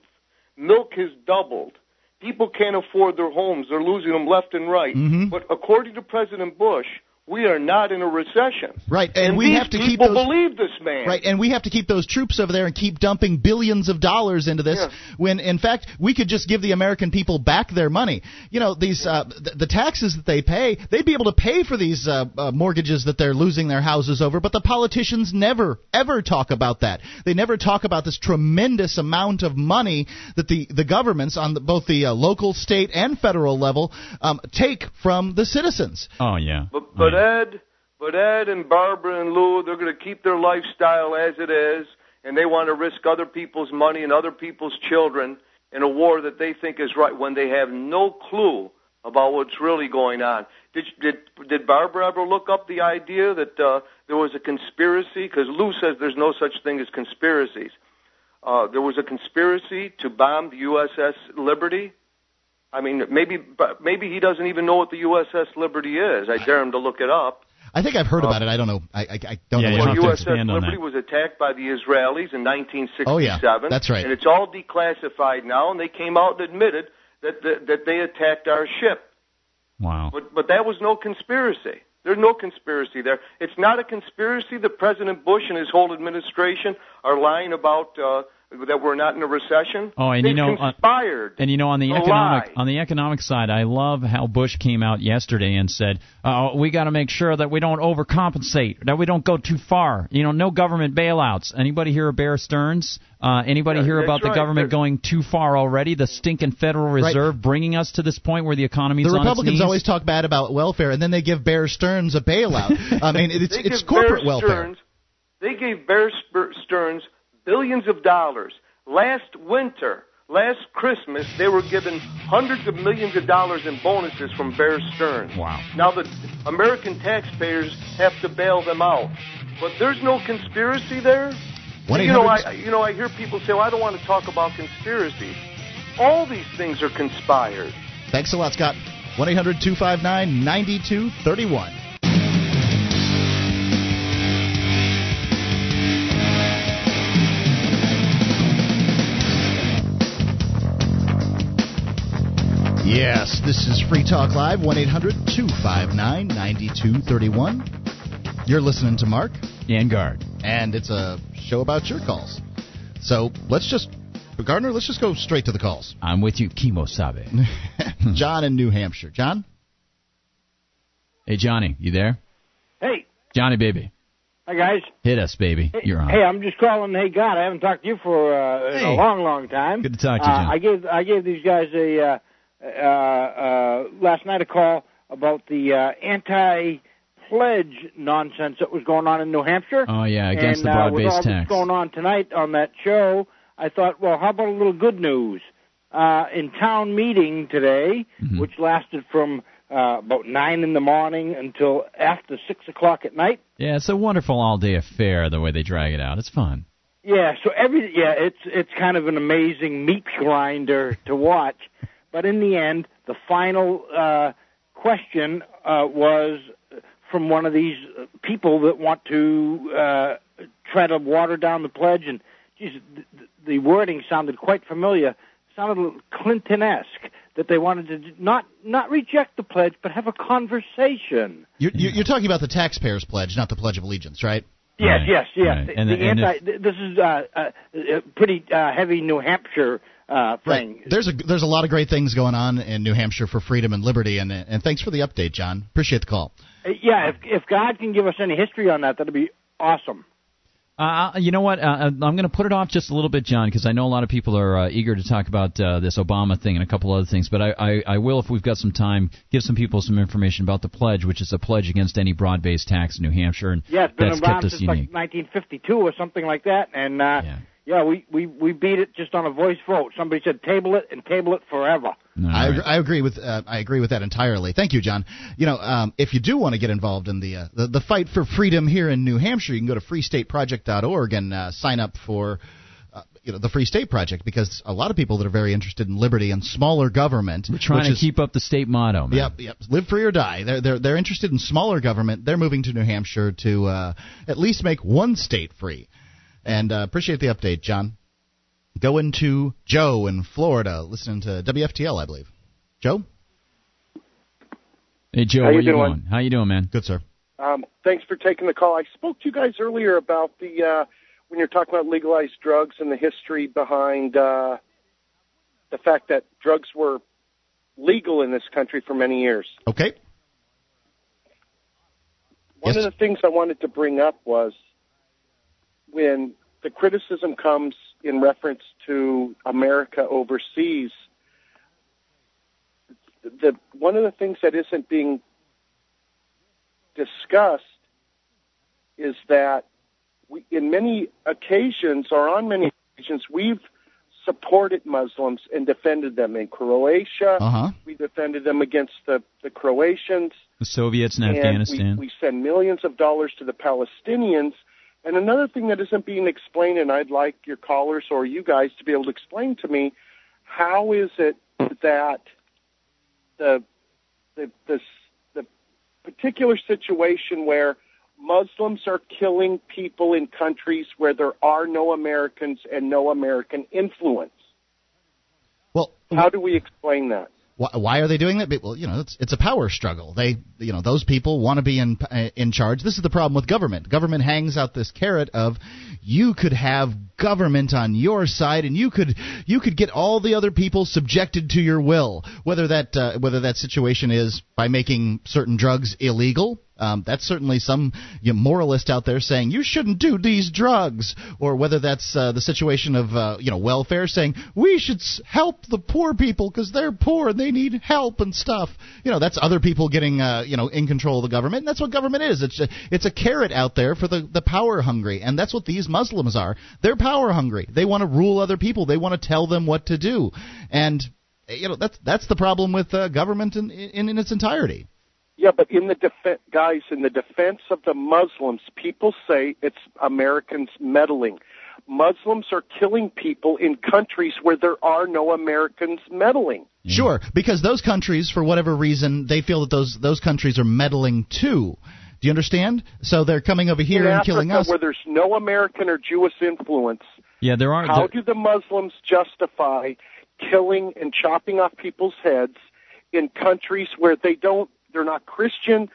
Milk has doubled. People can't afford their homes. They're losing them left and right. Mm-hmm. But according to President Bush, we are not in a recession. Right, and, we these have to keep people those, believe this man. Right, and we have to keep those troops over there and keep dumping billions of dollars into this. Yes. When in fact we could just give the American people back their money. You know these uh, the, the taxes that they pay, they'd be able to pay for these uh, uh, mortgages that they're losing their houses over. But the politicians never ever talk about that. They never talk about this tremendous amount of money that the the governments on the, both the uh, local, state, and federal level um, take from the citizens. Oh yeah. But, but Ed, but Ed and Barbara and Lou, they're going to keep their lifestyle as it is, and they want to risk other people's money and other people's children in a war that they think is right when they have no clue about what's really going on. Did did did Barbara ever look up the idea that uh, there was a conspiracy? Because Lou says there's no such thing as conspiracies. Uh, there was a conspiracy to bomb the USS Liberty. I mean, maybe but maybe he doesn't even know what the USS Liberty is. I dare him to look it up. I think I've heard about it. I don't know. I, I, I don't know. Well, what- USS Liberty was attacked by the Israelis in 1967. Oh, yeah. That's right. And it's all declassified now, and they came out and admitted that that, that they attacked our ship. Wow. But but that was no conspiracy. There's no conspiracy there. It's not a conspiracy that President Bush and his whole administration are lying about uh, that we're not in a recession. Oh, and They've you know, uh, conspired. And you know, on the economic lie. on the economic side, I love how Bush came out yesterday and said, uh, "We got to make sure that we don't overcompensate, that we don't go too far. You know, no government bailouts." Anybody hear of Bear Stearns? Uh, anybody Yeah, hear that's about the government They're- going too far already? The stinking Federal Reserve bringing us to this point where the economy's the on its Republicans knees? always talk bad about welfare, and then they give Bear Stearns a bailout. I mean, (laughs) it's it's corporate Bear welfare. Stearns, they gave Bear Stearns billions of dollars. Last winter, last Christmas, they were given hundreds of millions of dollars in bonuses from Bear Stearns. Wow. Now the American taxpayers have to bail them out. But there's no conspiracy there. You know, 1-800 I you know I hear people say, "Well, I don't want to talk about conspiracies." All these things are conspired. Thanks a lot, Scott. 1 800 259 9231. Yes, this is Free Talk Live, 1 800 259 9231. You're listening to Mark. And Gard. And it's a show about your calls. So let's just, Gardner, let's just go straight to the calls. I'm with you, Kimo Sabe. (laughs) John in New Hampshire. John? Hey, Johnny, you there? Hey, Johnny, baby, hi guys. hit us, baby. You're on. Hey, I'm just calling. Hey, God, I haven't talked to you for uh, Hey. a long, long time. Good to talk to you, Uh, John. I gave I gave these guys a uh, uh, uh, last night a call about the uh, anti-pledge nonsense that was going on in New Hampshire. Oh yeah, against and, the uh, with broad-based all tax. going on tonight on that show, I thought, well, how about a little good news? Uh, in town meeting today, Mm-hmm. which lasted from uh, about nine in the morning until after six o'clock at night. Yeah, it's a wonderful all-day affair the way they drag it out. It's fun. Yeah, so every yeah, it's it's kind of an amazing meat grinder to watch. (laughs) But in the end, the final uh, question uh, was from one of these people that want to uh, try to water down the pledge. And geez, th- th- the wording sounded quite familiar. Sounded a little Clinton-esque that they wanted to not not reject the pledge, but have a conversation. You're, you're talking about the taxpayers' pledge, not the Pledge of Allegiance, right? Yes, Right, yes, yes. right. The, And- the and anti. th- this is uh, uh, a pretty uh, heavy New Hampshire uh, thing. Right. There's a there's a lot of great things going on in New Hampshire for freedom and liberty, and and thanks for the update, John. Appreciate the call. Uh, yeah, if if God can give us any history on that, that'd be awesome. Uh, you know what? Uh, I'm going to put it off just a little bit, John, because I know a lot of people are uh, eager to talk about uh, this Obama thing and a couple other things. But I, I, I will, if we've got some time, give some people some information about the pledge, which is a pledge against any broad-based tax in New Hampshire, and Yeah, it's been that's around kept us since unique. like 1952 or something like that, and uh, yeah. we, we we beat it just on a voice vote. Somebody said table it and table it forever. I, agree, I agree with uh, I agree with that entirely. Thank you, John. You know, um, if you do want to get involved in the, uh, the the fight for freedom here in New Hampshire, you can go to freestateproject.org and uh, sign up for. Uh, you know the Free State Project because a lot of people that are very interested in liberty and smaller government. We're trying which to is, keep up the state motto, man. Yep, yep. Live free or die. They're they're they're interested in smaller government. They're moving to New Hampshire to uh, at least make one state free. And uh, appreciate the update, John. Going to Joe in Florida, listening to WFTL, I believe. Joe. Hey, Joe, How where you you doing? going? How you doing, man? Good, sir. Um, thanks for taking the call. I spoke to you guys earlier about the uh, when you're talking about legalized drugs and the history behind uh, the fact that drugs were legal in this country for many years. Okay. One of the things I wanted to bring up was when the criticism comes in reference to America overseas. The one of the things that isn't being discussed is that we, in many occasions, or on many occasions, we've supported Muslims and defended them in Croatia. Uh-huh. We defended them against the, the Croatians. The Soviets in and Afghanistan. We, we send millions of dollars to the Palestinians. And another thing that isn't being explained, and I'd like your callers or you guys to be able to explain to me, how is it that the the the, the particular situation where Muslims are killing people in countries where there are no Americans and no American influence? Well, how do we explain that? Why, why are they doing that? Well, you know, it's it's a power struggle. They, you know, those people want to be in in charge. This is the problem with government. Government hangs out this carrot of you could have government on your side, and you could you could get all the other people subjected to your will. Whether that uh, whether that situation is by making certain drugs illegal. Um, that's certainly some you know, moralist out there saying you shouldn't do these drugs, or whether that's uh, the situation of uh, you know welfare saying we should help the poor people because they're poor and they need help and stuff. You know that's other people getting uh, you know in control of the government. And that's what government is. It's a, it's a carrot out there for the the power hungry, and that's what these Muslims are. They're power hungry. They want to rule other people. They want to tell them what to do, and you know that's that's the problem with uh, government in, in in its entirety. Yeah, but in the defense, guys, in the defense of the Muslims, people say it's Americans meddling. Muslims are killing people in countries where there are no Americans meddling. Mm. Sure, because those countries, for whatever reason, they feel that those those countries are meddling too. Do you understand? So they're coming over here in and Africa, killing us. where there's no American or Jewish influence, Yeah, there are. how there- do the Muslims justify killing and chopping off people's heads in countries where they don't? They're not Christian.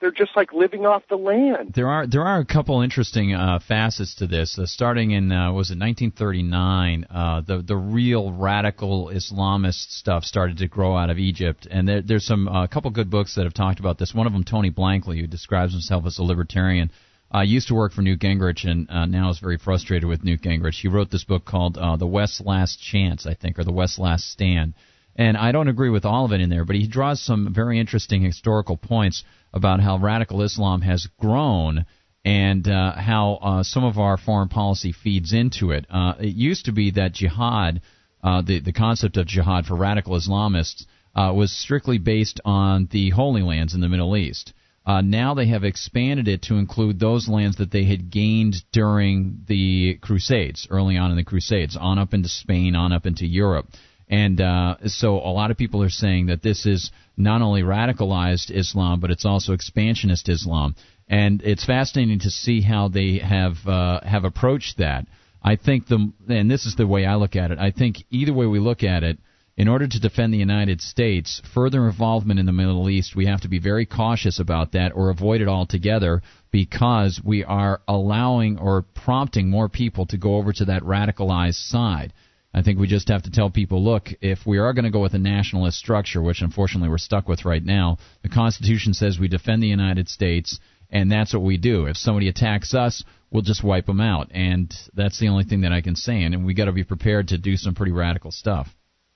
They're just like living off the land. There are there are a couple interesting uh, facets to this. Uh, starting in uh, was it 1939, uh, the the real radical Islamist stuff started to grow out of Egypt, and there, there's some a couple good books that have talked about this. One of them, Tony Blankley, who describes himself as a libertarian, uh, used to work for Newt Gingrich and uh, now is very frustrated with Newt Gingrich. He wrote this book called uh, The West's Last Chance, I think, or The West's Last Stand. And I don't agree with all of it in there, but he draws some very interesting historical points about how radical Islam has grown and uh, how uh, some of our foreign policy feeds into it. Uh, it used to be that jihad, uh, the the concept of jihad for radical Islamists, uh, was strictly based on the Holy Lands in the Middle East. Uh, now they have expanded it to include those lands that they had gained during the Crusades, early on in the Crusades, on up into Spain, on up into Europe. And uh, so a lot of people are saying that this is not only radicalized Islam, but it's also expansionist Islam. And it's fascinating to see how they have uh, have approached that. I think the and this is the way I look at it. I think either way we look at it, in order to defend the United States, further involvement in the Middle East, we have to be very cautious about that or avoid it altogether because we are allowing or prompting more people to go over to that radicalized side. I think we just have to tell people, look, if we are going to go with a nationalist structure, which unfortunately we're stuck with right now, the Constitution says we defend the United States, and that's what we do. If somebody attacks us, we'll just wipe them out, and that's the only thing that I can say. And we got to be prepared to do some pretty radical stuff.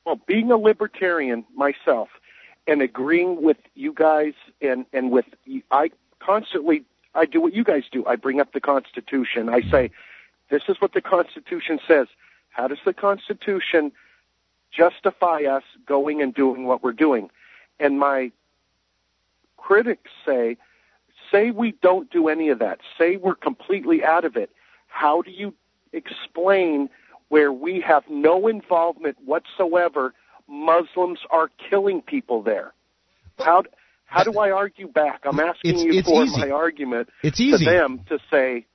Well, being a libertarian myself and agreeing with you guys and and with I constantly I do what you guys do. I bring up the Constitution. I mm. say, this is what the Constitution says. How does the Constitution justify us going and doing what we're doing? And my critics say, say we don't do any of that. Say we're completely out of it. How do you explain where we have no involvement whatsoever? Muslims are killing people there. How how do I argue back? I'm asking It's- you it's for easy. my argument It's to easy. them to say,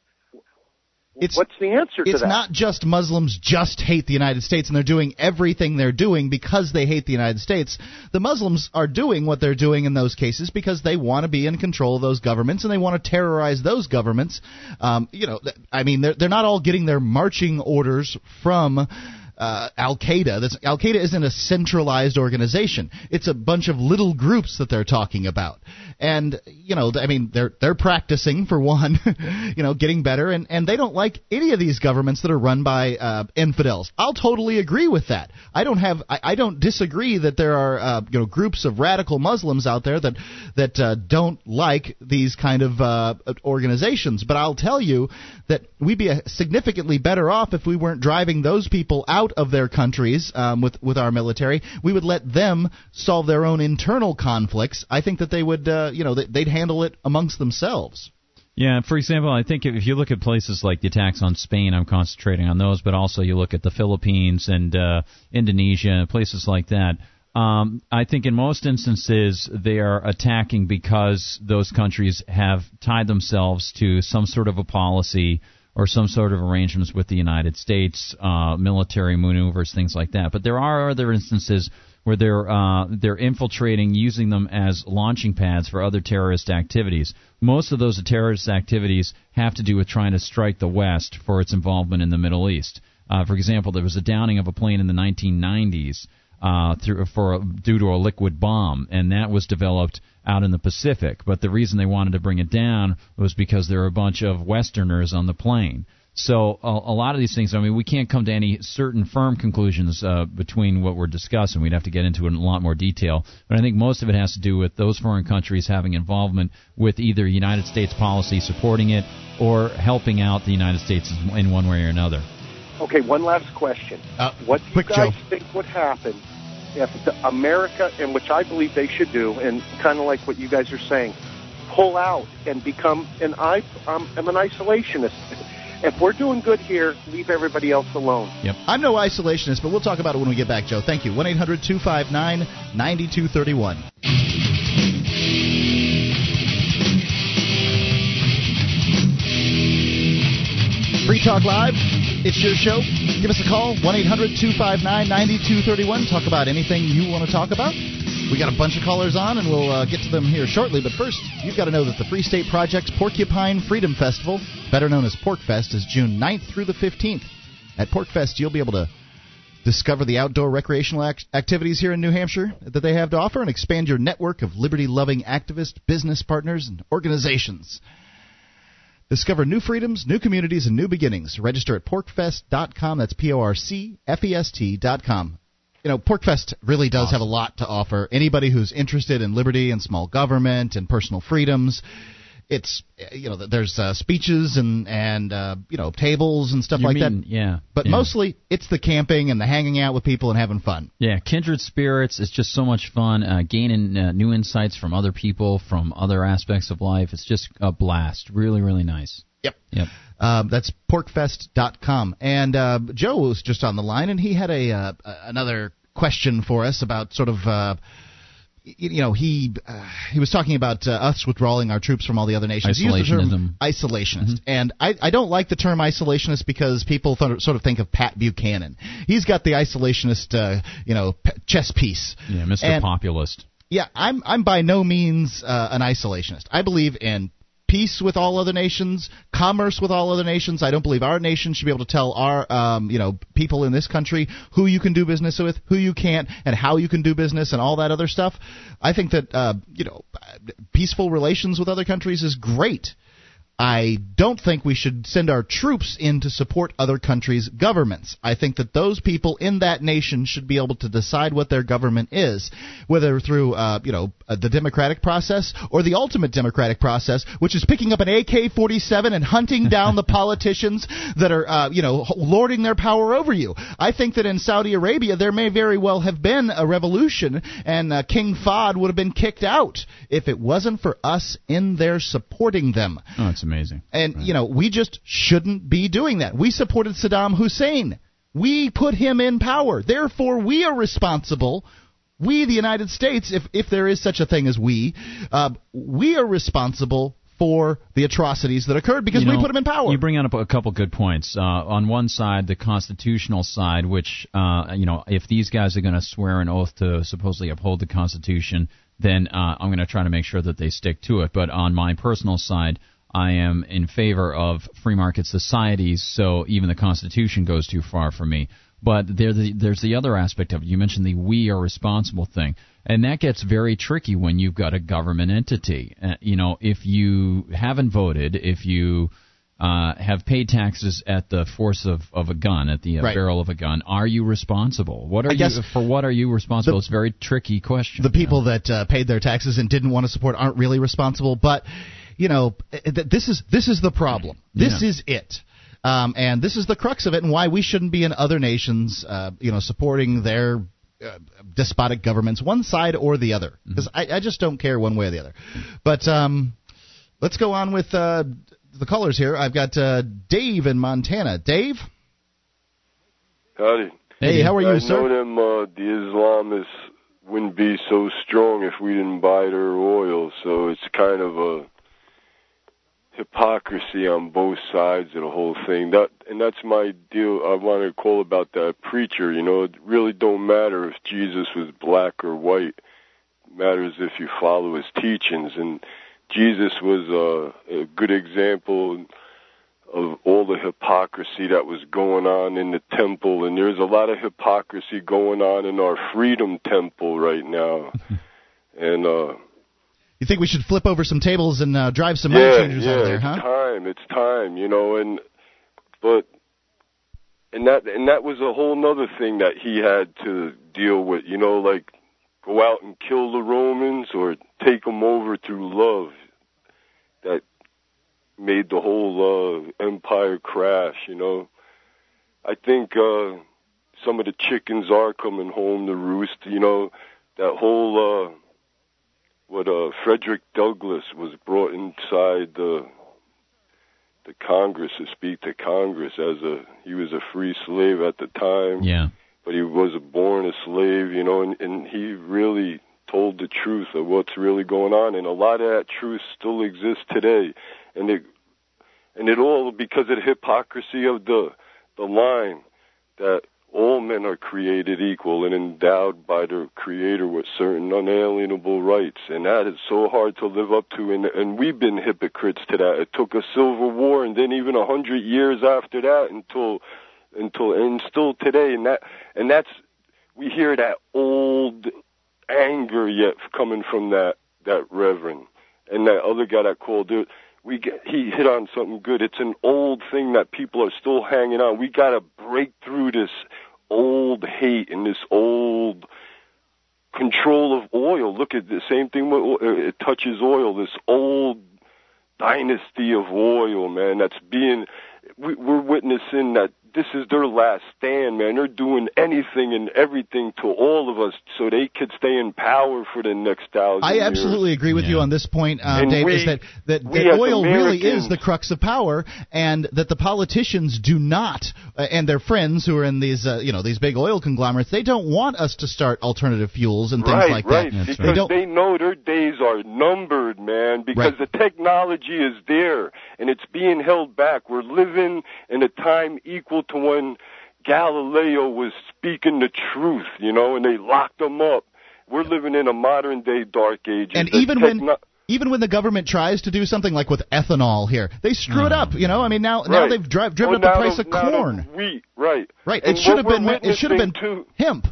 It's- what's the answer to It's that? not just Muslims just hate the United States and they're doing everything they're doing because they hate the United States. The Muslims are doing what they're doing in those cases because they want to be in control of those governments and they want to terrorize those governments. Um, you know, I mean, they're they're not all getting their marching orders from. Uh, Al Qaeda. Al Qaeda isn't a centralized organization. It's a bunch of little groups that they're talking about, and you know, I mean, they're they're practicing for one, (laughs) you know, getting better, and and they don't like any of these governments that are run by uh, infidels. I'll totally agree with that. I don't have, I, I don't disagree that there are, uh, you know, groups of radical Muslims out there that that uh, don't like these kind of uh, organizations. But I'll tell you that we'd be significantly better off if we weren't driving those people out of their countries um, with with our military. We would let them solve their own internal conflicts. I think that they would, uh, you know, they- they'd handle it amongst themselves. Yeah, for example, I think if you look at places like the attacks on Spain, I'm concentrating on those, but also you look at the Philippines and uh, Indonesia, places like that. Um, I think in most instances they are attacking because those countries have tied themselves to some sort of a policy or some sort of arrangements with the United States, uh, military maneuvers, things like that. But there are other instances where they're uh, they're infiltrating, using them as launching pads for other terrorist activities. Most of those terrorist activities have to do with trying to strike the West for its involvement in the Middle East. Uh, for example, there was a downing of a plane in the 1990s uh, through, for due to a liquid bomb, and that was developed out in the Pacific. But the reason they wanted to bring it down was because there were a bunch of Westerners on the plane. So a, a lot of these things, I mean, we can't come to any certain firm conclusions uh, between what we're discussing. We'd have to get into it in a lot more detail. But I think most of it has to do with those foreign countries having involvement with either United States policy supporting it or helping out the United States in one way or another. Okay, one last question. Uh, what do you quick, guys Joe. think would happen if America, and which I believe they should do, and kind of like what you guys are saying, pull out and become an I, um, I'm an isolationist. If we're doing good here, leave everybody else alone. Yep. I'm no isolationist, but we'll talk about it when we get back, Joe. Thank you. 1 800 259 9231. Free Talk Live. It's your show. Give us a call, 1 800 259 9231. Talk about anything you want to talk about. We got a bunch of callers on, and we'll uh, get to them here shortly. But first, you've got to know that the Free State Project's Porcupine Freedom Festival, better known as PorcFest, is June 9th through the 15th. At PorcFest, you'll be able to discover the outdoor recreational ac- activities here in New Hampshire that they have to offer and expand your network of liberty loving activists, business partners, and organizations. Discover new freedoms, new communities, and new beginnings. Register at porcfest.com. That's P O R C F E S T.com. You know, PorcFest really does have a lot to offer. Anybody who's interested in liberty and small government and personal freedoms, it's you know there's uh, speeches and and uh, you know tables and stuff You like mean- that. yeah, But yeah. mostly it's the camping and the hanging out with people and having fun. Yeah, kindred spirits. It's just so much fun. Uh, gaining uh, new insights from other people, from other aspects of life. It's just a blast. Really, really nice. Yep. Yep. Um, that's porcfest.com. And uh, Joe was just on the line, and he had a uh, another question for us about sort of uh, you know, he uh, he was talking about uh, us withdrawing our troops from all the other nations. He used the term Isolationism. isolationist, and I I don't like the term isolationist because people th- sort of think of Pat Buchanan. He's got the isolationist, uh, you know, p- chess piece. Yeah, Mr. And- Populist. Yeah, I'm I'm by no means uh, an isolationist. I believe in peace with all other nations, commerce with all other nations. I don't believe our nation should be able to tell our um, you know people in this country who you can do business with, who you can't, and how you can do business and all that other stuff. I think that uh, you know peaceful relations with other countries is great. I don't think we should send our troops in to support other countries' governments. I think that those people in that nation should be able to decide what their government is, whether through, uh, you know, uh, the democratic process or the ultimate democratic process, which is picking up an AK-47 and hunting (laughs) down the politicians that are, uh, you know, lording their power over you. I think that in Saudi Arabia there may very well have been a revolution, and uh, King Fahd would have been kicked out if it wasn't for us in there supporting them. Oh, amazing. And you know, we just shouldn't be doing that. We supported Saddam Hussein. We put him in power. Therefore, we are responsible. We, the United States, if if there is such a thing as we, uh, we are responsible for the atrocities that occurred because You we know, put him in power. You bring up a couple good points. Uh, on one side, the constitutional side, which uh, you know, if these guys are going to swear an oath to supposedly uphold the Constitution, then uh, I'm going to try to make sure that they stick to it. But on my personal side, I am in favor of free market societies, so even the Constitution goes too far for me. But there, the, there's the other aspect of it. You mentioned the "we are responsible" thing, and that gets very tricky when you've got a government entity. Uh, you know, if you haven't voted, if you uh, have paid taxes at the force of, of a gun, at the uh, Right. barrel of a gun, are you responsible? What are you for? What are you responsible? the- it's a very tricky question. the people that uh, paid their taxes and didn't want to support aren't really responsible. But you know, eh, this is this is the problem. This Yeah. is it. Um, and this is the crux of it, and why we shouldn't be in other nations, uh, you know, supporting their uh, despotic governments, one side or the other, because I, I just don't care one way or the other. But um, let's go on with uh, the callers here. I've got uh, Dave in Montana. Dave, Howdy. Hey, how are you, I sir? know them uh, the Islamists wouldn't be so strong if we didn't buy their oil, so it's kind of a hypocrisy on both sides of the whole thing. That and that's my deal. I want to call about that preacher. You know, it really don't matter if Jesus was black or white. It matters if you follow his teachings. And Jesus was uh, a good example of all the hypocrisy that was going on in the temple and there's a lot of hypocrisy going on in our freedom temple right now (laughs) and uh you think we should flip over some tables and uh, drive some money yeah changers yeah over there, it's time it's time you know and but and that and that was a whole nother thing that he had to deal with you know like go out and kill the romans or take them over through love that made the whole uh empire crash you know. I think uh some of the chickens are coming home to roost you know that whole uh what uh frederick douglass was brought inside the the congress to speak to congress as a he was a free slave at the time. Yeah. but he was born a slave, you know, and, and he really told the truth of what's really going on, and a lot of that truth still exists today, and it and it all because of the hypocrisy of the the line that all men are created equal and endowed by their creator with certain unalienable rights. And that is so hard to live up to. And and we've been hypocrites to that. It took a civil war and then even a hundred years after that until until and still today. And that and that's we hear that old anger yet coming from that that reverend. And that other guy that called it we get he hit on something good. It's an old thing that people are still hanging on. We got to break through this old hate and this old control of oil. Look at the same thing with uh, it touches oil this old dynasty of oil man that's being we, we're witnessing that this is their last stand, man. They're doing anything and everything to all of us so they could stay in power for the next thousand I years. absolutely agree with you on this point, uh, Dave. we- is that that, that as oil really is the crux of power, and that the politicians do not, uh, and their friends who are in these, uh, you know, these big oil conglomerates, they don't want us to start alternative fuels and things right, like right. that. Because They don't. they know their days are numbered, man. Because the technology is there and it's being held back. We're living in a time equal to when Galileo was speaking the truth, you know, and they locked him up. We're living in a modern day dark age. and even when even when the government tries to do something like with ethanol here, they screw it mm. up. You know, I mean now now they've dri- driven Oh, up the price of the corn. Wheat, right. Right. And it should have been it should have been too- hemp.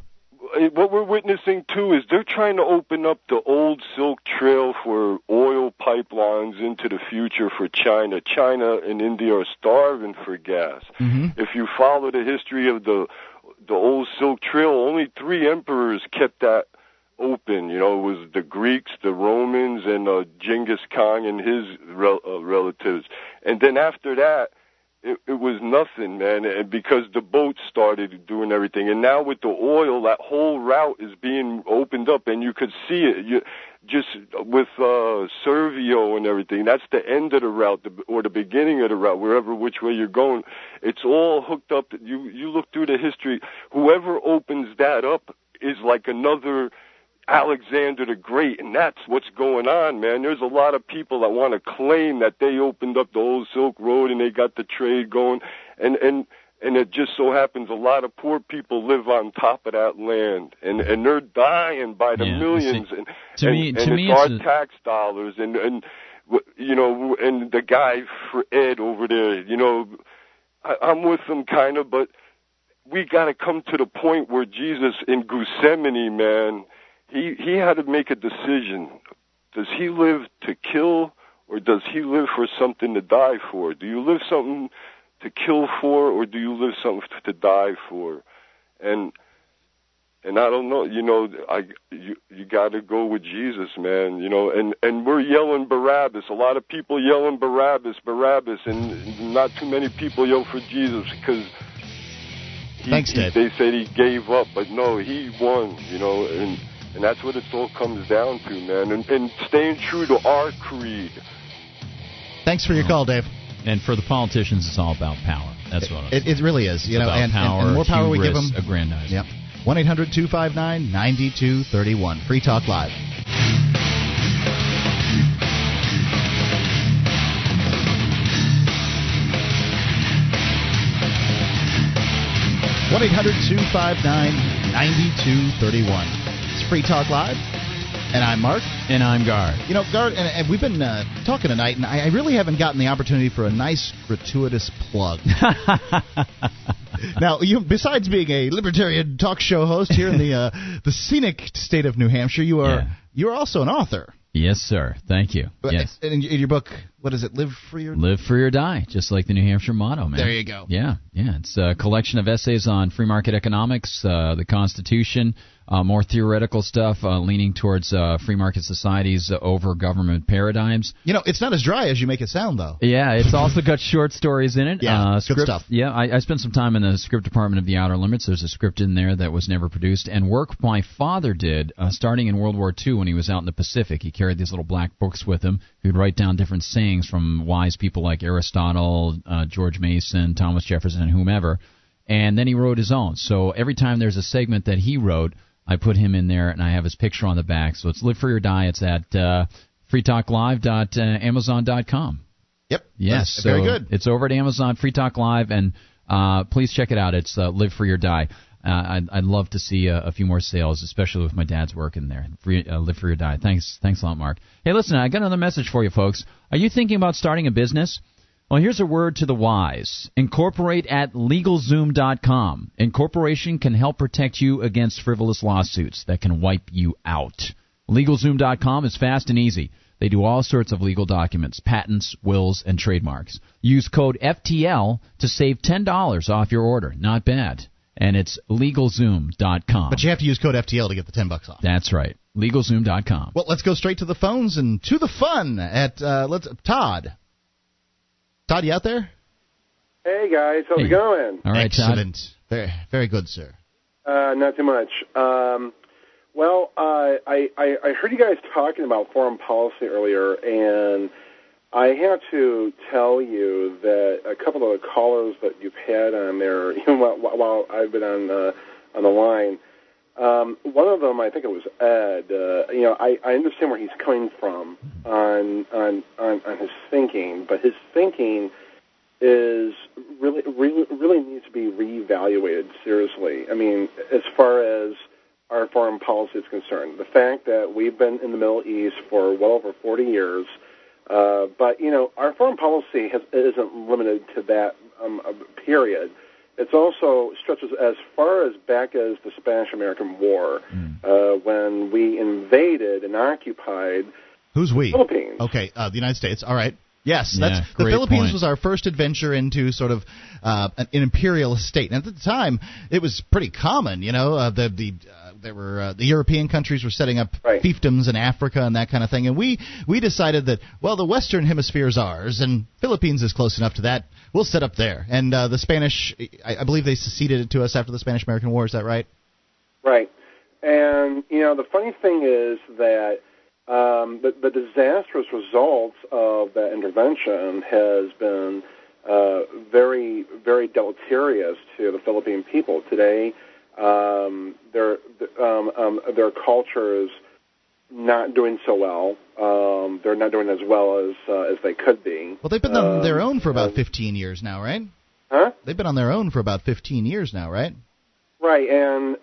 Uh, what we're witnessing too is they're trying to open up the old Silk Trail for oil pipelines into the future for China. China and India are starving for gas. If you follow the history of the the old Silk Trail, only three emperors kept that open. You know, it was the Greeks, the Romans, and uh, Genghis Khan and his rel- uh, relatives. And then after that, it, it was nothing, man, and because the boats started doing everything, and now with the oil, that whole route is being opened up, and you could see it. You just with uh, Servio and everything. That's the end of the route, the, or the beginning of the route, wherever which way you're going. It's all hooked up. You you look through the history. Whoever opens that up is like another Alexander the Great, and that's what's going on, man. There's a lot of people that want to claim that they opened up the old Silk Road and they got the trade going, and and and it just so happens a lot of poor people live on top of that land, and and they're dying by the Yeah, millions, and to and, me- and to it's me our it's tax dollars, and and w- you know, and the guy for Ed over there, you know, I, I'm with him kind of, but we got to come to the point where Jesus in Gethsemane, man, he he had to make a decision. Does he live to kill or does he live for something to die for? Do you live something to kill for or do you live something to die for? And and I don't know, you know, I you you got to go with Jesus, man, you know, and and we're yelling Barabbas. A lot of people yelling Barabbas, Barabbas, and not too many people yell for Jesus because he, Thanks, he- they said he gave up, but no, he won, you know, and and that's what it all comes down to, man. And, and staying true to our creed. Thanks for your call, Dave. And for the politicians, it's all about power. That's what it, it, it really is. You know, and, power, and, and, more power hubris, we give them, aggrandized. Yep. One 9231 Free Talk Live. One 9231 Free Talk Live, and I'm Mark. And I'm Gard. You know, Gard, and, and we've been uh, talking tonight, and I, I really haven't gotten the opportunity for a nice gratuitous plug. (laughs) now, you besides being a libertarian talk show host here in the uh, (laughs) the scenic state of New Hampshire, you are you are also an author. Yes, sir. Thank you. But Yes. In, in your book, what is it? Live free or Live free or die, just like the New Hampshire motto, man. There you go. Yeah, yeah. It's a collection of essays on free market economics, uh, the Constitution, uh, more theoretical stuff, uh, leaning towards uh, free market societies over government paradigms. You know, it's not as dry as you make it sound, though. Yeah, it's also got short stories in it. (laughs) Yeah, uh, good script, stuff. Yeah, I, I spent some time in the script department of the Outer Limits. There's a script in there that was never produced, and work my father did uh, starting in World War II when he was out in the Pacific. He carried these little black books with him. He'd write down different sayings from wise people like Aristotle, uh, George Mason, Thomas Jefferson, and whomever. And then he wrote his own. So every time there's a segment that he wrote, I put him in there, and I have his picture on the back. So it's Live Free or Die. It's at uh, freetalklive.amazon.com. Yep. Yes, That's so very good. It's over at Amazon Free Talk Live, and uh, please check it out. It's uh, Live Free or Die. Uh, I'd, I'd love to see a, a few more sales, especially with my dad's work in there. Free, uh, Live Free or Die. Thanks, thanks a lot, Mark. Hey, listen, I got another message for you, folks. Are you thinking about starting a business? Well, here's a word to the wise. Incorporate at LegalZoom.com. Incorporation can help protect you against frivolous lawsuits that can wipe you out. LegalZoom.com is fast and easy. They do all sorts of legal documents, patents, wills, and trademarks. Use code FTL to save $10 off your order. Not bad. And it's LegalZoom.com. But you have to use code FTL to get the ten bucks off. That's right. LegalZoom.com. Well, let's go straight to the phones and to the fun at uh, let's Todd. Todd, you out there? Hey guys, how's Hey. it going? All right, Todd. Excellent. Very, very good, sir. Uh, not too much. Um, well, uh, I, I I heard you guys talking about foreign policy earlier, and I have to tell you that a couple of the callers that you've had on there, even (laughs) while, while I've been on uh, on the line, um, one of them, I think it was Ed. Uh, you know, I, I understand where he's coming from on, on on on his thinking, but his thinking is really really really needs to be reevaluated seriously. I mean, as far as our foreign policy is concerned, the fact that we've been in the Middle East for well over 40 years, uh, but you know, our foreign policy has, isn't limited to that um, uh, period. It's also stretches as far as back as the Spanish-American War, uh, when we invaded and occupied Who's we? Philippines. Okay, uh, the United States. All right. Yes, Yeah, that's the Philippines point. was our first adventure into sort of uh, an, an imperialist state, and at the time it was pretty common. You know, uh, the the uh, there were uh, the European countries were setting up fiefdoms in Africa and that kind of thing, and we we decided that well, the Western Hemisphere is ours, and Philippines is close enough to that. We'll set up there, and uh, the Spanish, I, I believe they seceded to us after the Spanish-American War. Is that right? Right. And, you know, the funny thing is that um, the, the disastrous results of that intervention has been uh, very, very deleterious to the Philippine people. Today, um, their, um, um, their culture is not doing so well. Um, they're not doing as well as uh, as they could be. Well, they've been on Um, their own for about and- 15 years now, right? Huh? They've been on their own for about 15 years now, right? Right, and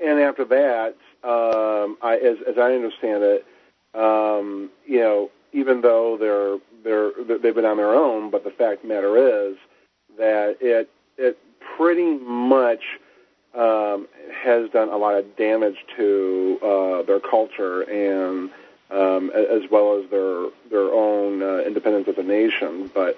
and after that, um, I, as as I understand it, um, you know, even though they're they're they've been on their own, but the fact of the matter is that it it pretty much um, has done a lot of damage to uh, their culture and um, as well as their their own uh, independence as a nation, but.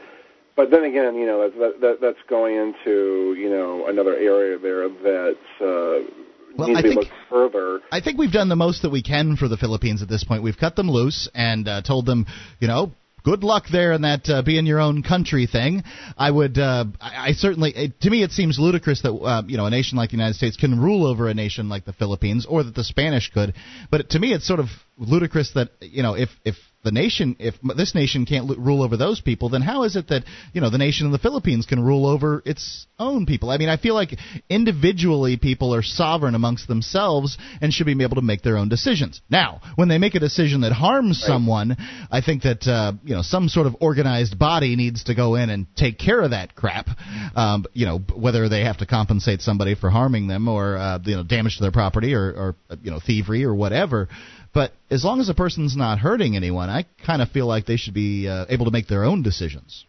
But then again, you know, that, that, that, that's going into you know another area there that uh, Well, needs I to be think- looked further. I think we've done the most that we can for the Philippines at this point. We've cut them loose and uh, told them, you know, good luck there in that uh, being your own country thing. I would, uh, I, I certainly, it, to me, it seems ludicrous that uh, you know a nation like the United States can rule over a nation like the Philippines, or that the Spanish could. But to me, it's sort of ludicrous that you know if if the nation, if this nation can't l- rule over those people, then how is it that you know the nation of the Philippines can rule over its own people? I mean, I feel like individually people are sovereign amongst themselves and should be able to make their own decisions. Now, when they make a decision that harms someone, I think that uh, you know some sort of organized body needs to go in and take care of that crap. Um, you know, whether they have to compensate somebody for harming them or uh, you know damage to their property or, or you know thievery or whatever. But as long as a person's not hurting anyone, I kind of feel like they should be uh, able to make their own decisions.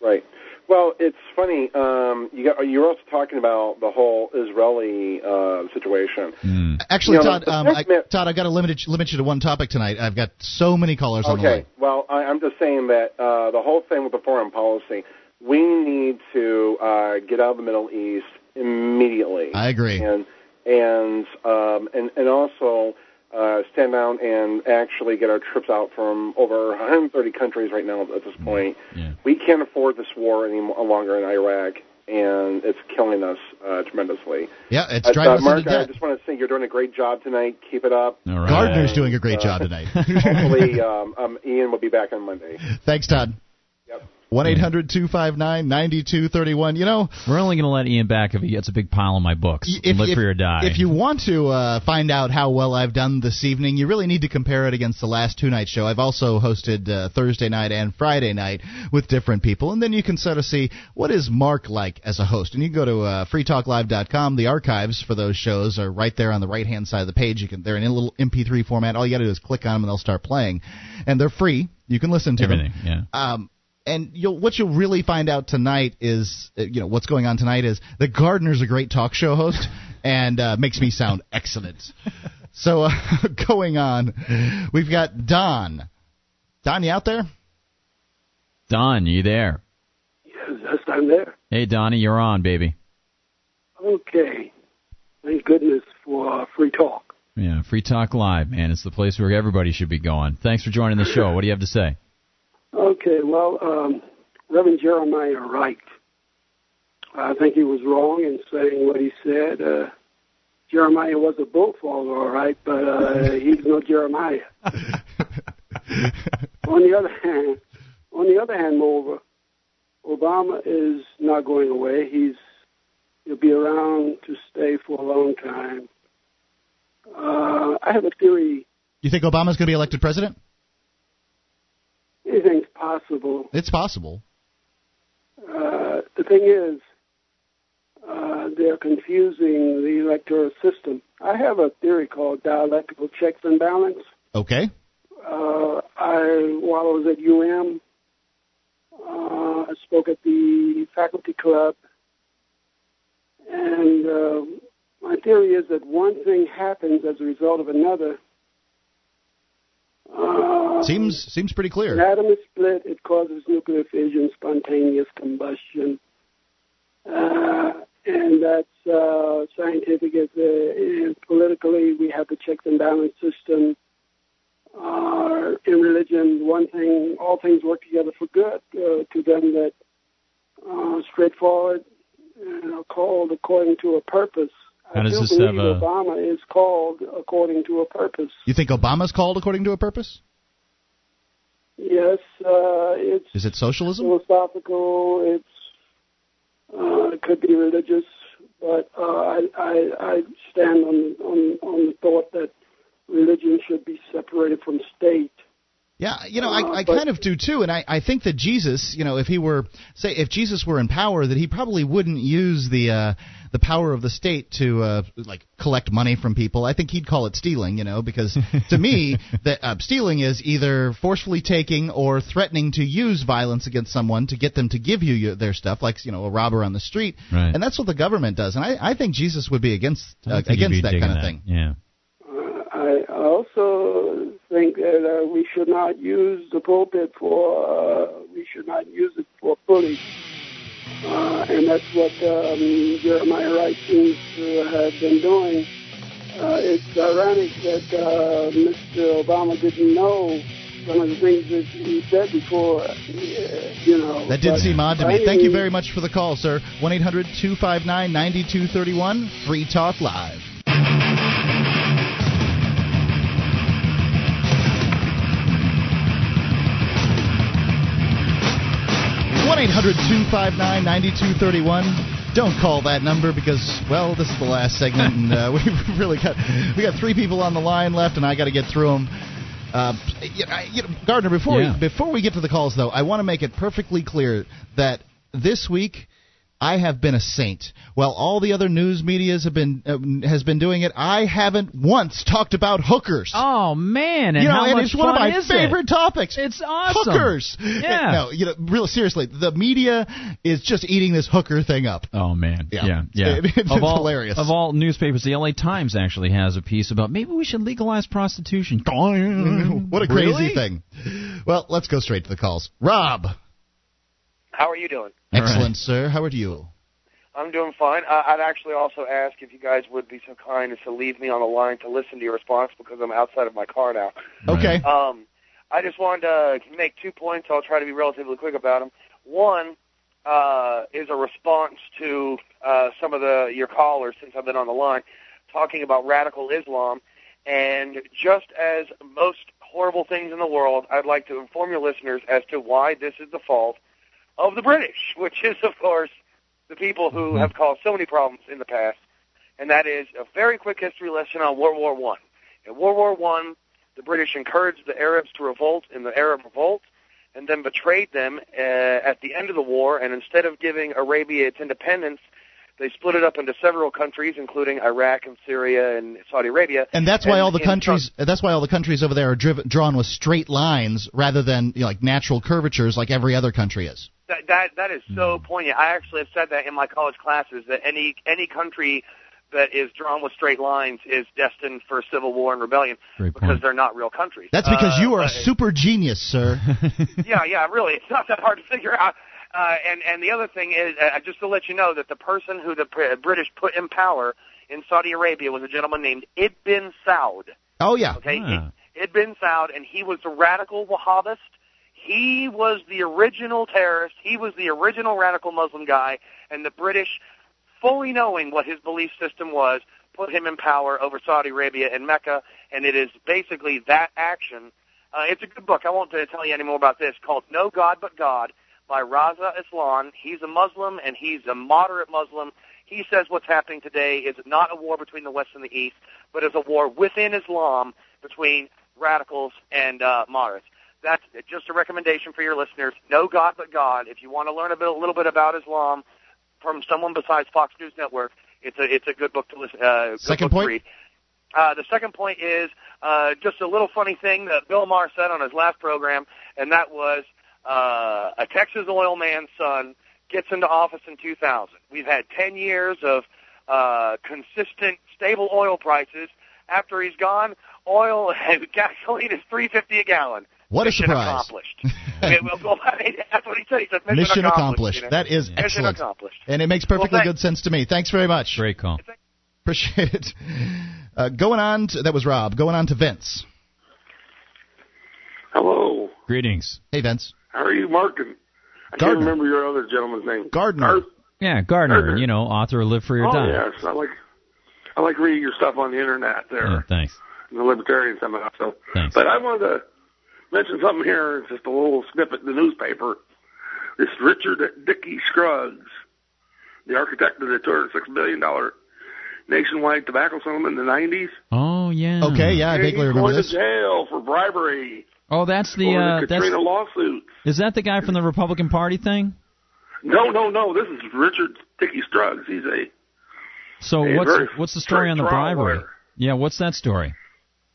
Right. Well, it's funny. Um, you got, you're also talking about the whole Israeli uh, situation. Actually, You know, Todd, um, I, Todd, I've got to limit limit you to one topic tonight. I've got so many callers on the line. Okay. Well, I, I'm just saying that uh, the whole thing with the foreign policy, we need to uh, get out of the Middle East immediately. I agree. And and um, and and also uh, stand down and actually get our troops out from over 130 countries right now at this point. We can't afford this war any longer in Iraq, and it's killing us uh, tremendously. Yeah, it's Uh, driving uh, us Mark, into I just want to say you're doing a great job tonight. Keep it up. All right. Gardner's doing a great Uh, job tonight. (laughs) Hopefully, (laughs) um, um, Ian will be back on Monday. Thanks, Todd. Yep. One eight hundred two five nine ninety two thirty one. You know, We're only going to let Ian back if he gets a big pile of my books. if, Live if, free or die. if you want to uh, find out how well I've done this evening, you really need to compare it against the last two night show. I've also hosted uh, Thursday night and Friday night with different people, and then you can sort of see what is Mark like as a host. And you can go to uh, freetalklive.com. The archives for those shows are right there on the right hand side of the page. You can they're in a little MP3 format. All you got to do is click on them, and they'll start playing, and they're free. You can listen to Everything, them. yeah. Um, and you'll, what you'll really find out tonight is, uh, you know, what's going on tonight is that Gardner's a great talk show host (laughs) and uh, makes me sound excellent. So uh, (laughs) going on, we've got Don. Don, you out there? Don, you there? Yes, I'm there. Hey, Donnie, you're on, baby. Okay. Thank goodness for uh, free talk. Yeah, Free Talk Live, man. It's the place where everybody should be going. Thanks for joining the show. What do you have to say? Okay, well, um, Reverend Jeremiah Wright I think he was wrong in saying what he said. Uh, Jeremiah was a bullfrog, all right, but uh, (laughs) he's no Jeremiah. (laughs) on the other hand, on the other hand, moreover, Obama is not going away. He's he'll be around to stay for a long time. Uh, I have a theory. You think Obama's going to be elected president? Anything's possible. It's possible. Uh, the thing is, uh, they're confusing the electoral system. I have a theory called dialectical checks and balance. Okay. Uh, I while I was at UM, uh, I spoke at the faculty club, and uh, my theory is that one thing happens as a result of another. Seems seems pretty clear. An atom is split; it causes nuclear fission, spontaneous combustion, uh, and that's uh, scientific. As uh, politically, we have the checks and balance system. Uh, in religion, one thing, all things work together for good. Uh, to them, that uh, straightforward, you know, called according to a purpose. How I does do this believe have a- Obama is called according to a purpose. You think Obama's called according to a purpose? Yes, uh, it's Is it socialism? philosophical. It's uh, it could be religious, but uh, I, I I stand on on on the thought that religion should be separated from state. Yeah, you know, Uh, I, I but- kind of do too, and I, I think that Jesus, you know, if he were, say, if Jesus were in power, that he probably wouldn't use the uh, the power of the state to uh, like collect money from people. I think he'd call it stealing, you know, because (laughs) to me, that uh, stealing is either forcefully taking or threatening to use violence against someone to get them to give you your, their stuff, like you know, a robber on the street, Right. and that's what the government does. And I, I think Jesus would be against uh, against that kind of that. thing. Yeah. Also think that uh, we should not use the pulpit for uh, we should not use it for bullying. Uh, and that's what um, Jeremiah Wright seems to have been doing. Uh, it's ironic that uh, Mr. Obama didn't know some of the things that he said before, uh, you know. That did seem odd to me. Thank you very much for the call, sir. 1 800 259 9231, Free Talk Live. One 800-259-9231. Don't call that number because, well, this is the last segment, and uh, (laughs) we've really got we got three people on the line left, and I got to get through them. Uh, you know, you know, Gardner, before Yeah. we, before we get to the calls, though, I want to make it perfectly clear that this week I have been a saint. While all the other news media have been uh, has been doing it, I haven't once talked about hookers. Oh man, and you know, how and much it's one of my is it? favorite topics. It's awesome. Hookers. Yeah. (laughs) No, you know, really seriously, the media is just eating this hooker thing up. Oh man, Yeah. yeah, yeah. It- (laughs) it's of all, hilarious. Of all newspapers, the LA Times actually has a piece about maybe we should legalize prostitution. (laughs) what a crazy Really? thing. Well, let's go straight to the calls. Rob. How are you doing? Excellent, sir. How are you? I'm doing fine. I'd actually also ask if you guys would be so kind as to leave me on the line to listen to your response because I'm outside of my car now. Okay. Um, I just wanted to make two points. I'll try to be relatively quick about them. One uh, is a response to uh, some of the your callers since I've been on the line talking about radical Islam. And just as most horrible things in the world, I'd like to inform your listeners as to why this is the fault of the British, which is, of course, the people who have caused so many problems in the past. And that is a very quick history lesson on World War One. In World War One, the British encouraged the Arabs to revolt in the Arab Revolt, and then betrayed them uh, at the end of the war. And instead of giving Arabia its independence, they split it up into several countries, including Iraq and Syria and Saudi Arabia. And that's why all the countries that's why all the countries over there are driven, drawn with straight lines rather than you know, like natural curvatures like every other country is. That that that is so poignant. I actually have said that in my college classes that any any country that is drawn with straight lines is destined for civil war and rebellion because they're not real countries. That's because Uh, you are a super genius, sir. (laughs) yeah, yeah, really, it's not that hard to figure out. Uh, and and the other thing is, uh, just to let you know that the person who the Br- British put in power in Saudi Arabia was a gentleman named Ibn Saud. oh yeah. Okay, Ibn Saud, and he was a radical Wahhabist. He was the original terrorist. He was the original radical Muslim guy, and the British, fully knowing what his belief system was, put him in power over Saudi Arabia and Mecca. And it is basically that action. Uh, it's a good book. I won't uh, tell you any more about this. Called No God But God by Reza Aslan. He's a Muslim and he's a moderate Muslim. He says what's happening today is not a war between the West and the East, but is a war within Islam between radicals and uh, moderates. That's just a recommendation for your listeners. No God but God. If you want to learn a, bit, a little bit about Islam from someone besides Fox News Network, it's a it's a good book to listen. Uh, Second book point? To read. Uh, the second point is uh, just a little funny thing that Bill Maher said on his last program, and that was uh, a Texas oil man's son gets into office in 2000. We've had 10 years of uh, consistent, stable oil prices. After he's gone, oil (laughs) and gasoline is 350 a gallon. What a Mission surprise. accomplished. I mean, well, well, I mean, that's what he said. He said mission, Mission accomplished. accomplished. you know? That is mission excellent. accomplished. And it makes perfectly Well, good sense to me. Thanks very much. Great call. Appreciate it. Uh, going on to, that was Rob. Going on to Vince. Hello. Greetings. Hey, Vince. How are you, Markin? I Gardner. can't remember your other gentleman's name. Gardner. Yeah, Gardner, Gardner. you know, author of Live Free or oh Die. yes, I like I like reading your stuff on the internet there, Yeah, thanks. in the Libertarian Seminar. So, Thanks. but I wanted to mention something here. It's just a little snippet in the newspaper. This Richard Dickey Scruggs, the architect of the two hundred six billion dollar nationwide tobacco settlement in the nineties. Oh yeah. Okay, yeah, I vaguely remember going this. to jail for bribery. Oh, that's the uh, the that's Katrina lawsuit. is that the guy from the Republican Party thing? No, no, no. This is Richard Dickey Scruggs. He's a So Hey, what's very what's the story on the bribery? lawyer. Yeah, what's that story?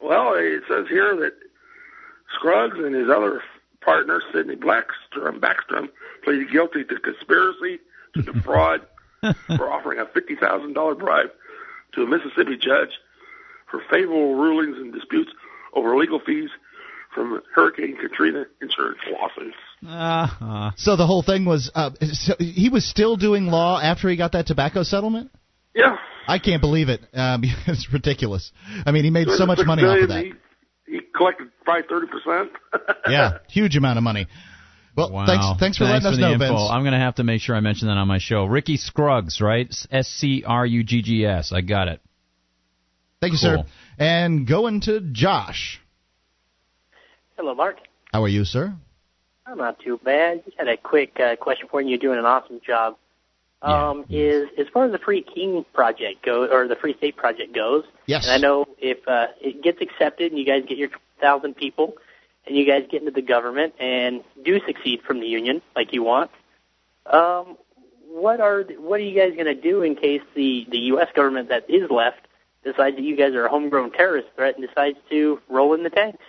Well, it says here that Scruggs and his other partner, Sidney Blackstrom, Backstrom, pleaded guilty to conspiracy to (laughs) defraud for offering a $50,000 bribe to a Mississippi judge for favorable rulings in disputes over legal fees from Hurricane Katrina insurance lawsuits. Uh-huh. So the whole thing was uh, so he was still doing law after he got that tobacco settlement. Yeah. I can't believe it. Um, (laughs) it's ridiculous. I mean, he made so much money off of that. He, he collected probably 30%. (laughs) Yeah, huge amount of money. Well, Wow. thanks, thanks for letting us know, info. Vince. I'm going to have to make sure I mention that on my show. Ricky Scruggs, right? S C R U G G S. I got it. Thank you, sir. And going to Josh. Hello, Mark. How are you, sir? I'm not too bad. Just had a quick uh, question for you. You're doing an awesome job. Um, Is as far as the Free King project goes, or the Free State project goes? Yes. And I know if uh, it gets accepted and you guys get your thousand people, and you guys get into the government and do succeed from the union like you want, um, what are the, what are you guys going to do in case the the U.S. government that is left decides that you guys are a homegrown terrorist threat and decides to roll in the tanks?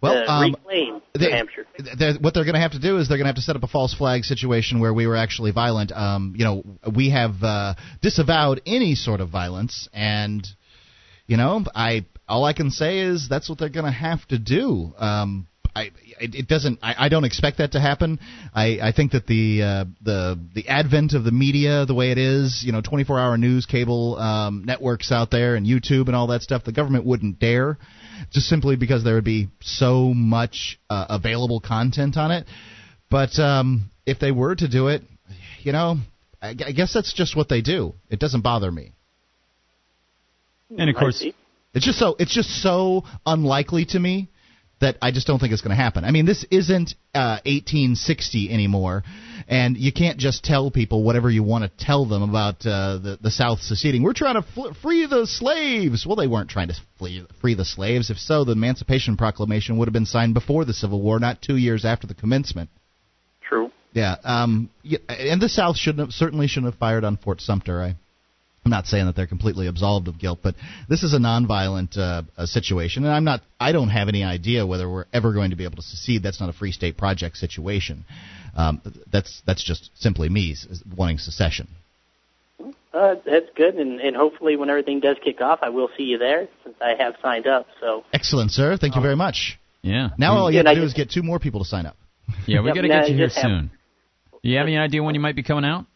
Well, uh, um, reclaim they- New Hampshire. they're, what they're going to have to do is they're going to have to set up a false flag situation where we were actually violent. Um, you know, we have uh, disavowed any sort of violence, and you know, I all I can say is that's what they're going to have to do. Um, I, it, it doesn't. I, I don't expect that to happen. I, I think that the uh, the the advent of the media, the way it is, you know, 24-hour news, cable um, networks out there, and YouTube and all that stuff, the government wouldn't dare, just simply because there would be so much uh, available content on it. But um, if they were to do it, you know, I, I guess that's just what they do. It doesn't bother me. And of course, It's just so it's just so unlikely to me that I just don't think it's going to happen. I mean, this isn't uh, 1860 anymore, and you can't just tell people whatever you want to tell them about uh, the the South seceding. We're trying to fl- free the slaves. Well, they weren't trying to flee, free the slaves. If so, the Emancipation Proclamation would have been signed before the Civil War, not two years after the commencement. True. Yeah, um, yeah, and the South shouldn't have, certainly shouldn't have fired on Fort Sumter. I, I'm not saying that they're completely absolved of guilt, but this is a nonviolent uh, uh, situation, and I'm not. I don't have any idea whether we're ever going to be able to secede. That's not a Free State Project situation. Um, that's that's just simply me s- wanting secession. Uh, that's good, and, and hopefully when everything does kick off, I will see you there since I have signed up. So Excellent, sir. Thank you very much. Yeah. Now all you Yeah, have to do is get two more people to sign up. Yeah, we Yep, got to get you here just have- soon. Do you have any idea when you might be coming out?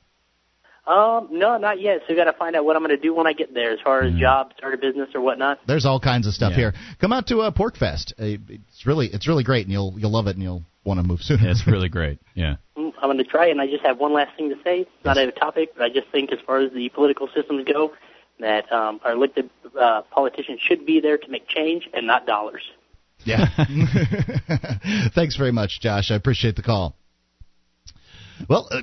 Um, no, not yet. So we got to find out what I'm going to do when I get there, as far as job, start a business, or whatnot. There's all kinds of stuff Yeah. here. Come out to uh, PorcFest. Uh, It's really it's really great, and you'll you'll love it, and you'll want to move sooner. It's really great. Yeah. (laughs) Mm, I'm going to try, and I just have one last thing to say. It's not a topic, but I just think as far as the political systems go, that um, our elected uh, politicians should be there to make change and not dollars. Yeah. (laughs) Thanks very much, Josh. I appreciate the call. Well, uh,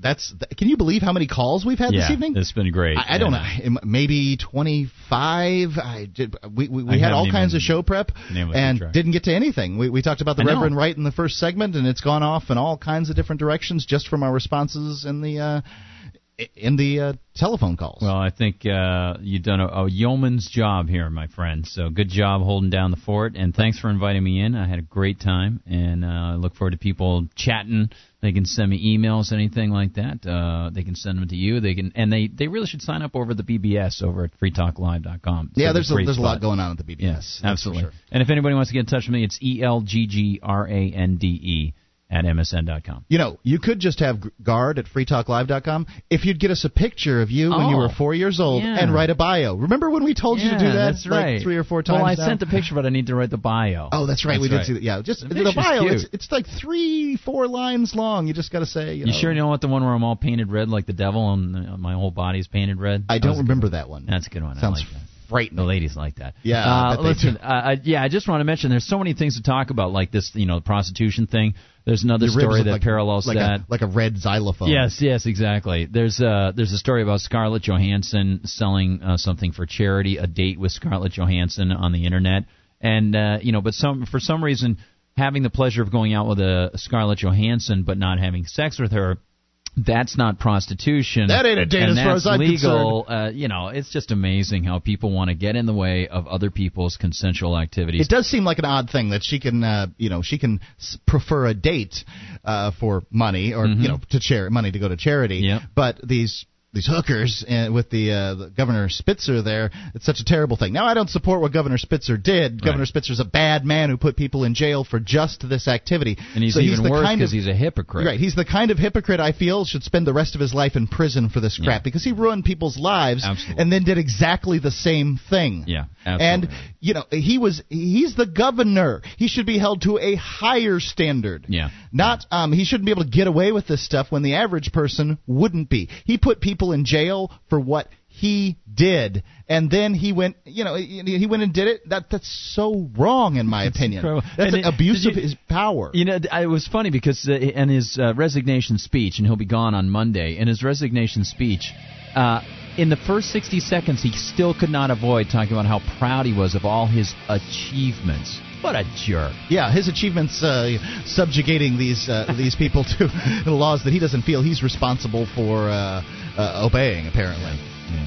that's. Can you believe how many calls we've had yeah, this evening? It's been great. I, I don't know, maybe twenty five. I did. We we, we had all kinds of show prep been able to and didn't get to anything. We we talked about the. Reverend Wright in the first segment, and it's gone off in all kinds of different directions just from our responses in the uh, in the uh, telephone calls. Well, I think uh, you've done a, a yeoman's job here, my friend. So good job holding down the fort, and thanks for inviting me in. I had a great time, and uh, I look forward to people chatting. They can send me emails, anything like that. Uh, they can send them to you. They can, and they, they really should sign up over at the BBS over at freetalklive.com. yeah, there's a, there's a lot going on at the BBS. Yes, absolutely. sure. And if anybody wants to get in touch with me, it's E L G G R A N D E at msn.com. You know, you could just have guard at freetalklive.com if you'd get us a picture of you when you Oh, were four years old yeah. and write a bio. Remember when we told you to do that That's like right. three or four times? Well, I now? sent the picture, but I need to write the bio. Oh, that's right. we did see that. Yeah, just The the, bio. It's, it's like three, four lines long. You just got to say. You, You know, sure you don't want the one where I'm all painted red like the devil and my whole body's painted red? I don't a remember that one. That's a good one. Sounds I like that. Frightening. The ladies like that. Yeah, Uh, listen, uh, yeah, I just want to mention there's so many things to talk about, like this, you know, the prostitution thing. There's another Your story that like, parallels like that. a like a red xylophone. Yes, yes, exactly. There's uh there's a story about Scarlett Johansson selling uh, something for charity, a date with Scarlett Johansson on the internet, and uh, you know, but some for some reason having the pleasure of going out with a Scarlett Johansson but not having sex with her. That's not prostitution. That ain't a date and as far as I'm legal. Uh, you know, it's just amazing how people want to get in the way of other people's consensual activities. It does seem like an odd thing that she can, uh, you know, she can prefer a date uh, for money or Mhm. you know to char- money to go to charity. Yep. But these these hookers and with the, uh, the Governor Spitzer there, it's such a terrible thing. Now I don't support what Governor Spitzer did. Governor Spitzer's a bad man who put people in jail for just this activity. and he's So even the worse kind because he's a hypocrite. Right, he's the kind of hypocrite I feel should spend the rest of his life in prison for this crap because he ruined people's lives Absolutely. and then did exactly the same thing. Yeah, And you know, he was he's the governor. He should be held to a higher standard. Yeah. Not um he shouldn't be able to get away with this stuff when the average person wouldn't be. He put people in jail for what he did and then he went you know he went and did it that that's so wrong in my opinion incredible. that's And an it- abuse did of his power You know, it was funny because uh, in his uh, resignation speech, and he'll be gone on Monday. In his resignation speech, uh, in the first 60 seconds, he still could not avoid talking about how proud he was of all his achievements. What a jerk! Yeah, his achievements uh, subjugating these uh, (laughs) these people to the laws that he doesn't feel he's responsible for uh, uh, obeying. Apparently.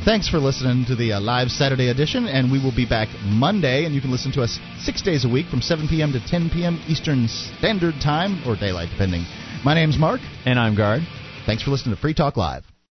Thanks for listening to the uh, live Saturday edition, and we will be back Monday. And you can listen to us six days a week from 7 p.m. to 10 p.m. Eastern Standard Time or daylight, depending. My name's Mark, And I'm Gard. Thanks for listening to Free Talk Live.